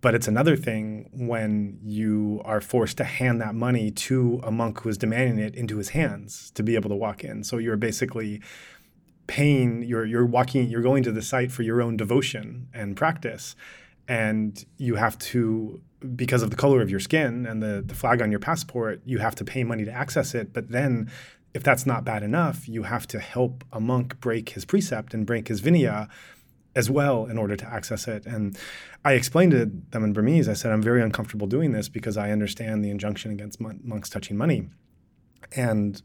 But it's another thing when you are forced to hand that money to a monk who is demanding it into his hands to be able to walk in. So you're basically paying, you're, you're walking, you're going to the site for your own devotion and practice. And you have to, because of the color of your skin and the, the flag on your passport, you have to pay money to access it. But then if that's not bad enough, you have to help a monk break his precept and break his vinaya as well in order to access it. And I explained to them in Burmese, I said, I'm very uncomfortable doing this because I understand the injunction against mon- monks touching money. And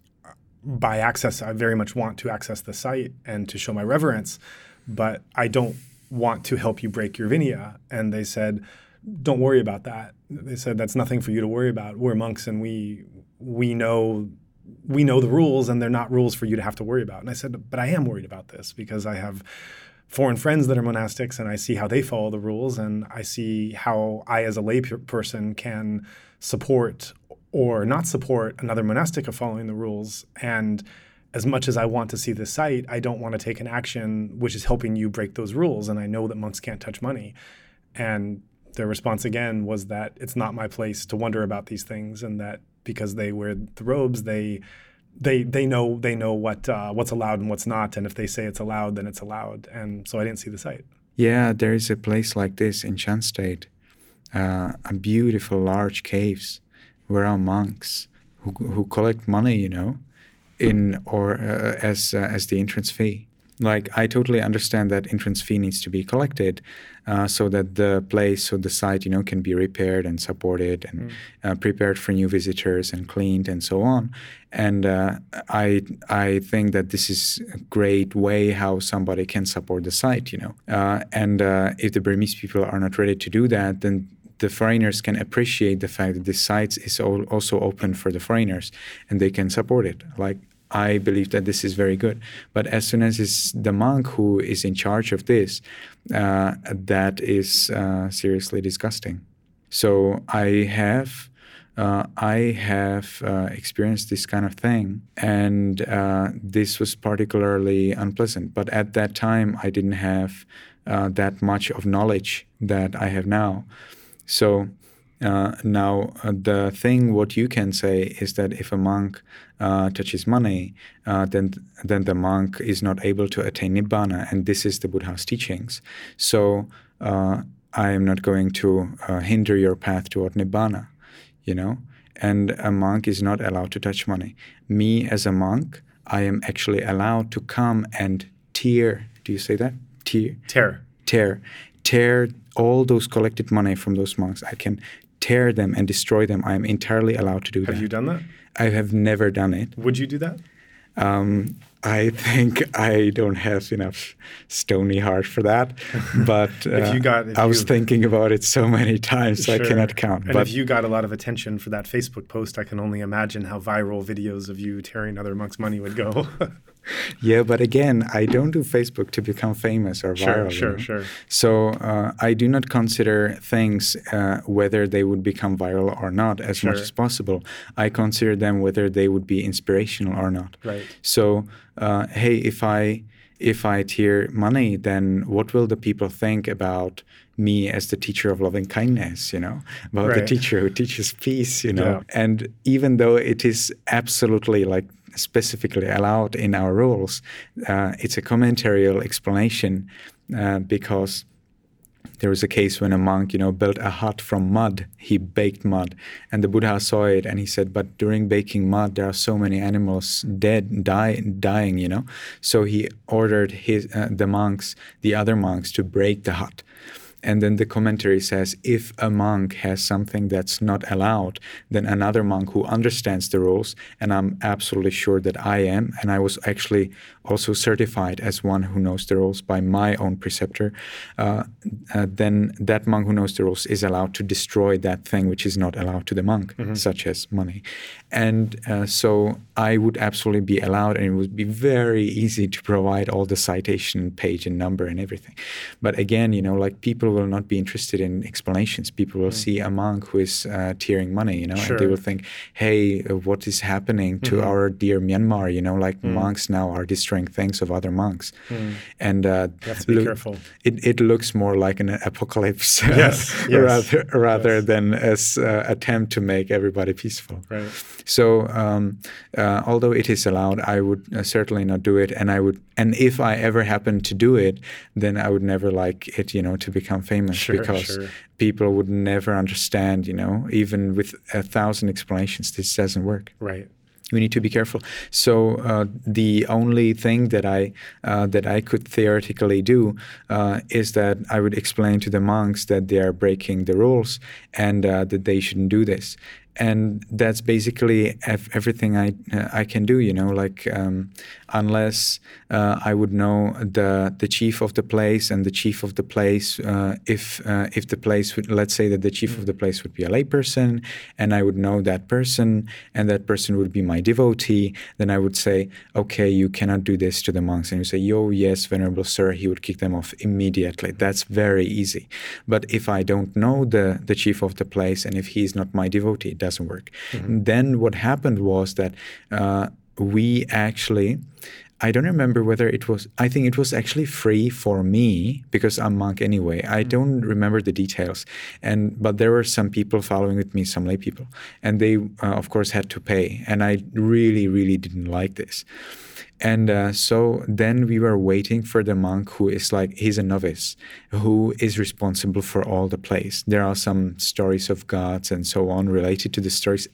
by access, I very much want to access the site and to show my reverence, but I don't want to help you break your vinaya. And they said, don't worry about that. They said, that's nothing for you to worry about. We're monks and we, we know we know the rules and they're not rules for you to have to worry about. And I said, but I am worried about this because I have foreign friends that are monastics and I see how they follow the rules and I see how I as a lay person can support or not support another monastic of following the rules and as much as I want to see the site, I don't want to take an action which is helping you break those rules. And I know that monks can't touch money. And their response again was that it's not my place to wonder about these things, and that because they wear the robes, they they they know they know what uh, what's allowed and what's not, and if they say it's allowed, then it's allowed. And so I didn't see the site. Yeah, there is a place like this in Shan State, uh, a beautiful large caves where are monks who who collect money, you know, in or uh, as uh, as the entrance fee. Like I totally understand that entrance fee needs to be collected, uh, so that the place or the site, you know, can be repaired and supported and mm. uh, prepared for new visitors and cleaned and so on. And uh, I I think that this is a great way how somebody can support the site, you know. Uh, and uh, if the Burmese people are not ready to do that, then the foreigners can appreciate the fact that this site is also open for the foreigners and they can support it. Like I believe that this is very good. But as soon as it's the monk who is in charge of this, uh, that is uh, seriously disgusting. So I have. Uh, I have uh, experienced this kind of thing, and uh, this was particularly unpleasant. But at that time, I didn't have uh, that much of knowledge that I have now. So uh, now, uh, the thing what you can say is that if a monk uh, touches money, uh, then then the monk is not able to attain nibbana, and this is the Buddha's teachings. So uh, I am not going to uh, hinder your path toward nibbana, you know. And a monk is not allowed to touch money. Me as a monk, I am actually allowed to come and tear. Do you say that? Tear. Tear. Tear. Tear all those collected money from those monks. I can tear them and destroy them. I am entirely allowed to do have that. Have you done that? I have never done it. Would you do that? Um, I think I don't have enough stony heart for that. But uh, if you got, I was thinking about it so many times, sure. I cannot count. And but if you got a lot of attention for that Facebook post, I can only imagine how viral videos of you tearing other monks' money would go. yeah, but again, I don't do Facebook to become famous or viral. Sure, sure, sure. So uh, I do not consider things uh, whether they would become viral or not as sure. much as possible. I consider them whether they would be inspirational or not. Right. So uh, hey, if I if I tear money, then what will the people think about me as the teacher of loving kindness, you know, about right. the teacher who teaches peace, you know? Yeah. And even though it is absolutely like specifically allowed in our rules. Uh, it's a commentarial explanation uh, because there was a case when a monk, you know, built a hut from mud. He baked mud, and the Buddha saw it, and he said, "But during baking mud, there are so many animals dead, die, dying, you know." So he ordered his uh, the monks, the other monks, to break the hut. And then the commentary says if a monk has something that's not allowed, then another monk who understands the rules, and I'm absolutely sure that I am, and I was actually also certified as one who knows the rules by my own preceptor, uh, uh, then that monk who knows the rules is allowed to destroy that thing which is not allowed to the monk, mm-hmm. such as money. And uh, so I would absolutely be allowed, and it would be very easy to provide all the citation page and number and everything. But again, you know, like people will not be interested in explanations. People will mm. see a monk who is uh, tearing money, you know, sure. and they will think, hey, what is happening to mm-hmm. our dear Myanmar? You know, like mm. monks now are destroying things of other monks. Mm. And uh, careful. It, it looks more like an apocalypse yes, yes. rather, rather yes. than as uh, attempt to make everybody peaceful. Right. So um, uh, although it is allowed, I would uh, certainly not do it. And I would, and if I ever happen to do it, then I would never like it, you know, to become famous sure, because sure. people would never understand, you know, even with a thousand explanations, this doesn't work. Right we need to be careful. So uh, the only thing that I uh, that I could theoretically do uh, is that I would explain to the monks that they are breaking the rules and uh, that they shouldn't do this and that's basically everything I I can do. You know, like um, unless uh, I would know the the chief of the place and the chief of the place, uh, if uh, if the place would let's say that the chief of the place would be a layperson, and I would know that person, and that person would be my devotee, then I would say, okay, you cannot do this to the monks, and you say, yo, yes, venerable sir, he would kick them off immediately. That's very easy. But if I don't know the the chief of the place, and if he's not my devotee, it doesn't work. Mm-hmm. Then what happened was that uh, we actually I don't remember whether it was, I think it was actually free for me because I'm monk anyway. I mm-hmm. don't remember the details. And, but there were some people following with me, some lay people, and they, uh, of course, had to pay. And I really, really didn't like this. And uh, so then we were waiting for the monk who is like, he's a novice, who is responsible for all the place. There are some stories of gods and so on related to the stories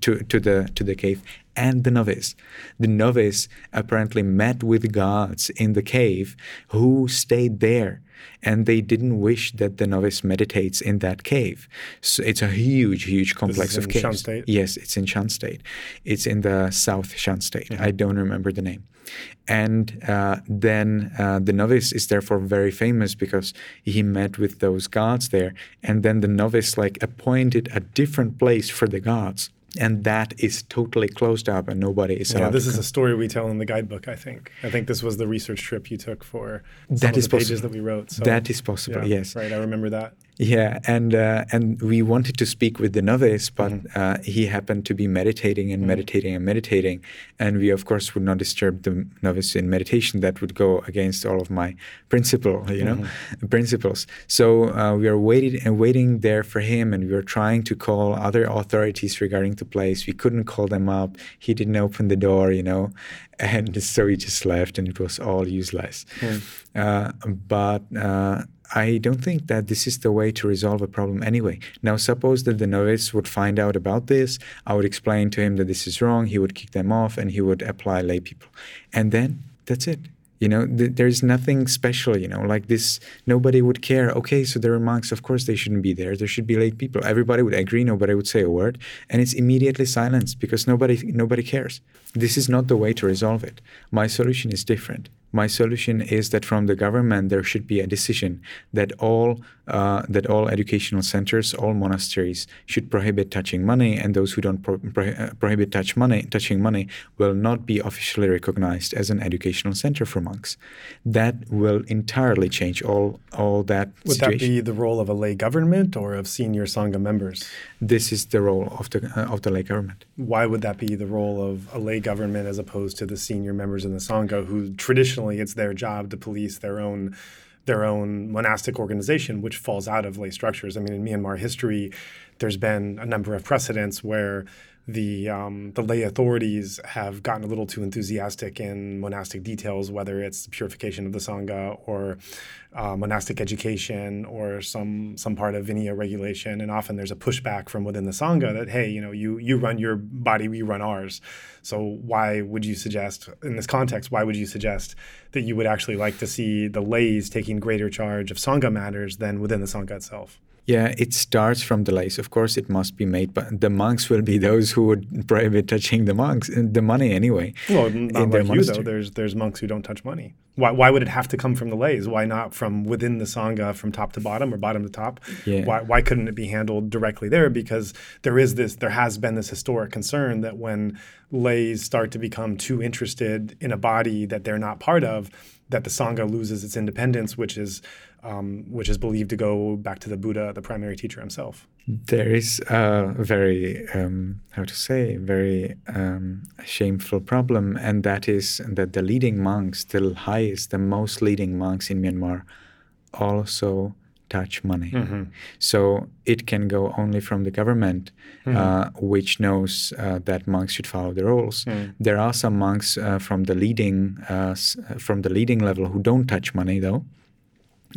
to, to the to the cave and the novice. The novice apparently met with gods in the cave who stayed there and they didn't wish that the novice meditates in that cave. So it's a huge, huge complex of caves. Shan State? Yes, it's in Shan State. It's in the South Shan State. Mm-hmm. I don't remember the name. And uh, then uh, the novice is therefore very famous because he met with those gods there. And then the novice like appointed a different place for the gods and that is totally closed up and nobody is yeah this is a story we tell in the guidebook i think. I think this was the research trip you took for that of the pages that we wrote so, that is possible yeah, yes. right i remember that yeah, and uh, and we wanted to speak with the novice, but mm-hmm. uh, he happened to be meditating and mm-hmm. meditating and meditating, and we of course would not disturb the novice in meditation. That would go against all of my principle, you know, mm-hmm. principles. So uh, we are waiting and waiting there for him, and we were trying to call other authorities regarding the place. We couldn't call them up. He didn't open the door, you know, and so he just left, and it was all useless. Mm. but uh, I don't think that this is the way to resolve a problem anyway. Now, suppose that the novice would find out about this. I would explain to him that this is wrong. He would kick them off and he would apply lay people. And then that's it. You know, th- there's nothing special, you know, like this. Nobody would care. Okay, so there are monks. Of course, they shouldn't be there. There should be lay people. Everybody would agree. Nobody would say a word. And it's immediately silenced because nobody, nobody cares. This is not the way to resolve it. My solution is different. My solution is that from the government there should be a decision that all uh, that all educational centers, all monasteries should prohibit touching money, and those who don't pro- pro- uh, prohibit touch money, touching money will not be officially recognized as an educational center for monks. That will entirely change all all that. Would situation. that be the role of a lay government or of senior sangha members? This is the role of the uh, of the lay government. Why would that be the role of a lay government as opposed to the senior members in the sangha, who traditionally it's their job to police their own their own monastic organization, which falls out of lay structures. I mean, in Myanmar history, there's been a number of precedents where the um, the lay authorities have gotten a little too enthusiastic in monastic details, whether it's the purification of the sangha or uh, monastic education or some some part of Vinaya regulation. And often there's a pushback from within the sangha that hey, you know, you you run your body, we run ours. So why would you suggest in this context? Why would you suggest that you would actually like to see the lays taking greater charge of sangha matters than within the sangha itself? Yeah, it starts from the lays. Of course, it must be made, but the monks will be those who would prohibit touching the monks, uh, the money anyway. Well, not like you though. There's there's monks who don't touch money. Why why would it have to come from the lays? Why not from within the sangha, from top to bottom or bottom to top? Yeah. Why why couldn't it be handled directly there? Because there is this, there has been this historic concern that when lays start to become too interested in a body that they're not part of, that the sangha loses its independence, which is um, which is believed to go back to the Buddha, the primary teacher himself. There is a very, um, how to say, very um, shameful problem, and that is that the leading monks, the highest, the most leading monks in Myanmar, also touch money. Mm-hmm. So it can go only from the government, mm-hmm. uh, which knows uh, that monks should follow the rules. Mm. There are some monks uh, from the leading uh, from the leading level who don't touch money though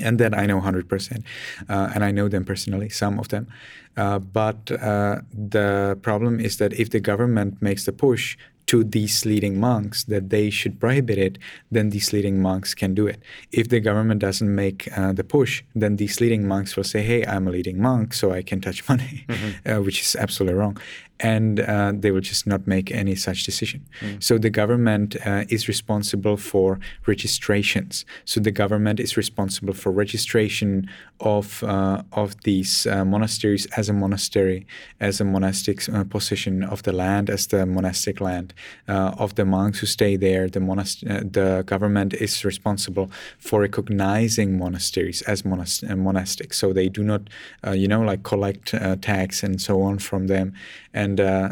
and that I know 100%. Uh, and I know them personally, some of them. Uh, but uh, the problem is that if the government makes the push to these leading monks that they should prohibit it, then these leading monks can do it. If the government doesn't make uh, the push, then these leading monks will say, hey, I'm a leading monk, so I can touch money, mm-hmm. uh, which is absolutely wrong and uh, they will just not make any such decision. Mm. So the government uh, is responsible for registrations. So the government is responsible for registration of uh, of these uh, monasteries as a monastery, as a monastic uh, position of the land, as the monastic land uh, of the monks who stay there. The monast- the government is responsible for recognizing monasteries as monast- monastic. So they do not, you know, like collect tax and so on from them and uh,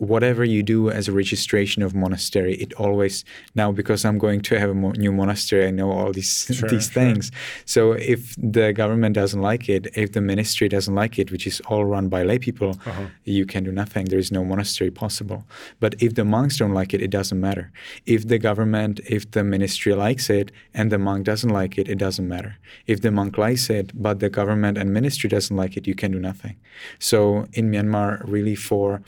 whatever you do as a registration of monastery, it always now because I'm going to have a mo- new monastery, I know all these sure, these sure. things. So if the government doesn't like it, if the ministry doesn't like it, which is all run by lay people, uh-huh. you can do nothing. There is no monastery possible. But if the monks don't like it, it doesn't matter. If the government, if the ministry likes it and the monk doesn't like it, it doesn't matter. If the monk likes it, but the government and ministry doesn't like it, you can do nothing. So in Myanmar, really for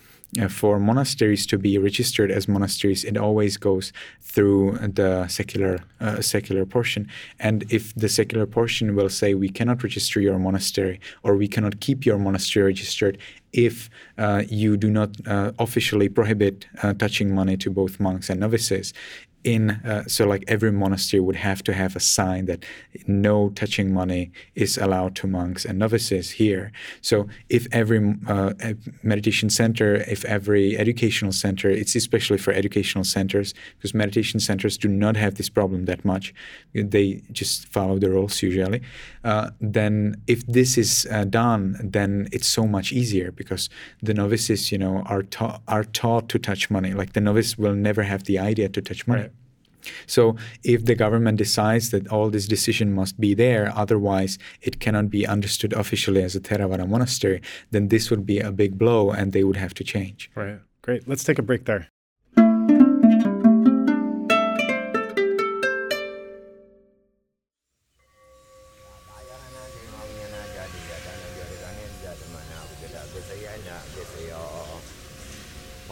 for monasteries to be registered as monasteries, it always goes through the secular uh, secular portion. And if the secular portion will say we cannot register your monastery or we cannot keep your monastery registered if uh, you do not uh, officially prohibit uh, touching money to both monks and novices, in uh, so like every monastery would have to have a sign that no touching money is allowed to monks and novices here. So if every uh, meditation center if every educational center it's especially for educational centers because meditation centers do not have this problem that much. They just follow the rules usually. Uh, then if this is uh, done then it's so much easier because the novices you know are taught are taught to touch money. Like the novice will never have the idea to touch money. Right. So if the government decides that all this decision must be there, otherwise it cannot be understood officially as a Theravada monastery, then this would be a big blow and they would have to change. Right. Great. Let's take a break there.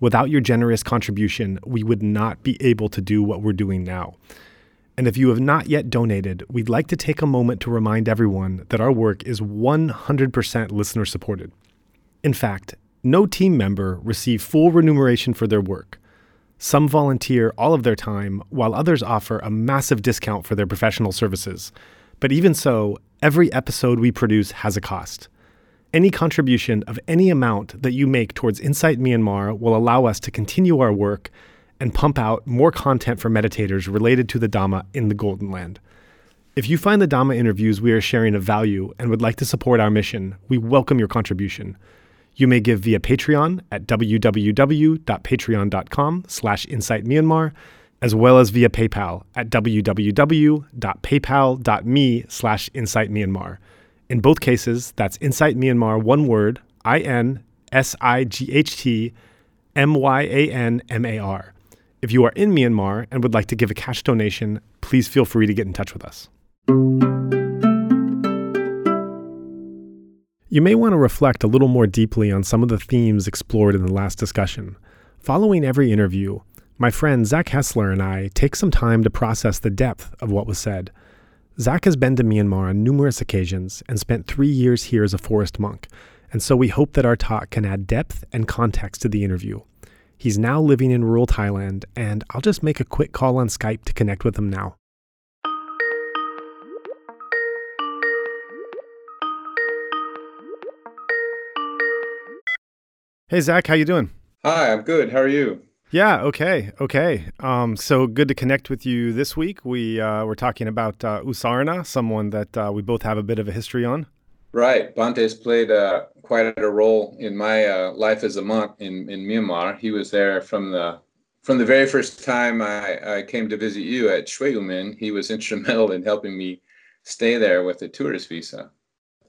Without your generous contribution, we would not be able to do what we're doing now. And if you have not yet donated, we'd like to take a moment to remind everyone that our work is 100% listener supported. In fact, no team member receives full remuneration for their work. Some volunteer all of their time, while others offer a massive discount for their professional services. But even so, every episode we produce has a cost. Any contribution of any amount that you make towards Insight Myanmar will allow us to continue our work and pump out more content for meditators related to the Dhamma in the Golden Land. If you find the Dhamma interviews we are sharing of value and would like to support our mission, we welcome your contribution. You may give via Patreon at www.patreon.com slash insightmyanmar, as well as via PayPal at www.paypal.me slash insightmyanmar. In both cases, that's Insight Myanmar, one word, I-N-S-I-G-H-T-M-Y-A-N-M-A-R. If you are in Myanmar and would like to give a cash donation, please feel free to get in touch with us. You may want to reflect a little more deeply on some of the themes explored in the last discussion. Following every interview, my friend Zach Hessler and I take some time to process the depth of what was said. Zach has been to Myanmar on numerous occasions and spent three years here as a forest monk, and so we hope that our talk can add depth and context to the interview. He's now living in rural Thailand, and I'll just make a quick call on Skype to connect with him now. Hey Zach, how you doing? Hi, I'm good. How are you? Yeah. Okay. Okay. Um, so good to connect with you this week. We uh, we're talking about uh, U Sarana, someone that uh, we both have a bit of a history on. Right. Bhante's played uh, quite a role in my uh, life as a monk in, in Myanmar. He was there from the from the very first time I, I came to visit you at Shwe Oo Min. He was instrumental in helping me stay there with a tourist visa.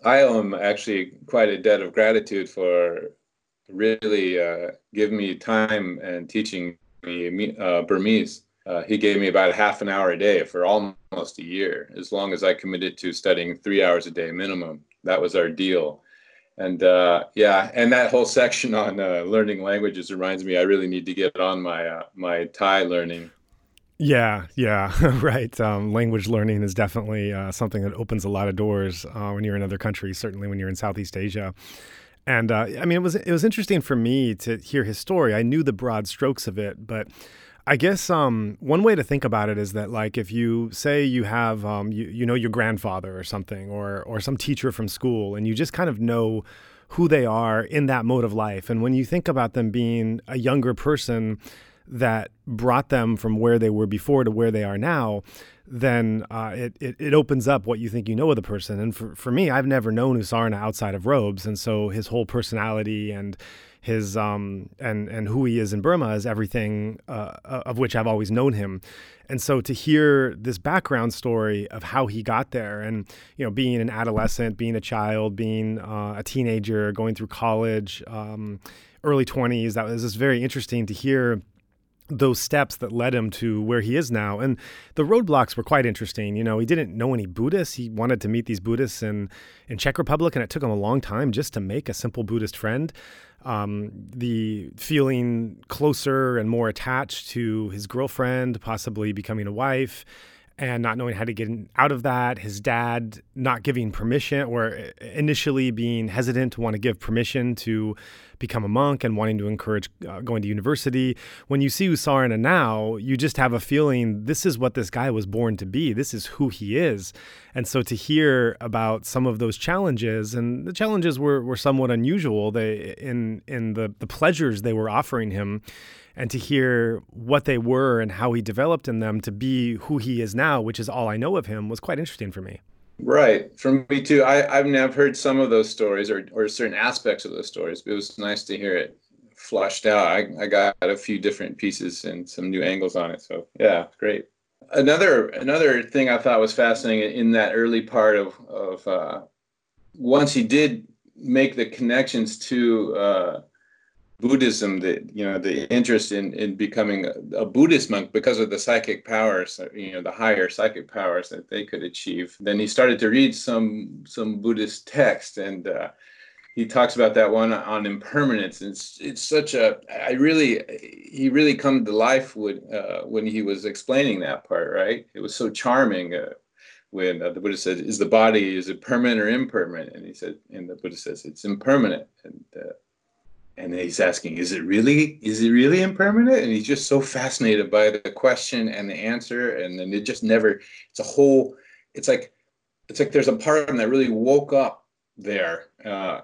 I owe him actually quite a debt of gratitude for really uh, give me time and teaching me uh, Burmese. Uh, he gave me about half an hour a day for almost a year, as long as I committed to studying three hours a day minimum. That was our deal. And uh, yeah, and that whole section on uh, learning languages reminds me I really need to get on my uh, my Thai learning. Yeah, yeah, right. Um, language learning is definitely something that opens a lot of doors when you're in other countries. Certainly, when you're in Southeast Asia. And uh, I mean, it was it was interesting for me to hear his story. I knew the broad strokes of it, but I guess um, one way to think about it is that like if you say you have um, you you know your grandfather or something or or some teacher from school, and you just kind of know who they are in that mode of life, and when you think about them being a younger person that brought them from where they were before to where they are now, then uh, it, it, it opens up what you think you know of the person. And for, for me, I've never known U Sarana outside of robes, and so his whole personality and his um and and who he is in Burma is everything uh, of which I've always known him. And so to hear this background story of how he got there, and you know, being an adolescent, being a child, being uh, a teenager, going through college, um, early twenties, that was just very interesting to hear those steps that led him to where he is now. And the roadblocks were quite interesting. You know, he didn't know any Buddhists. He wanted to meet these Buddhists in, in Czech Republic, and it took him a long time just to make a simple Buddhist friend. Um, the feeling closer and more attached to his girlfriend, possibly becoming a wife, and not knowing how to get out of that. His dad not giving permission, or initially being hesitant to want to give permission to become a monk and wanting to encourage uh, going to university. When you see U now, you just have a feeling this is what this guy was born to be. This is who he is. And so to hear about some of those challenges, and the challenges were, were somewhat unusual they in in the, the pleasures they were offering him and to hear what they were and how he developed in them to be who he is now, which is all I know of him, was quite interesting for me. Right. For me too. I, I've never heard some of those stories or, or certain aspects of those stories, it was nice to hear it flushed out. I, I got a few different pieces and some new angles on it. So yeah, great. Another another thing I thought was fascinating in that early part of of uh, once he did make the connections to uh, Buddhism, the you know the interest in in becoming a, a, Buddhist monk because of the psychic powers, you know the higher psychic powers that they could achieve. Then he started to read some some Buddhist text, and uh, he talks about that one on impermanence. It's it's such a I really he really come to life when uh, when he was explaining that part. Right, it was so charming. Uh, when uh, the Buddha said, "Is the body is it permanent or impermanent?" and he said, and the Buddha says, "It's impermanent." And uh, and he's asking is it really is it really impermanent and he's just so fascinated by the question and the answer and then it just never it's a whole it's like it's like there's a part of him that really woke up there uh,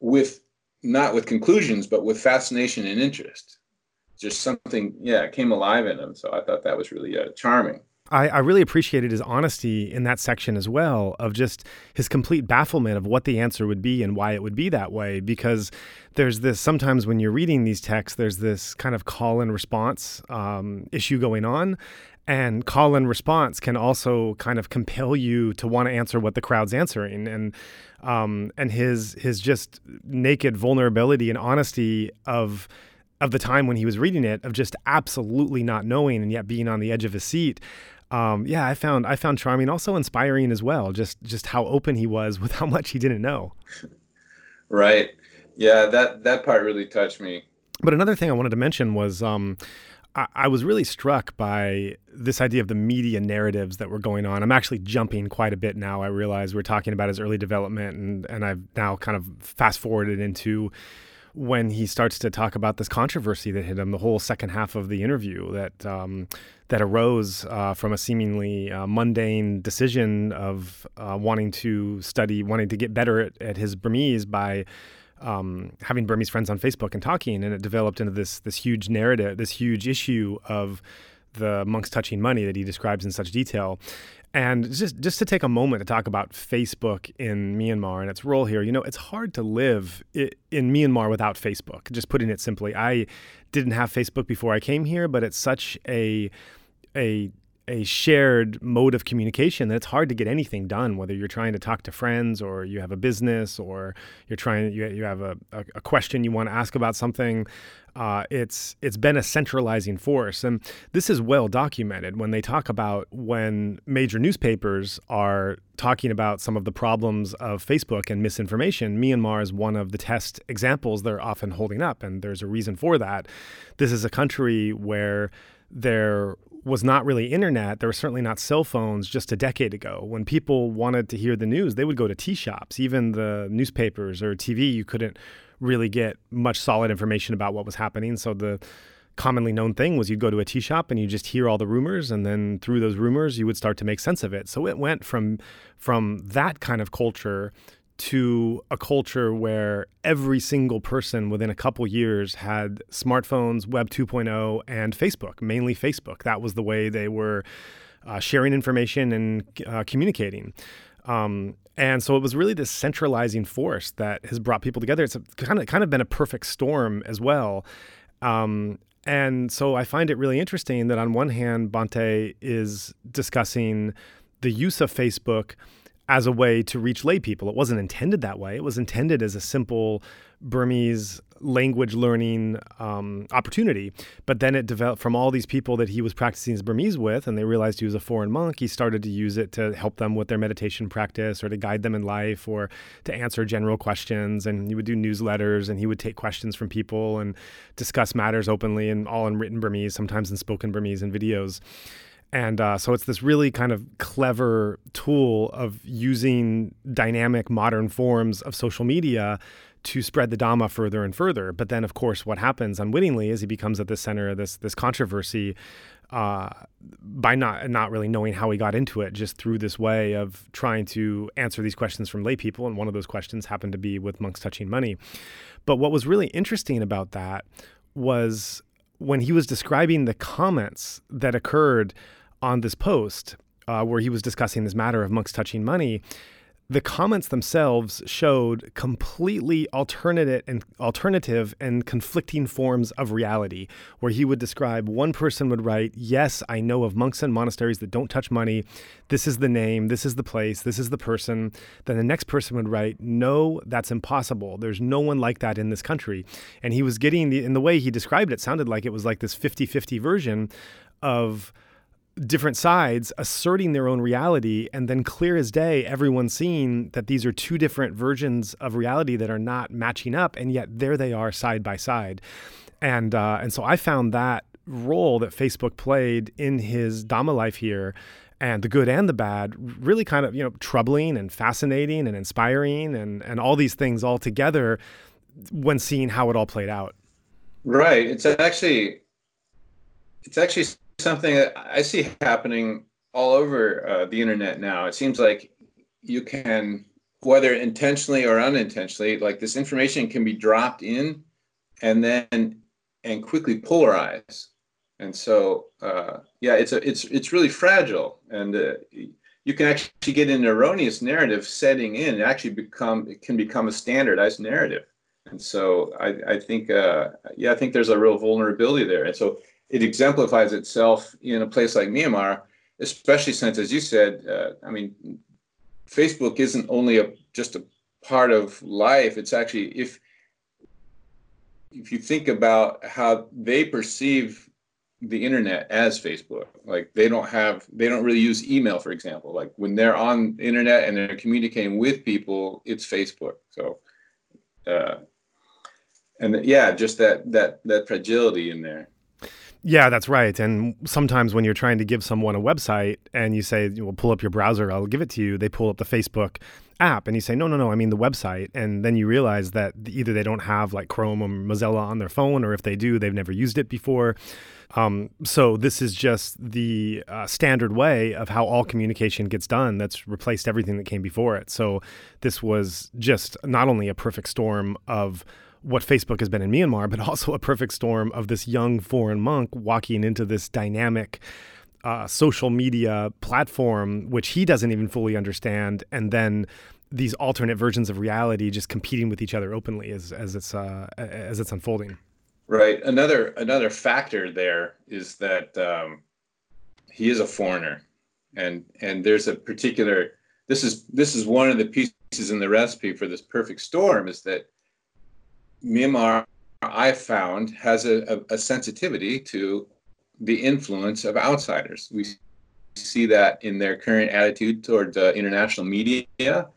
with not with conclusions but with fascination and interest just something, yeah, came alive in him. So I thought that was really uh, charming. I, I, really appreciated his honesty in that section as well, of just his complete bafflement of what the answer would be and why it would be that way. Because there's this sometimes when you're reading these texts, there's this kind of call and response um, issue going on. And call and response can also kind of compel you to want to answer what the crowd's answering. And um, and his his just naked vulnerability and honesty of of the time when he was reading it, of just absolutely not knowing and yet being on the edge of his seat. Um, yeah, I found I found charming, also inspiring as well. Just just how open he was with how much he didn't know. Right. Yeah, that that part really touched me. But another thing I wanted to mention was um, I, I was really struck by this idea of the media narratives that were going on. I'm actually jumping quite a bit now. I realize we're talking about his early development, and and I've now kind of fast forwarded into when he starts to talk about this controversy that hit him the whole second half of the interview that um, that arose uh, from a seemingly uh, mundane decision of uh, wanting to study, wanting to get better at, at his Burmese by um, having Burmese friends on Facebook and talking, and it developed into this this huge narrative, this huge issue of the monks touching money that he describes in such detail. And just just to take a moment to talk about Facebook in Myanmar and its role here, you know, it's hard to live in Myanmar without Facebook. Just putting it simply, I didn't have Facebook before I came here, but it's such a a a shared mode of communication that it's hard to get anything done whether you're trying to talk to friends or you have a business or you're trying you, you have a, a, a question you want to ask about something uh, it's it's been a centralizing force. And this is well documented when they talk about when major newspapers are talking about some of the problems of Facebook and misinformation. Myanmar is one of the test examples they're often holding up and there's a reason for that. This is a country where there was not really internet. There were certainly not cell phones just a decade ago. When people wanted to hear the news, they would go to tea shops. Even the newspapers or TV, you couldn't really get much solid information about what was happening. So the commonly known thing was you'd go to a tea shop and you just hear all the rumors and then through those rumors you would start to make sense of it. So it went from from that kind of culture to a culture where every single person within a couple years had smartphones, Web 2.0, and Facebook, mainly Facebook. That was the way they were uh, sharing information and uh, communicating. Um, and so it was really this centralizing force that has brought people together. It's kind of kind of been a perfect storm as well. Um, and so I find it really interesting that on one hand, Bhante is discussing the use of Facebook as a way to reach lay people. It wasn't intended that way. It was intended as a simple Burmese language learning um, opportunity. But then it developed from all these people that he was practicing his Burmese with, and they realized he was a foreign monk. He started to use it to help them with their meditation practice or to guide them in life or to answer general questions. And he would do newsletters and he would take questions from people and discuss matters openly and all in written Burmese, sometimes in spoken Burmese and videos. And uh, so it's this really kind of clever tool of using dynamic modern forms of social media to spread the Dhamma further and further. But then, of course, what happens unwittingly is he becomes at the center of this this controversy uh, by not not really knowing how he got into it, just through this way of trying to answer these questions from lay people. And one of those questions happened to be with monks touching money. But what was really interesting about that was when he was describing the comments that occurred on this post uh, where he was discussing this matter of monks touching money, the comments themselves showed completely alternative and alternative and conflicting forms of reality where he would describe one person would write yes i know of monks and monasteries that don't touch money. This is the name. This is the place. This is the person. Then the next person would write no that's impossible. There's no one like that in this country. And he was getting the in the way he described it sounded like it was like this 50-50 version of different sides asserting their own reality and then clear as day everyone's seeing that these are two different versions of reality that are not matching up and yet there they are side by side. And uh, and so i found that role that facebook played in his dhamma life here and the good and the bad really kind of you know troubling and fascinating and inspiring and and all these things all together when seeing how it all played out. Right. It's actually it's actually something that I see happening all over uh, the internet now. It seems like you can, whether intentionally or unintentionally, like this information can be dropped in, and then and quickly polarize. And so, uh, yeah, it's a, it's it's really fragile, and uh, you can actually get an erroneous narrative setting in. It actually become it can become a standardized narrative. And so, I, I think, uh, yeah, I think there's a real vulnerability there. And so, it exemplifies itself in a place like Myanmar, especially since, as you said, uh, I mean, Facebook isn't only a just a part of life. It's actually if if you think about how they perceive the internet as Facebook, like they don't have they don't really use email, for example. Like when they're on the internet and they're communicating with people, it's Facebook. So uh, and yeah, just that that that fragility in there. Yeah, that's right. And sometimes when you're trying to give someone a website and you say, "Well, pull up your browser, I'll give it to you," they pull up the Facebook app and you say, "No, no, no, I mean the website." And then you realize that either they don't have like Chrome or Mozilla on their phone, or if they do, they've never used it before. Um, so this is just the uh, standard way of how all communication gets done. That's replaced everything that came before it. So this was just not only a perfect storm of what Facebook has been in Myanmar, but also a perfect storm of this young foreign monk walking into this dynamic uh, social media platform, which he doesn't even fully understand, and then these alternate versions of reality just competing with each other openly as as it's uh, as it's unfolding. Right. Another another factor there is that um, he is a foreigner, and and there's a particular. This is this is one of the pieces in the recipe for this perfect storm is that Myanmar, I found, has a, a, a sensitivity to the influence of outsiders. We see that in their current attitude toward uh, international media,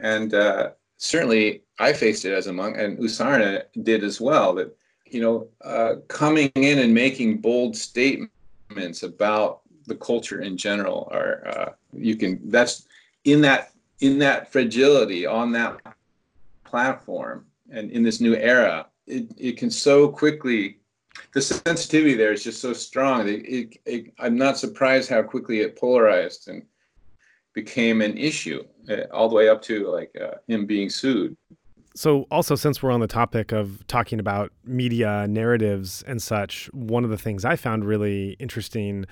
and uh, certainly I faced it as a monk, and U Sarana did as well. That you know, uh, coming in and making bold statements about the culture in general are uh, you can that's in that in that fragility on that platform and in this new era, it, it can so quickly, the sensitivity there is just so strong. It, it, it, I'm not surprised how quickly it polarized and became an issue, uh, all the way up to like uh, him being sued. So, also, since we're on the topic of talking about media narratives and such, one of the things I found really interesting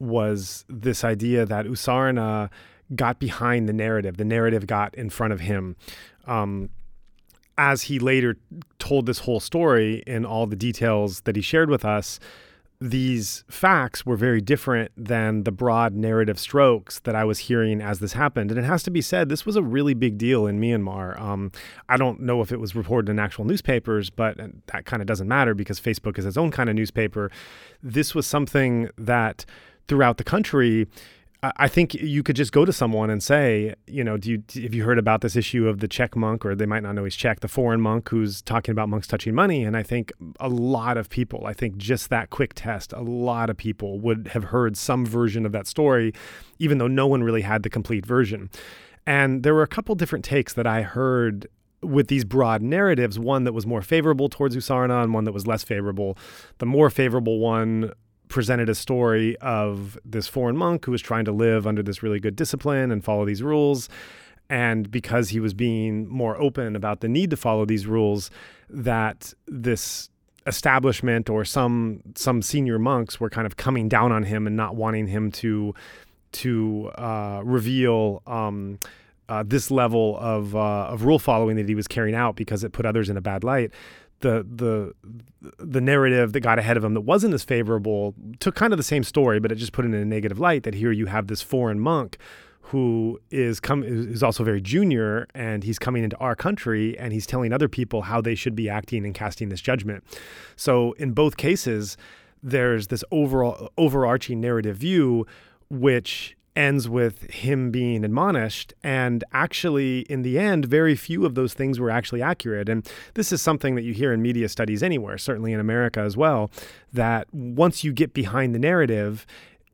was this idea that U Sarana got behind the narrative. The narrative got in front of him. Um, as he later told this whole story in all the details that he shared with us, these facts were very different than the broad narrative strokes that I was hearing as this happened. And it has to be said, this was a really big deal in Myanmar. Um, I don't know if it was reported in actual newspapers, but that kind of doesn't matter because Facebook is its own kind of newspaper. This was something that throughout the country, I think you could just go to someone and say, you know, do you have you heard about this issue of the Czech monk, or they might not know he's Czech, the foreign monk who's talking about monks touching money? And I think a lot of people, I think just that quick test, a lot of people would have heard some version of that story, even though no one really had the complete version. And there were a couple different takes that I heard with these broad narratives, one that was more favorable towards U Sarana and one that was less favorable. The more favorable one presented a story of this foreign monk who was trying to live under this really good discipline and follow these rules. And because he was being more open about the need to follow these rules, that this establishment or some some senior monks were kind of coming down on him and not wanting him to to uh, reveal um, uh, this level of uh, of rule following that he was carrying out because it put others in a bad light the the the narrative that got ahead of him that wasn't as favorable took kind of the same story, but it just put it in a negative light. That here you have this foreign monk who is come is also very junior and he's coming into our country and he's telling other people how they should be acting and casting this judgment. So in both cases, there's this overall overarching narrative view which ends with him being admonished. And actually, in the end, very few of those things were actually accurate. And this is something that you hear in media studies anywhere, certainly in America as well, that once you get behind the narrative,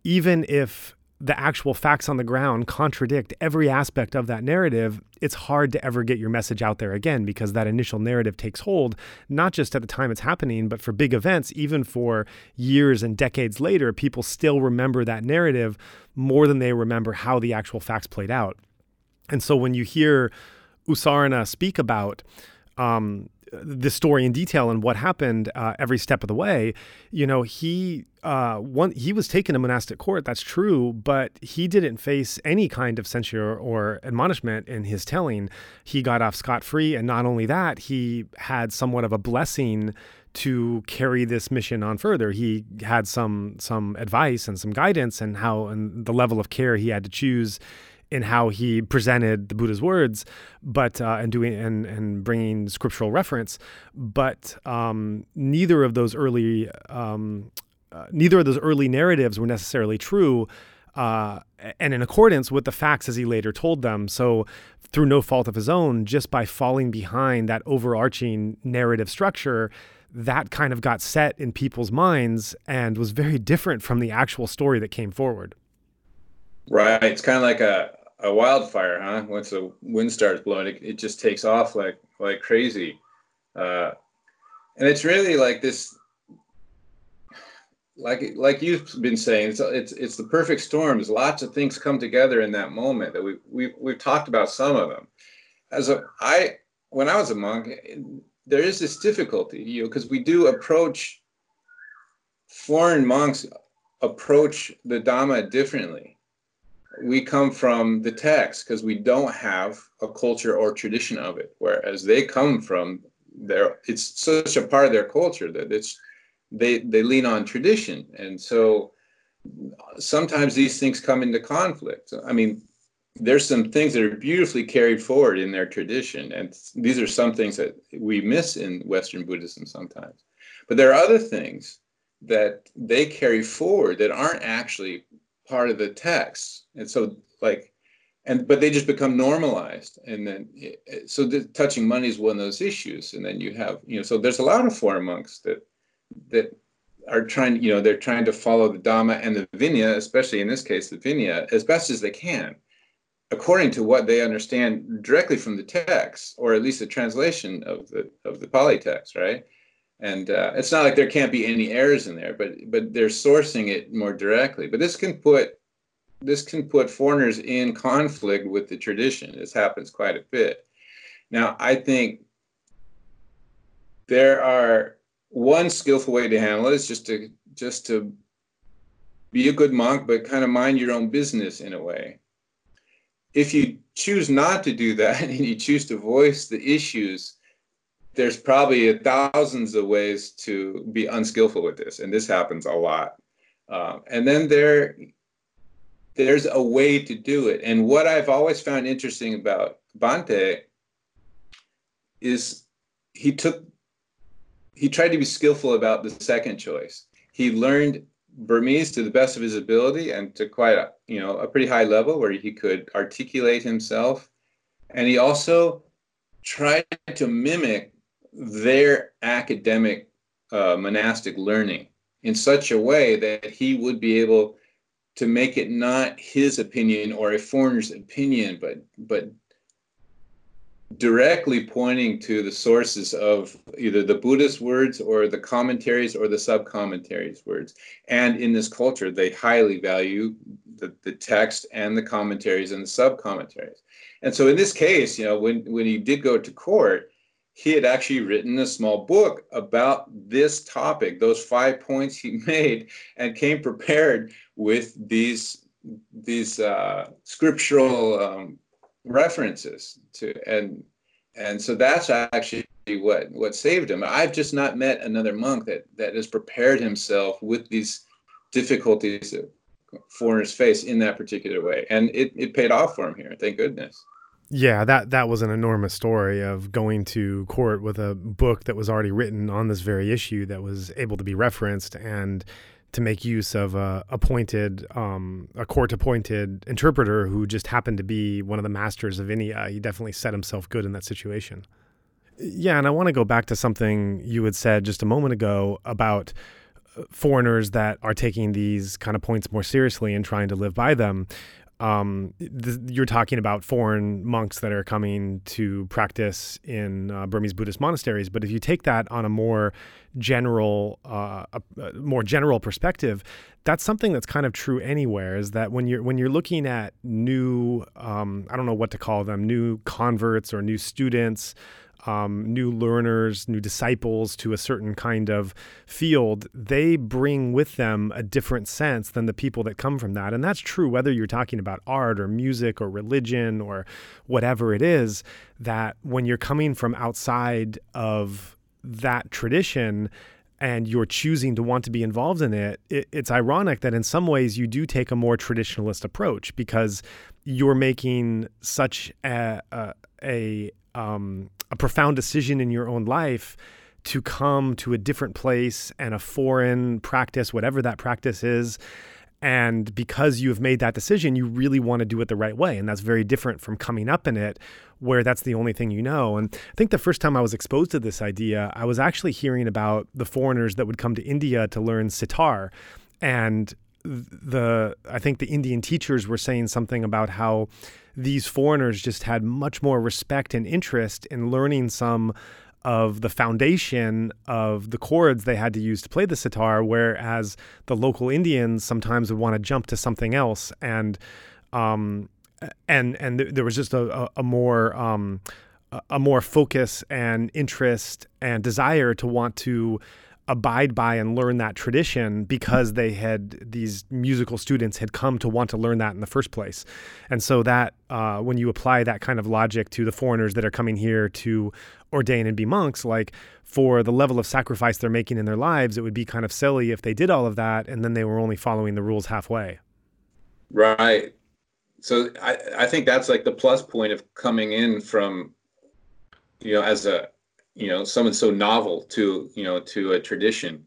even if the actual facts on the ground contradict every aspect of that narrative, it's hard to ever get your message out there again because that initial narrative takes hold, not just at the time it's happening, but for big events, even for years and decades later, people still remember that narrative more than they remember how the actual facts played out. And so when you hear U Sarana speak about um, the story in detail and what happened uh, every step of the way, you know, he uh, one he was taken to monastic court. That's true, but he didn't face any kind of censure or admonishment in his telling. He got off scot free, and not only that, he had somewhat of a blessing to carry this mission on further. He had some some advice and some guidance and how and the level of care he had to choose in how he presented the Buddha's words, but uh, and doing and and bringing scriptural reference, but um, neither of those early um, uh, neither of those early narratives were necessarily true. Uh, and in accordance with the facts as he later told them. So, through no fault of his own, just by falling behind that overarching narrative structure, that kind of got set in people's minds and was very different from the actual story that came forward. Right. It's kind of like a, a wildfire, huh? Once the wind starts blowing, it, it just takes off like like crazy. Uh, and it's really like this, like like you've been saying, it's it's it's the perfect storm. There's lots of things come together in that moment that we we we've talked about some of them. As a I when I was a monk, there is this difficulty, you know, because we do approach foreign monks approach the Dhamma differently we come from the text because we don't have a culture or tradition of it. Whereas they come from their it's such a part of their culture that it's they they lean on tradition. And so sometimes these things come into conflict. I mean there's some things that are beautifully carried forward in their tradition and these are some things that we miss in western buddhism sometimes. But there are other things that they carry forward that aren't actually part of the text. And so like and but they just become normalized. And then so the, touching money is one of those issues. And then you have you know so there's a lot of foreign monks that that are trying you know they're trying to follow the dhamma and the vinaya especially in this case the vinaya as best as they can according to what they understand directly from the text or at least the translation of the of the pali text right and uh, it's not like there can't be any errors in there but but they're sourcing it more directly. But this can put this can put foreigners in conflict with the tradition. This happens quite a bit. Now i think there are one skillful way to handle it is just to just to be a good monk but kind of mind your own business in a way. If you choose not to do that and you choose to voice the issues there's probably thousands of ways to be unskillful with this, and this happens a lot. Um, and then there, there's a way to do it. And what I've always found interesting about Bhante is he took, he tried to be skillful about the second choice. He learned Burmese to the best of his ability and to quite a, you know, a pretty high level where he could articulate himself. And he also tried to mimic their academic uh, monastic learning in such a way that he would be able to make it not his opinion or a foreigner's opinion, but but directly pointing to the sources of either the Buddhist words or the commentaries or the sub-commentaries words. And in this culture, they highly value the, the text and the commentaries and the sub-commentaries. And so in this case, you know, when, when he did go to court, he had actually written a small book about this topic, those five points he made, and came prepared with these these uh, scriptural um, references to and and so that's actually what what saved him. I've just not met another monk that that has prepared himself with these difficulties that foreigners face in that particular way, and it, it paid off for him here. Thank goodness. Yeah, that that was an enormous story of going to court with a book that was already written on this very issue that was able to be referenced and to make use of a appointed um, a court appointed interpreter who just happened to be one of the masters of India. He definitely set himself good in that situation. Yeah, and I want to go back to something you had said just a moment ago about uh, foreigners that are taking these kind of points more seriously and trying to live by them um, th- you're talking about foreign monks that are coming to practice in uh, Burmese Buddhist monasteries. But if you take that on a more general, uh, a, a more general perspective, that's something that's kind of true anywhere. Is that when you're when you're looking at new, um, I don't know what to call them, new converts or new students. Um, new learners, new disciples to a certain kind of field, they bring with them a different sense than the people that come from that. And that's true whether you're talking about art or music or religion or whatever it is, that when you're coming from outside of that tradition, and you're choosing to want to be involved in it, it, it's ironic that in some ways you do take a more traditionalist approach because you're making such a, a, a um, a profound decision in your own life to come to a different place and a foreign practice, whatever that practice is. And because you have made that decision, you really want to do it the right way. And that's very different from coming up in it where that's the only thing you know. And I think the first time I was exposed to this idea, I was actually hearing about the foreigners that would come to India to learn sitar. And the I think the Indian teachers were saying something about how these foreigners just had much more respect and interest in learning some of the foundation of the chords they had to use to play the sitar, whereas the local Indians sometimes would want to jump to something else, and um, and and there was just a, a, a more um, a more focus and interest and desire to want to abide by and learn that tradition because they had these musical students had come to want to learn that in the first place. And so that uh, when you apply that kind of logic to the foreigners that are coming here to ordain and be monks like for the level of sacrifice they're making in their lives it would be kind of silly if they did all of that and then they were only following the rules halfway. Right. So i, I think that's like the plus point of coming in from you know as a you know someone so novel to you know to a tradition.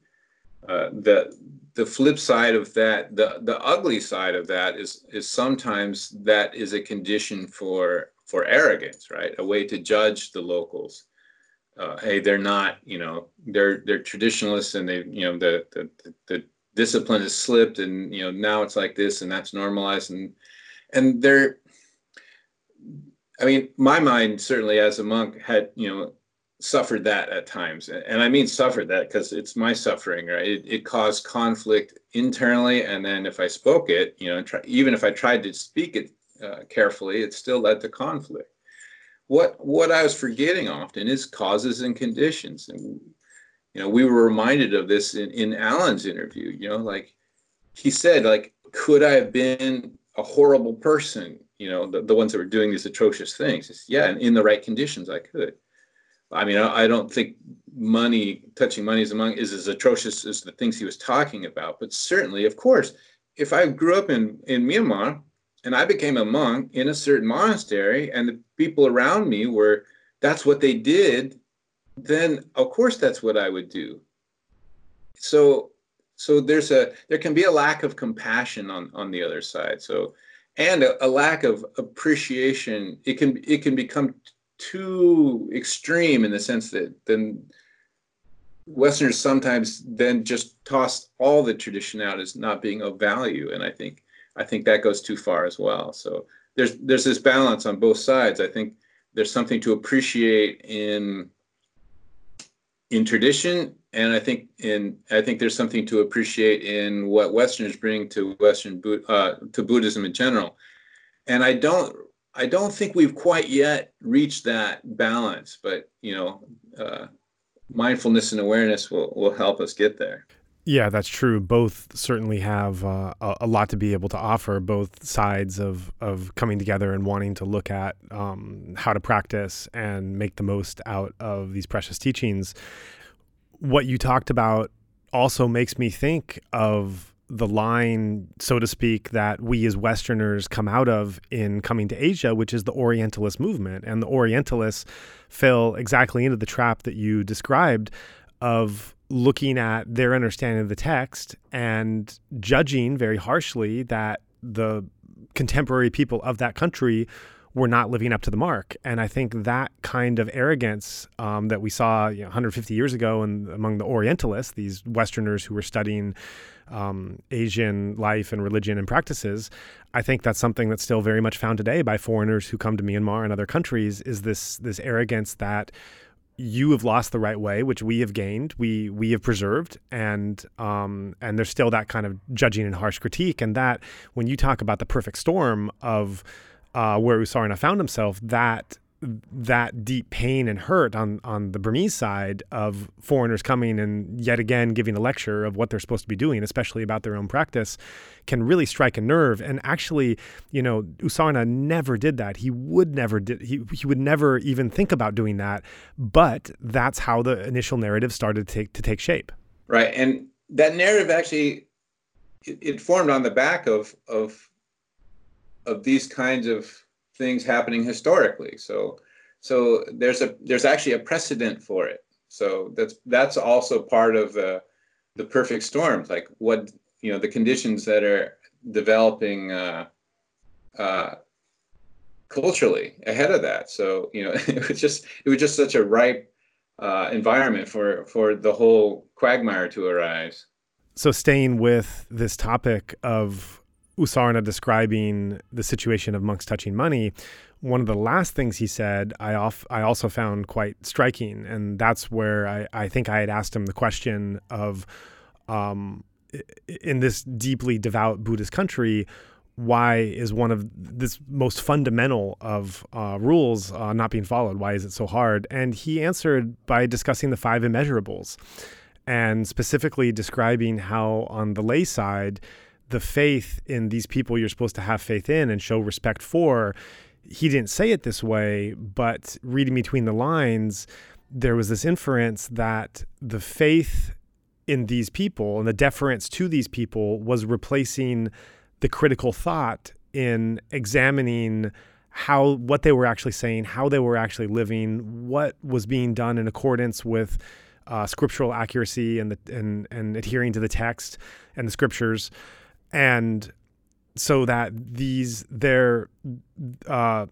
Uh, the the flip side of that the the ugly side of that is is sometimes that is a condition for for arrogance right? A way to judge the locals. Uh, hey they're not you know they're they're traditionalists and they you know the, the the discipline has slipped and you know now it's like this and that's normalized and and they're i mean my mind certainly as a monk had you know suffered that at times and i mean suffered that because it's my suffering right? It, it, caused conflict internally and then if i spoke it you know try, even if i tried to speak it uh, carefully it still led to conflict. What what i was forgetting often is causes and conditions and you know we were reminded of this in, in alan's interview you know like he said like could i have been a horrible person? You know the, the ones that were doing these atrocious things. Yeah in the right conditions i could I mean, I, I don't think money, touching money is among is as atrocious as the things he was talking about. But certainly, of course, if I grew up in in Myanmar and I became a monk in a certain monastery, and the people around me were that's what they did, then of course that's what I would do. So so there's a there can be a lack of compassion on on the other side. So and a, a lack of appreciation. It can it can become too extreme in the sense that then Westerners sometimes then just toss all the tradition out as not being of value, and I think I think that goes too far as well. So there's there's this balance on both sides. I think there's something to appreciate in in tradition, and I think in I think there's something to appreciate in what Westerners bring to Western uh, to Buddhism in general. And I don't I don't think we've quite yet reached that balance, but you know, uh, mindfulness and awareness will will help us get there. Yeah, that's true. Both certainly have uh, a, lot to be able to offer. Both sides of of coming together and wanting to look at um, how to practice and make the most out of these precious teachings. What you talked about also makes me think of the line, so to speak, that we as Westerners come out of in coming to Asia, which is the Orientalist movement. And the Orientalists fell exactly into the trap that you described of looking at their understanding of the text and judging very harshly that the contemporary people of that country were not living up to the mark. And I think that kind of arrogance um, that we saw you know, 150 years ago and among the Orientalists, these Westerners who were studying um, Asian life and religion and practices, I think that's something that's still very much found today by foreigners who come to Myanmar and other countries. Is this this arrogance that you have lost the right way, which we have gained, we we have preserved, and um, and there's still that kind of judging and harsh critique, and that when you talk about the perfect storm of uh, where U Sarana found himself, that that deep pain and hurt on on the Burmese side of foreigners coming and yet again giving a lecture of what they're supposed to be doing, especially about their own practice, can really strike a nerve. And actually, you know, U Sarana never did that. He would never did he he would never even think about doing that. But that's how the initial narrative started to take to take shape. Right, and that narrative actually it, it formed on the back of of of these kinds of things happening historically. So so there's a there's actually a precedent for it. So that's that's also part of the the perfect storm, like what you know the conditions that are developing uh, uh, culturally ahead of that. So you know it was just it was just such a ripe uh, environment for for the whole quagmire to arise. So staying with this topic of U Sarana describing the situation of monks touching money, one of the last things he said I off I also found quite striking, and that's where I, I think I had asked him the question of, um, in this deeply devout Buddhist country, why is one of this most fundamental of uh, rules uh, not being followed? Why is it so hard? And he answered by discussing the five immeasurables, and specifically describing how on the lay side the faith in these people you're supposed to have faith in and show respect for. He didn't say it this way, but reading between the lines, there was this inference that the faith in these people and the deference to these people was replacing the critical thought in examining how what they were actually saying, how they were actually living, what was being done in accordance with uh, scriptural accuracy and the and and adhering to the text and the scriptures and so that these they're uh,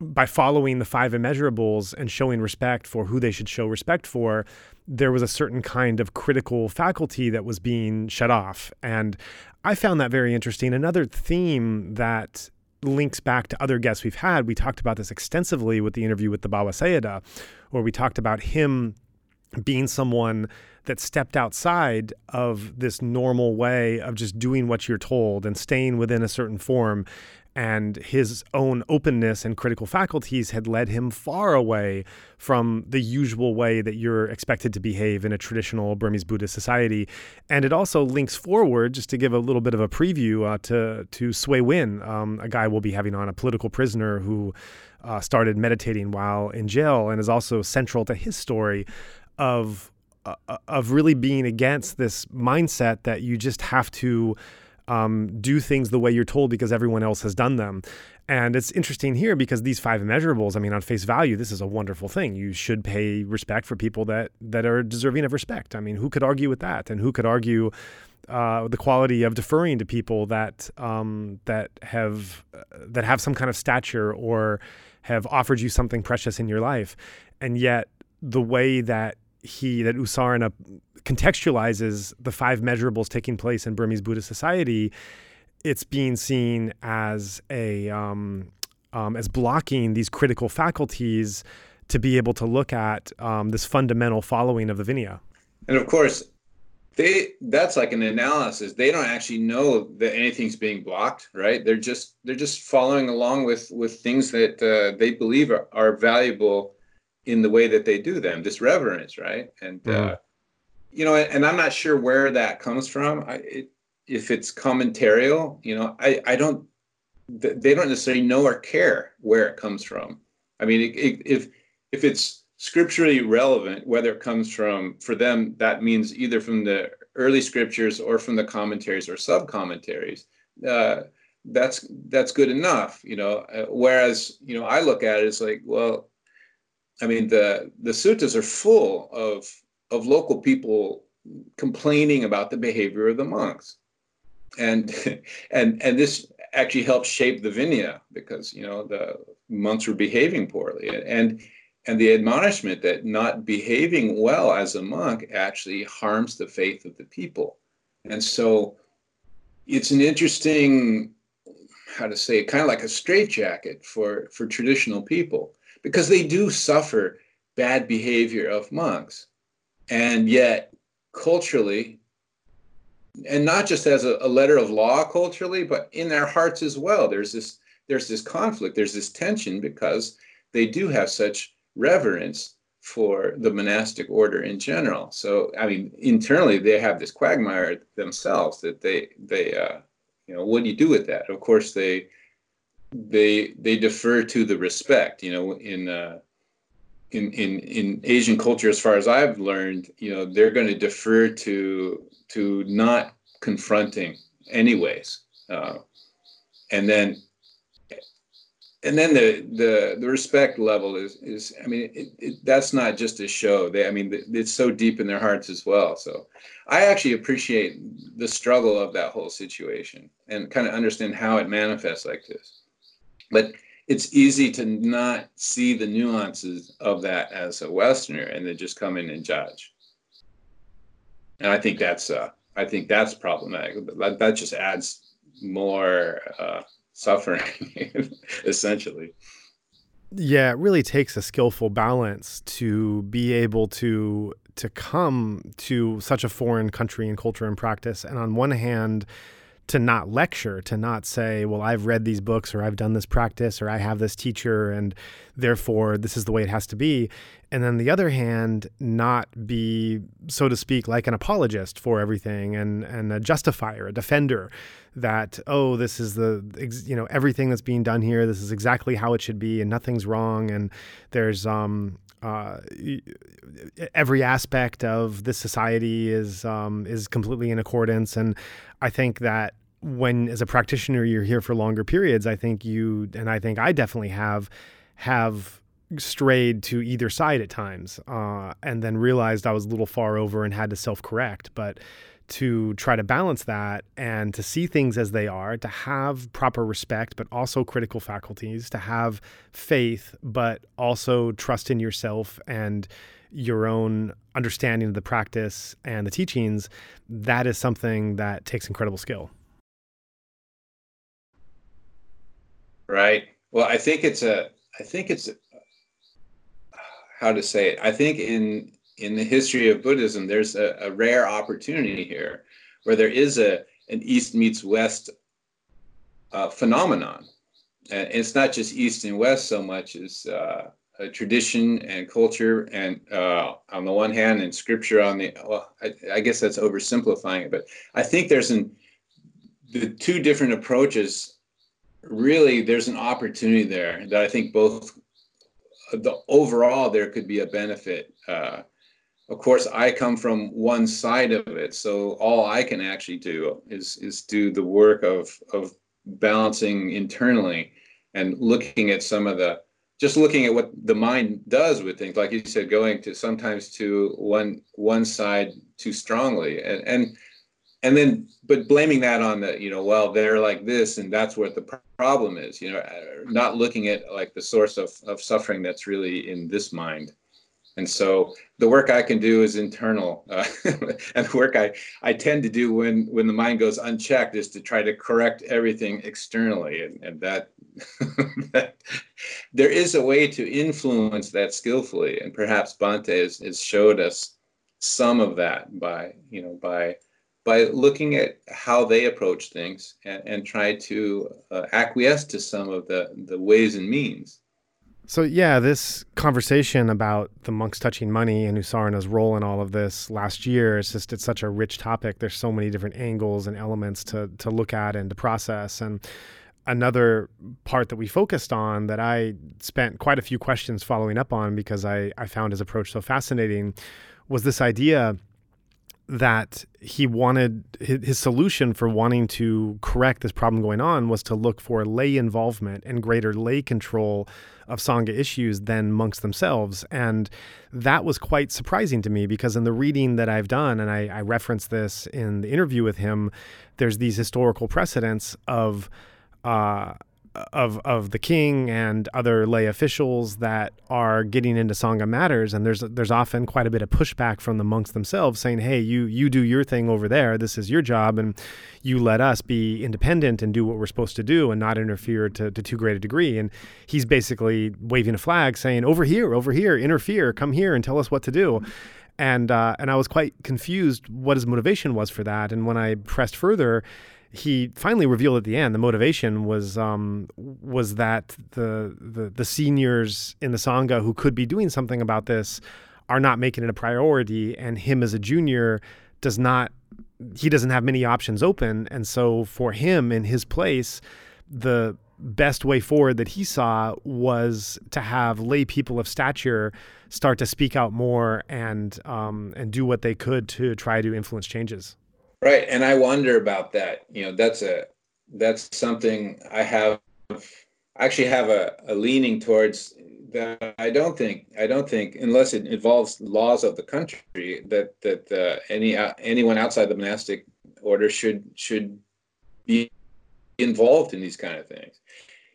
by following the five immeasurables and showing respect for who they should show respect for there was a certain kind of critical faculty that was being shut off. And i found that very interesting. Another theme that links back to other guests we've had we talked about this extensively with the interview with the Bawa Sayadaw where we talked about him being someone that stepped outside of this normal way of just doing what you're told and staying within a certain form. And his own openness and critical faculties had led him far away from the usual way that you're expected to behave in a traditional Burmese Buddhist society. And it also links forward, just to give a little bit of a preview, uh, to to Swe Win, um, a guy we'll be having on, a political prisoner who uh, started meditating while in jail and is also central to his story of of really being against this mindset that you just have to um, do things the way you're told because everyone else has done them. And it's interesting here because these five immeasurables, I mean, on face value, this is a wonderful thing. You should pay respect for people that that are deserving of respect. I mean, who could argue with that? And who could argue uh, the quality of deferring to people that um, that have uh, that have some kind of stature or have offered you something precious in your life? And yet, the way that he that U Sarana contextualizes the five measurables taking place in Burmese Buddhist society, it's being seen as a um, um, as blocking these critical faculties to be able to look at um, this fundamental following of the Vinaya. And of course, they that's like an analysis. They don't actually know that anything's being blocked, right? They're just they're just following along with with things that uh, they believe are, are valuable in the way that they do them, this reverence, right? And mm. uh, you know, and I'm not sure where that comes from. I, it, if it's commentarial, you know, I I don't they don't necessarily know or care where it comes from. I mean, it, it, if if it's scripturally relevant, whether it comes from for them, that means either from the early scriptures or from the commentaries or sub commentaries. Uh, that's that's good enough, you know. Uh, whereas, you know, I look at it as like, well, I mean, the the suttas are full of of local people complaining about the behavior of the monks, and and and this actually helps shape the Vinaya because you know the monks were behaving poorly, and and the admonishment that not behaving well as a monk actually harms the faith of the people, and so it's an interesting how to say it, kind of like a straitjacket for for traditional people because they do suffer bad behavior of monks. And yet, culturally, and not just as a, a, letter of law culturally, but in their hearts as well, there's this there's this conflict, there's this tension because they do have such reverence for the monastic order in general. So, I mean, internally they have this quagmire themselves that they they uh, you know what do you do with that? Of course, they they they defer to the respect. You know, in uh, in in in Asian culture, as far as I've learned, you know, they're going to defer to to not confronting, anyways. Uh, and then and then the the the respect level is is I mean it, it, that's not just a show. They I mean it's so deep in their hearts as well. So I actually appreciate the struggle of that whole situation and kind of understand how it manifests like this. But it's easy to not see the nuances of that as a Westerner and then just come in and judge. And I think that's uh, I think that's problematic. That, that just adds more uh, suffering, essentially. Yeah, it really takes a skillful balance to be able to to come to such a foreign country and culture and practice, and on one hand, to not lecture, to not say, well, I've read these books or I've done this practice or I have this teacher and therefore this is the way it has to be. And then the other hand, not be, so to speak, like an apologist for everything and, and a justifier, a defender that, oh, this is the, you know, everything that's being done here, this is exactly how it should be and nothing's wrong. And there's, um, uh, every aspect of this society is um, is completely in accordance, and I think that when as a practitioner you're here for longer periods i think you and i think i definitely have have strayed to either side at times uh, and then realized i was a little far over and had to self-correct. But to try to balance that and to see things as they are to have proper respect but also critical faculties to have faith but also trust in yourself and your own understanding of the practice and the teachings that is something that takes incredible skill Right. Well, I think it's a. I think it's how to say it. I think in in the history of Buddhism, there's a, a rare opportunity here where there is a an East meets West uh, phenomenon, and it's not just East and West so much as uh, tradition and culture, and uh, on the one hand, and scripture on the. Well, I, I guess that's oversimplifying it, but I think there's an the two different approaches really there's an opportunity there that I think both the overall there could be a benefit. Uh, of course, I come from one side of it, so all I can actually do is is do the work of of balancing internally and looking at some of the just looking at what the mind does with things. Like you said going to sometimes to one one side too strongly and and and then but blaming that on the you know well they're like this and that's what the problem is you know uh, not looking at like the source of, of suffering that's really in this mind and so the work i can do is internal uh, and the work i i tend to do when when the mind goes unchecked is to try to correct everything externally and, and that, that there is a way to influence that skillfully and perhaps bhante has, has showed us some of that by you know by by looking at how they approach things and, and try to uh, acquiesce to some of the, the ways and means. So yeah, this conversation about the monks touching money and U Sarana's role in all of this last year, it's just it's such a rich topic. There's so many different angles and elements to to look at and to process. And another part that we focused on that I spent quite a few questions following up on because I, I found his approach so fascinating was this idea that he wanted his, his, solution for wanting to correct this problem going on was to look for lay involvement and greater lay control of Sangha issues than monks themselves. And that was quite surprising to me because in the reading that I've done, and I, I reference this in the interview with him, there's these historical precedents of uh, of of the king and other lay officials that are getting into sangha matters and there's there's often quite a bit of pushback from the monks themselves saying hey you you do your thing over there. This is your job and you let us be independent and do what we're supposed to do and not interfere to, to too great a degree. And he's basically waving a flag saying over here over here interfere. Come here and tell us what to do. And uh, and I was quite confused what his motivation was for that. And when I pressed further he finally revealed at the end the motivation was um, was that the, the the seniors in the sangha who could be doing something about this are not making it a priority, and him as a junior does not he doesn't have many options open, and so for him in his place, the best way forward that he saw was to have lay people of stature start to speak out more and um, and do what they could to try to influence changes. Right, and I wonder about that. You know, that's a that's something I have. I actually have a, a leaning towards that. I don't think I don't think unless it involves laws of the country that that uh, any uh, anyone outside the monastic order should should be involved in these kind of things.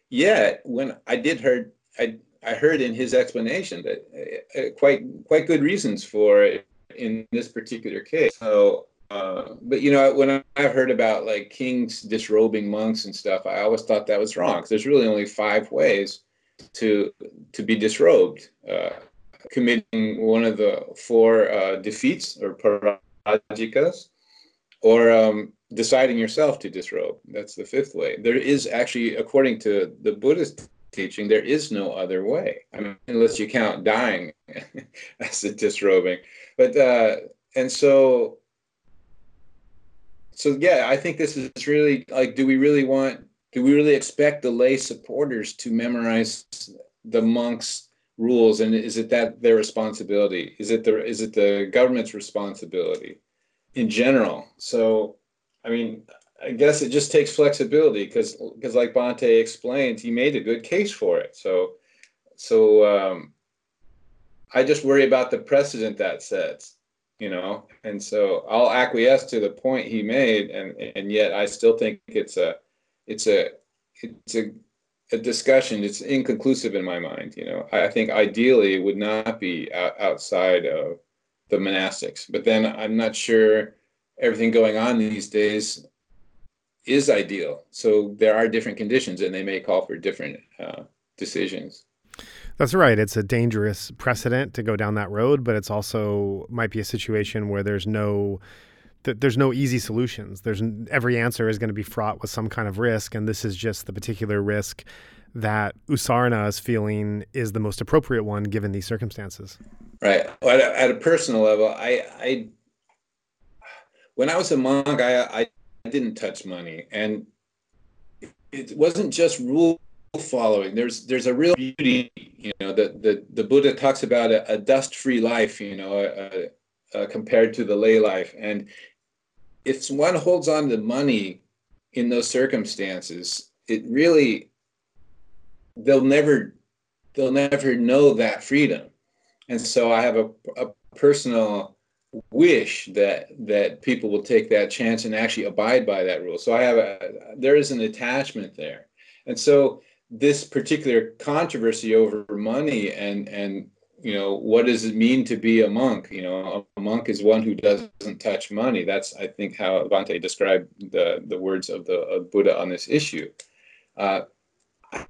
Yet, when I did heard I I heard in his explanation that uh, uh quite quite good reasons for it in this particular case. So uh, but you know, when I've heard about like kings disrobing monks and stuff, I always thought that was wrong because there's really only five ways to to be disrobed: uh, committing one of the four uh, defeats or parajikas, or um, deciding yourself to disrobe. That's the fifth way. There is actually, according to the Buddhist teaching, there is no other way. I mean, unless you count dying as a disrobing. But uh, and so so yeah, I think this is really like, do we really want, do we really expect the lay supporters to memorize the monks' rules, and is it that their responsibility? Is it the is it the government's responsibility in general? So, I mean, I guess it just takes flexibility because because like Bhante explained, he made a good case for it. So, so um, I just worry about the precedent that sets you know? And so i'll acquiesce to the point he made and and yet i still think it's a it's a it's a, a discussion it's inconclusive in my mind you know? I think ideally it would not be outside of the monastics but then i'm not sure everything going on these days is ideal. So there are different conditions and they may call for different uh, decisions that's right. It's a dangerous precedent to go down that road, but it's also might be a situation where there's no there's no easy solutions. There's every answer is going to be fraught with some kind of risk, and this is just the particular risk that U Sarana is feeling is the most appropriate one given these circumstances. Right. Well, at, a, at, a, personal level, I, I when I was a monk, I, I didn't touch money, and it wasn't just rule following. There's there's a real beauty, you know. The the, the Buddha talks about a, a dust-free life, you know, uh, uh, compared to the lay life. And if one holds on to money in those circumstances, it really they'll never they'll never know that freedom. And so I have a, a personal wish that that people will take that chance and actually abide by that rule. So I have a there is an attachment there. And so this particular controversy over money and and you know what does it mean to be a monk? You know a monk is one who doesn't touch money. That's i think how Bhante described the the words of the of buddha on this issue. Uh,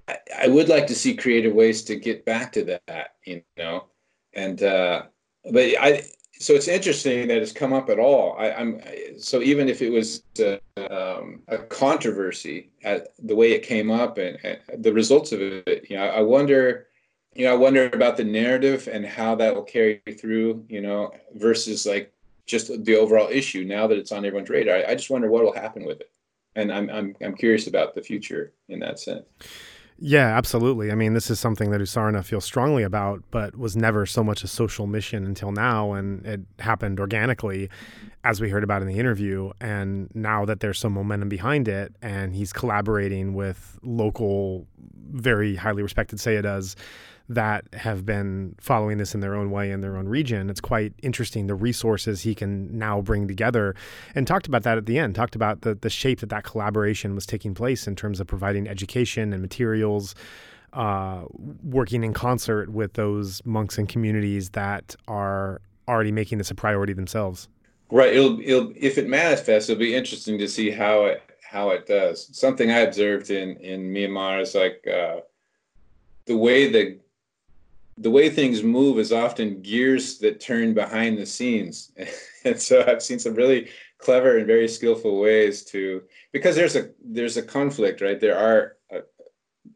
I, I, would like to see creative ways to get back to that you know and uh, but i so it's interesting that it's come up at all. I, am so even if it was uh, um, a controversy the way it came up and, and, the results of it, you know, I wonder, you know, I wonder about the narrative and how that will carry through, you know, versus like just the overall issue. Now that it's on everyone's radar, I, I just wonder what will happen with it, and I'm I'm I'm curious about the future in that sense. Yeah, absolutely. I mean, this is something that U Sarana feels strongly about, but was never so much a social mission until now. And it happened organically, as we heard about in the interview. And now that there's some momentum behind it, and he's collaborating with local, very highly respected sayadaws that have been following this in their own way in their own region. It's quite interesting the resources he can now bring together, and talked about that at the end. Talked about the the shape that that collaboration was taking place in terms of providing education and materials. Uh, working in concert with those monks and communities that are already making this a priority themselves. Right. It'll, it'll if it manifests, it'll be interesting to see how it how it does. Something I observed in in Myanmar is like uh, the way the the way things move is often gears that turn behind the scenes. and so I've seen some really clever and very skillful ways to because there's a there's a conflict, right? There are a,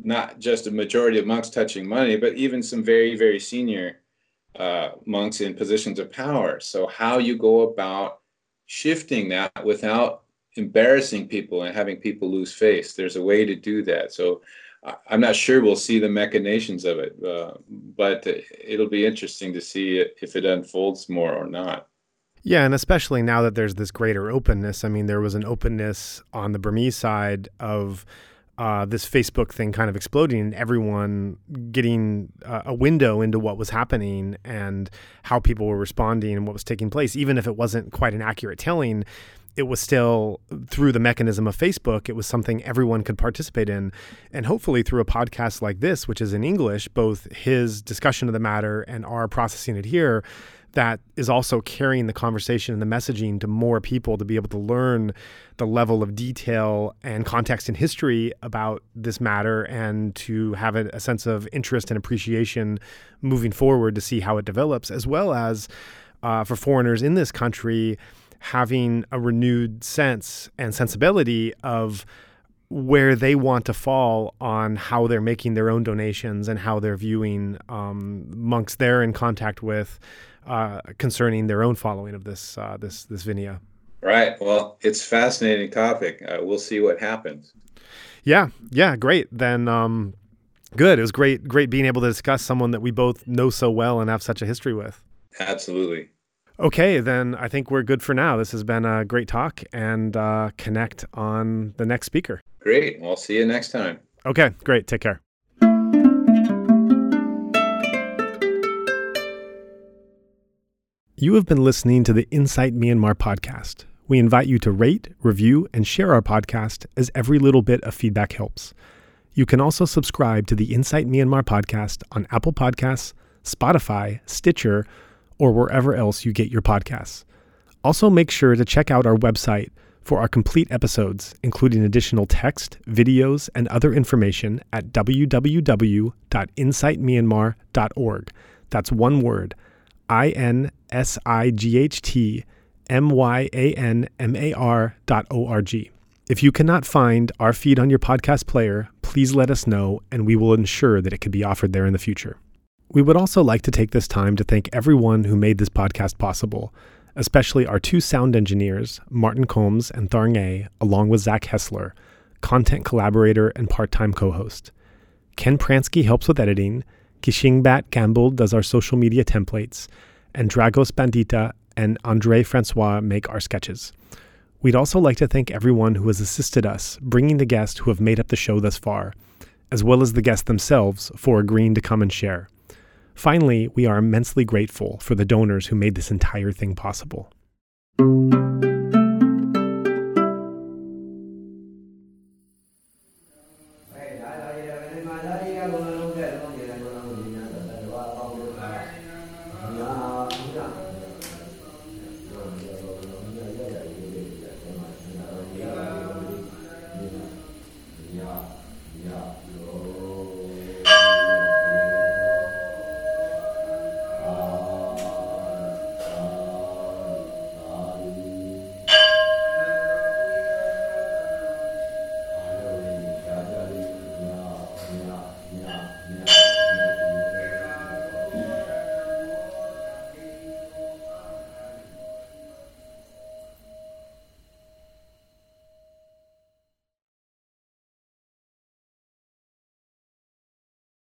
not just a majority of monks touching money, but even some very very senior uh, monks in positions of power. So how you go about shifting that without embarrassing people and having people lose face. There's a way to do that. So I'm not sure we'll see the machinations of it, uh, but it'll be interesting to see if it unfolds more or not. Yeah, and especially now that there's this greater openness. I mean, there was an openness on the Burmese side of uh, this Facebook thing kind of exploding and everyone getting uh, a window into what was happening and how people were responding and what was taking place, even if it wasn't quite an accurate telling it was still through the mechanism of Facebook, it was something everyone could participate in. And hopefully, through a podcast like this, which is in English, both his discussion of the matter and our processing it here, that is also carrying the conversation and the messaging to more people to be able to learn the level of detail and context and history about this matter and to have a, a sense of interest and appreciation moving forward to see how it develops, as well as uh, for foreigners in this country having a renewed sense and sensibility of where they want to fall on how they're making their own donations and how they're viewing um, monks they're in contact with uh, concerning their own following of this uh, this this vinaya. Right. Well, it's fascinating topic. Uh, we'll see what happens. Yeah. Yeah. Great. Then. Um, good. It was great. Great being able to discuss someone that we both know so well and have such a history with. Absolutely. Okay, then I think we're good for now. This has been a great talk and uh, connect on the next speaker. Great. I'll see you next time. Okay, great. Take care. You have been listening to the Insight Myanmar podcast. We invite you to rate, review, and share our podcast as every little bit of feedback helps. You can also subscribe to the Insight Myanmar podcast on Apple Podcasts, Spotify, Stitcher, or wherever else you get your podcasts. Also, make sure to check out our website for our complete episodes, including additional text, videos, and other information at www.insightmyanmar.org. That's one word I N S I G H T M Y A N M A R dot O R G. If you cannot find our feed on your podcast player, please let us know and we will ensure that it can be offered there in the future. We would also like to take this time to thank everyone who made this podcast possible, especially our two sound engineers, Martin Combs and Tharng along with Zach Hessler, content collaborator and part time co host. Ken Pransky helps with editing, Kishingbat Gamble does our social media templates, and Dragos Bandita and Andre Francois make our sketches. We'd also like to thank everyone who has assisted us bringing the guests who have made up the show thus far, as well as the guests themselves for agreeing to come and share. Finally, we are immensely grateful for the donors who made this entire thing possible.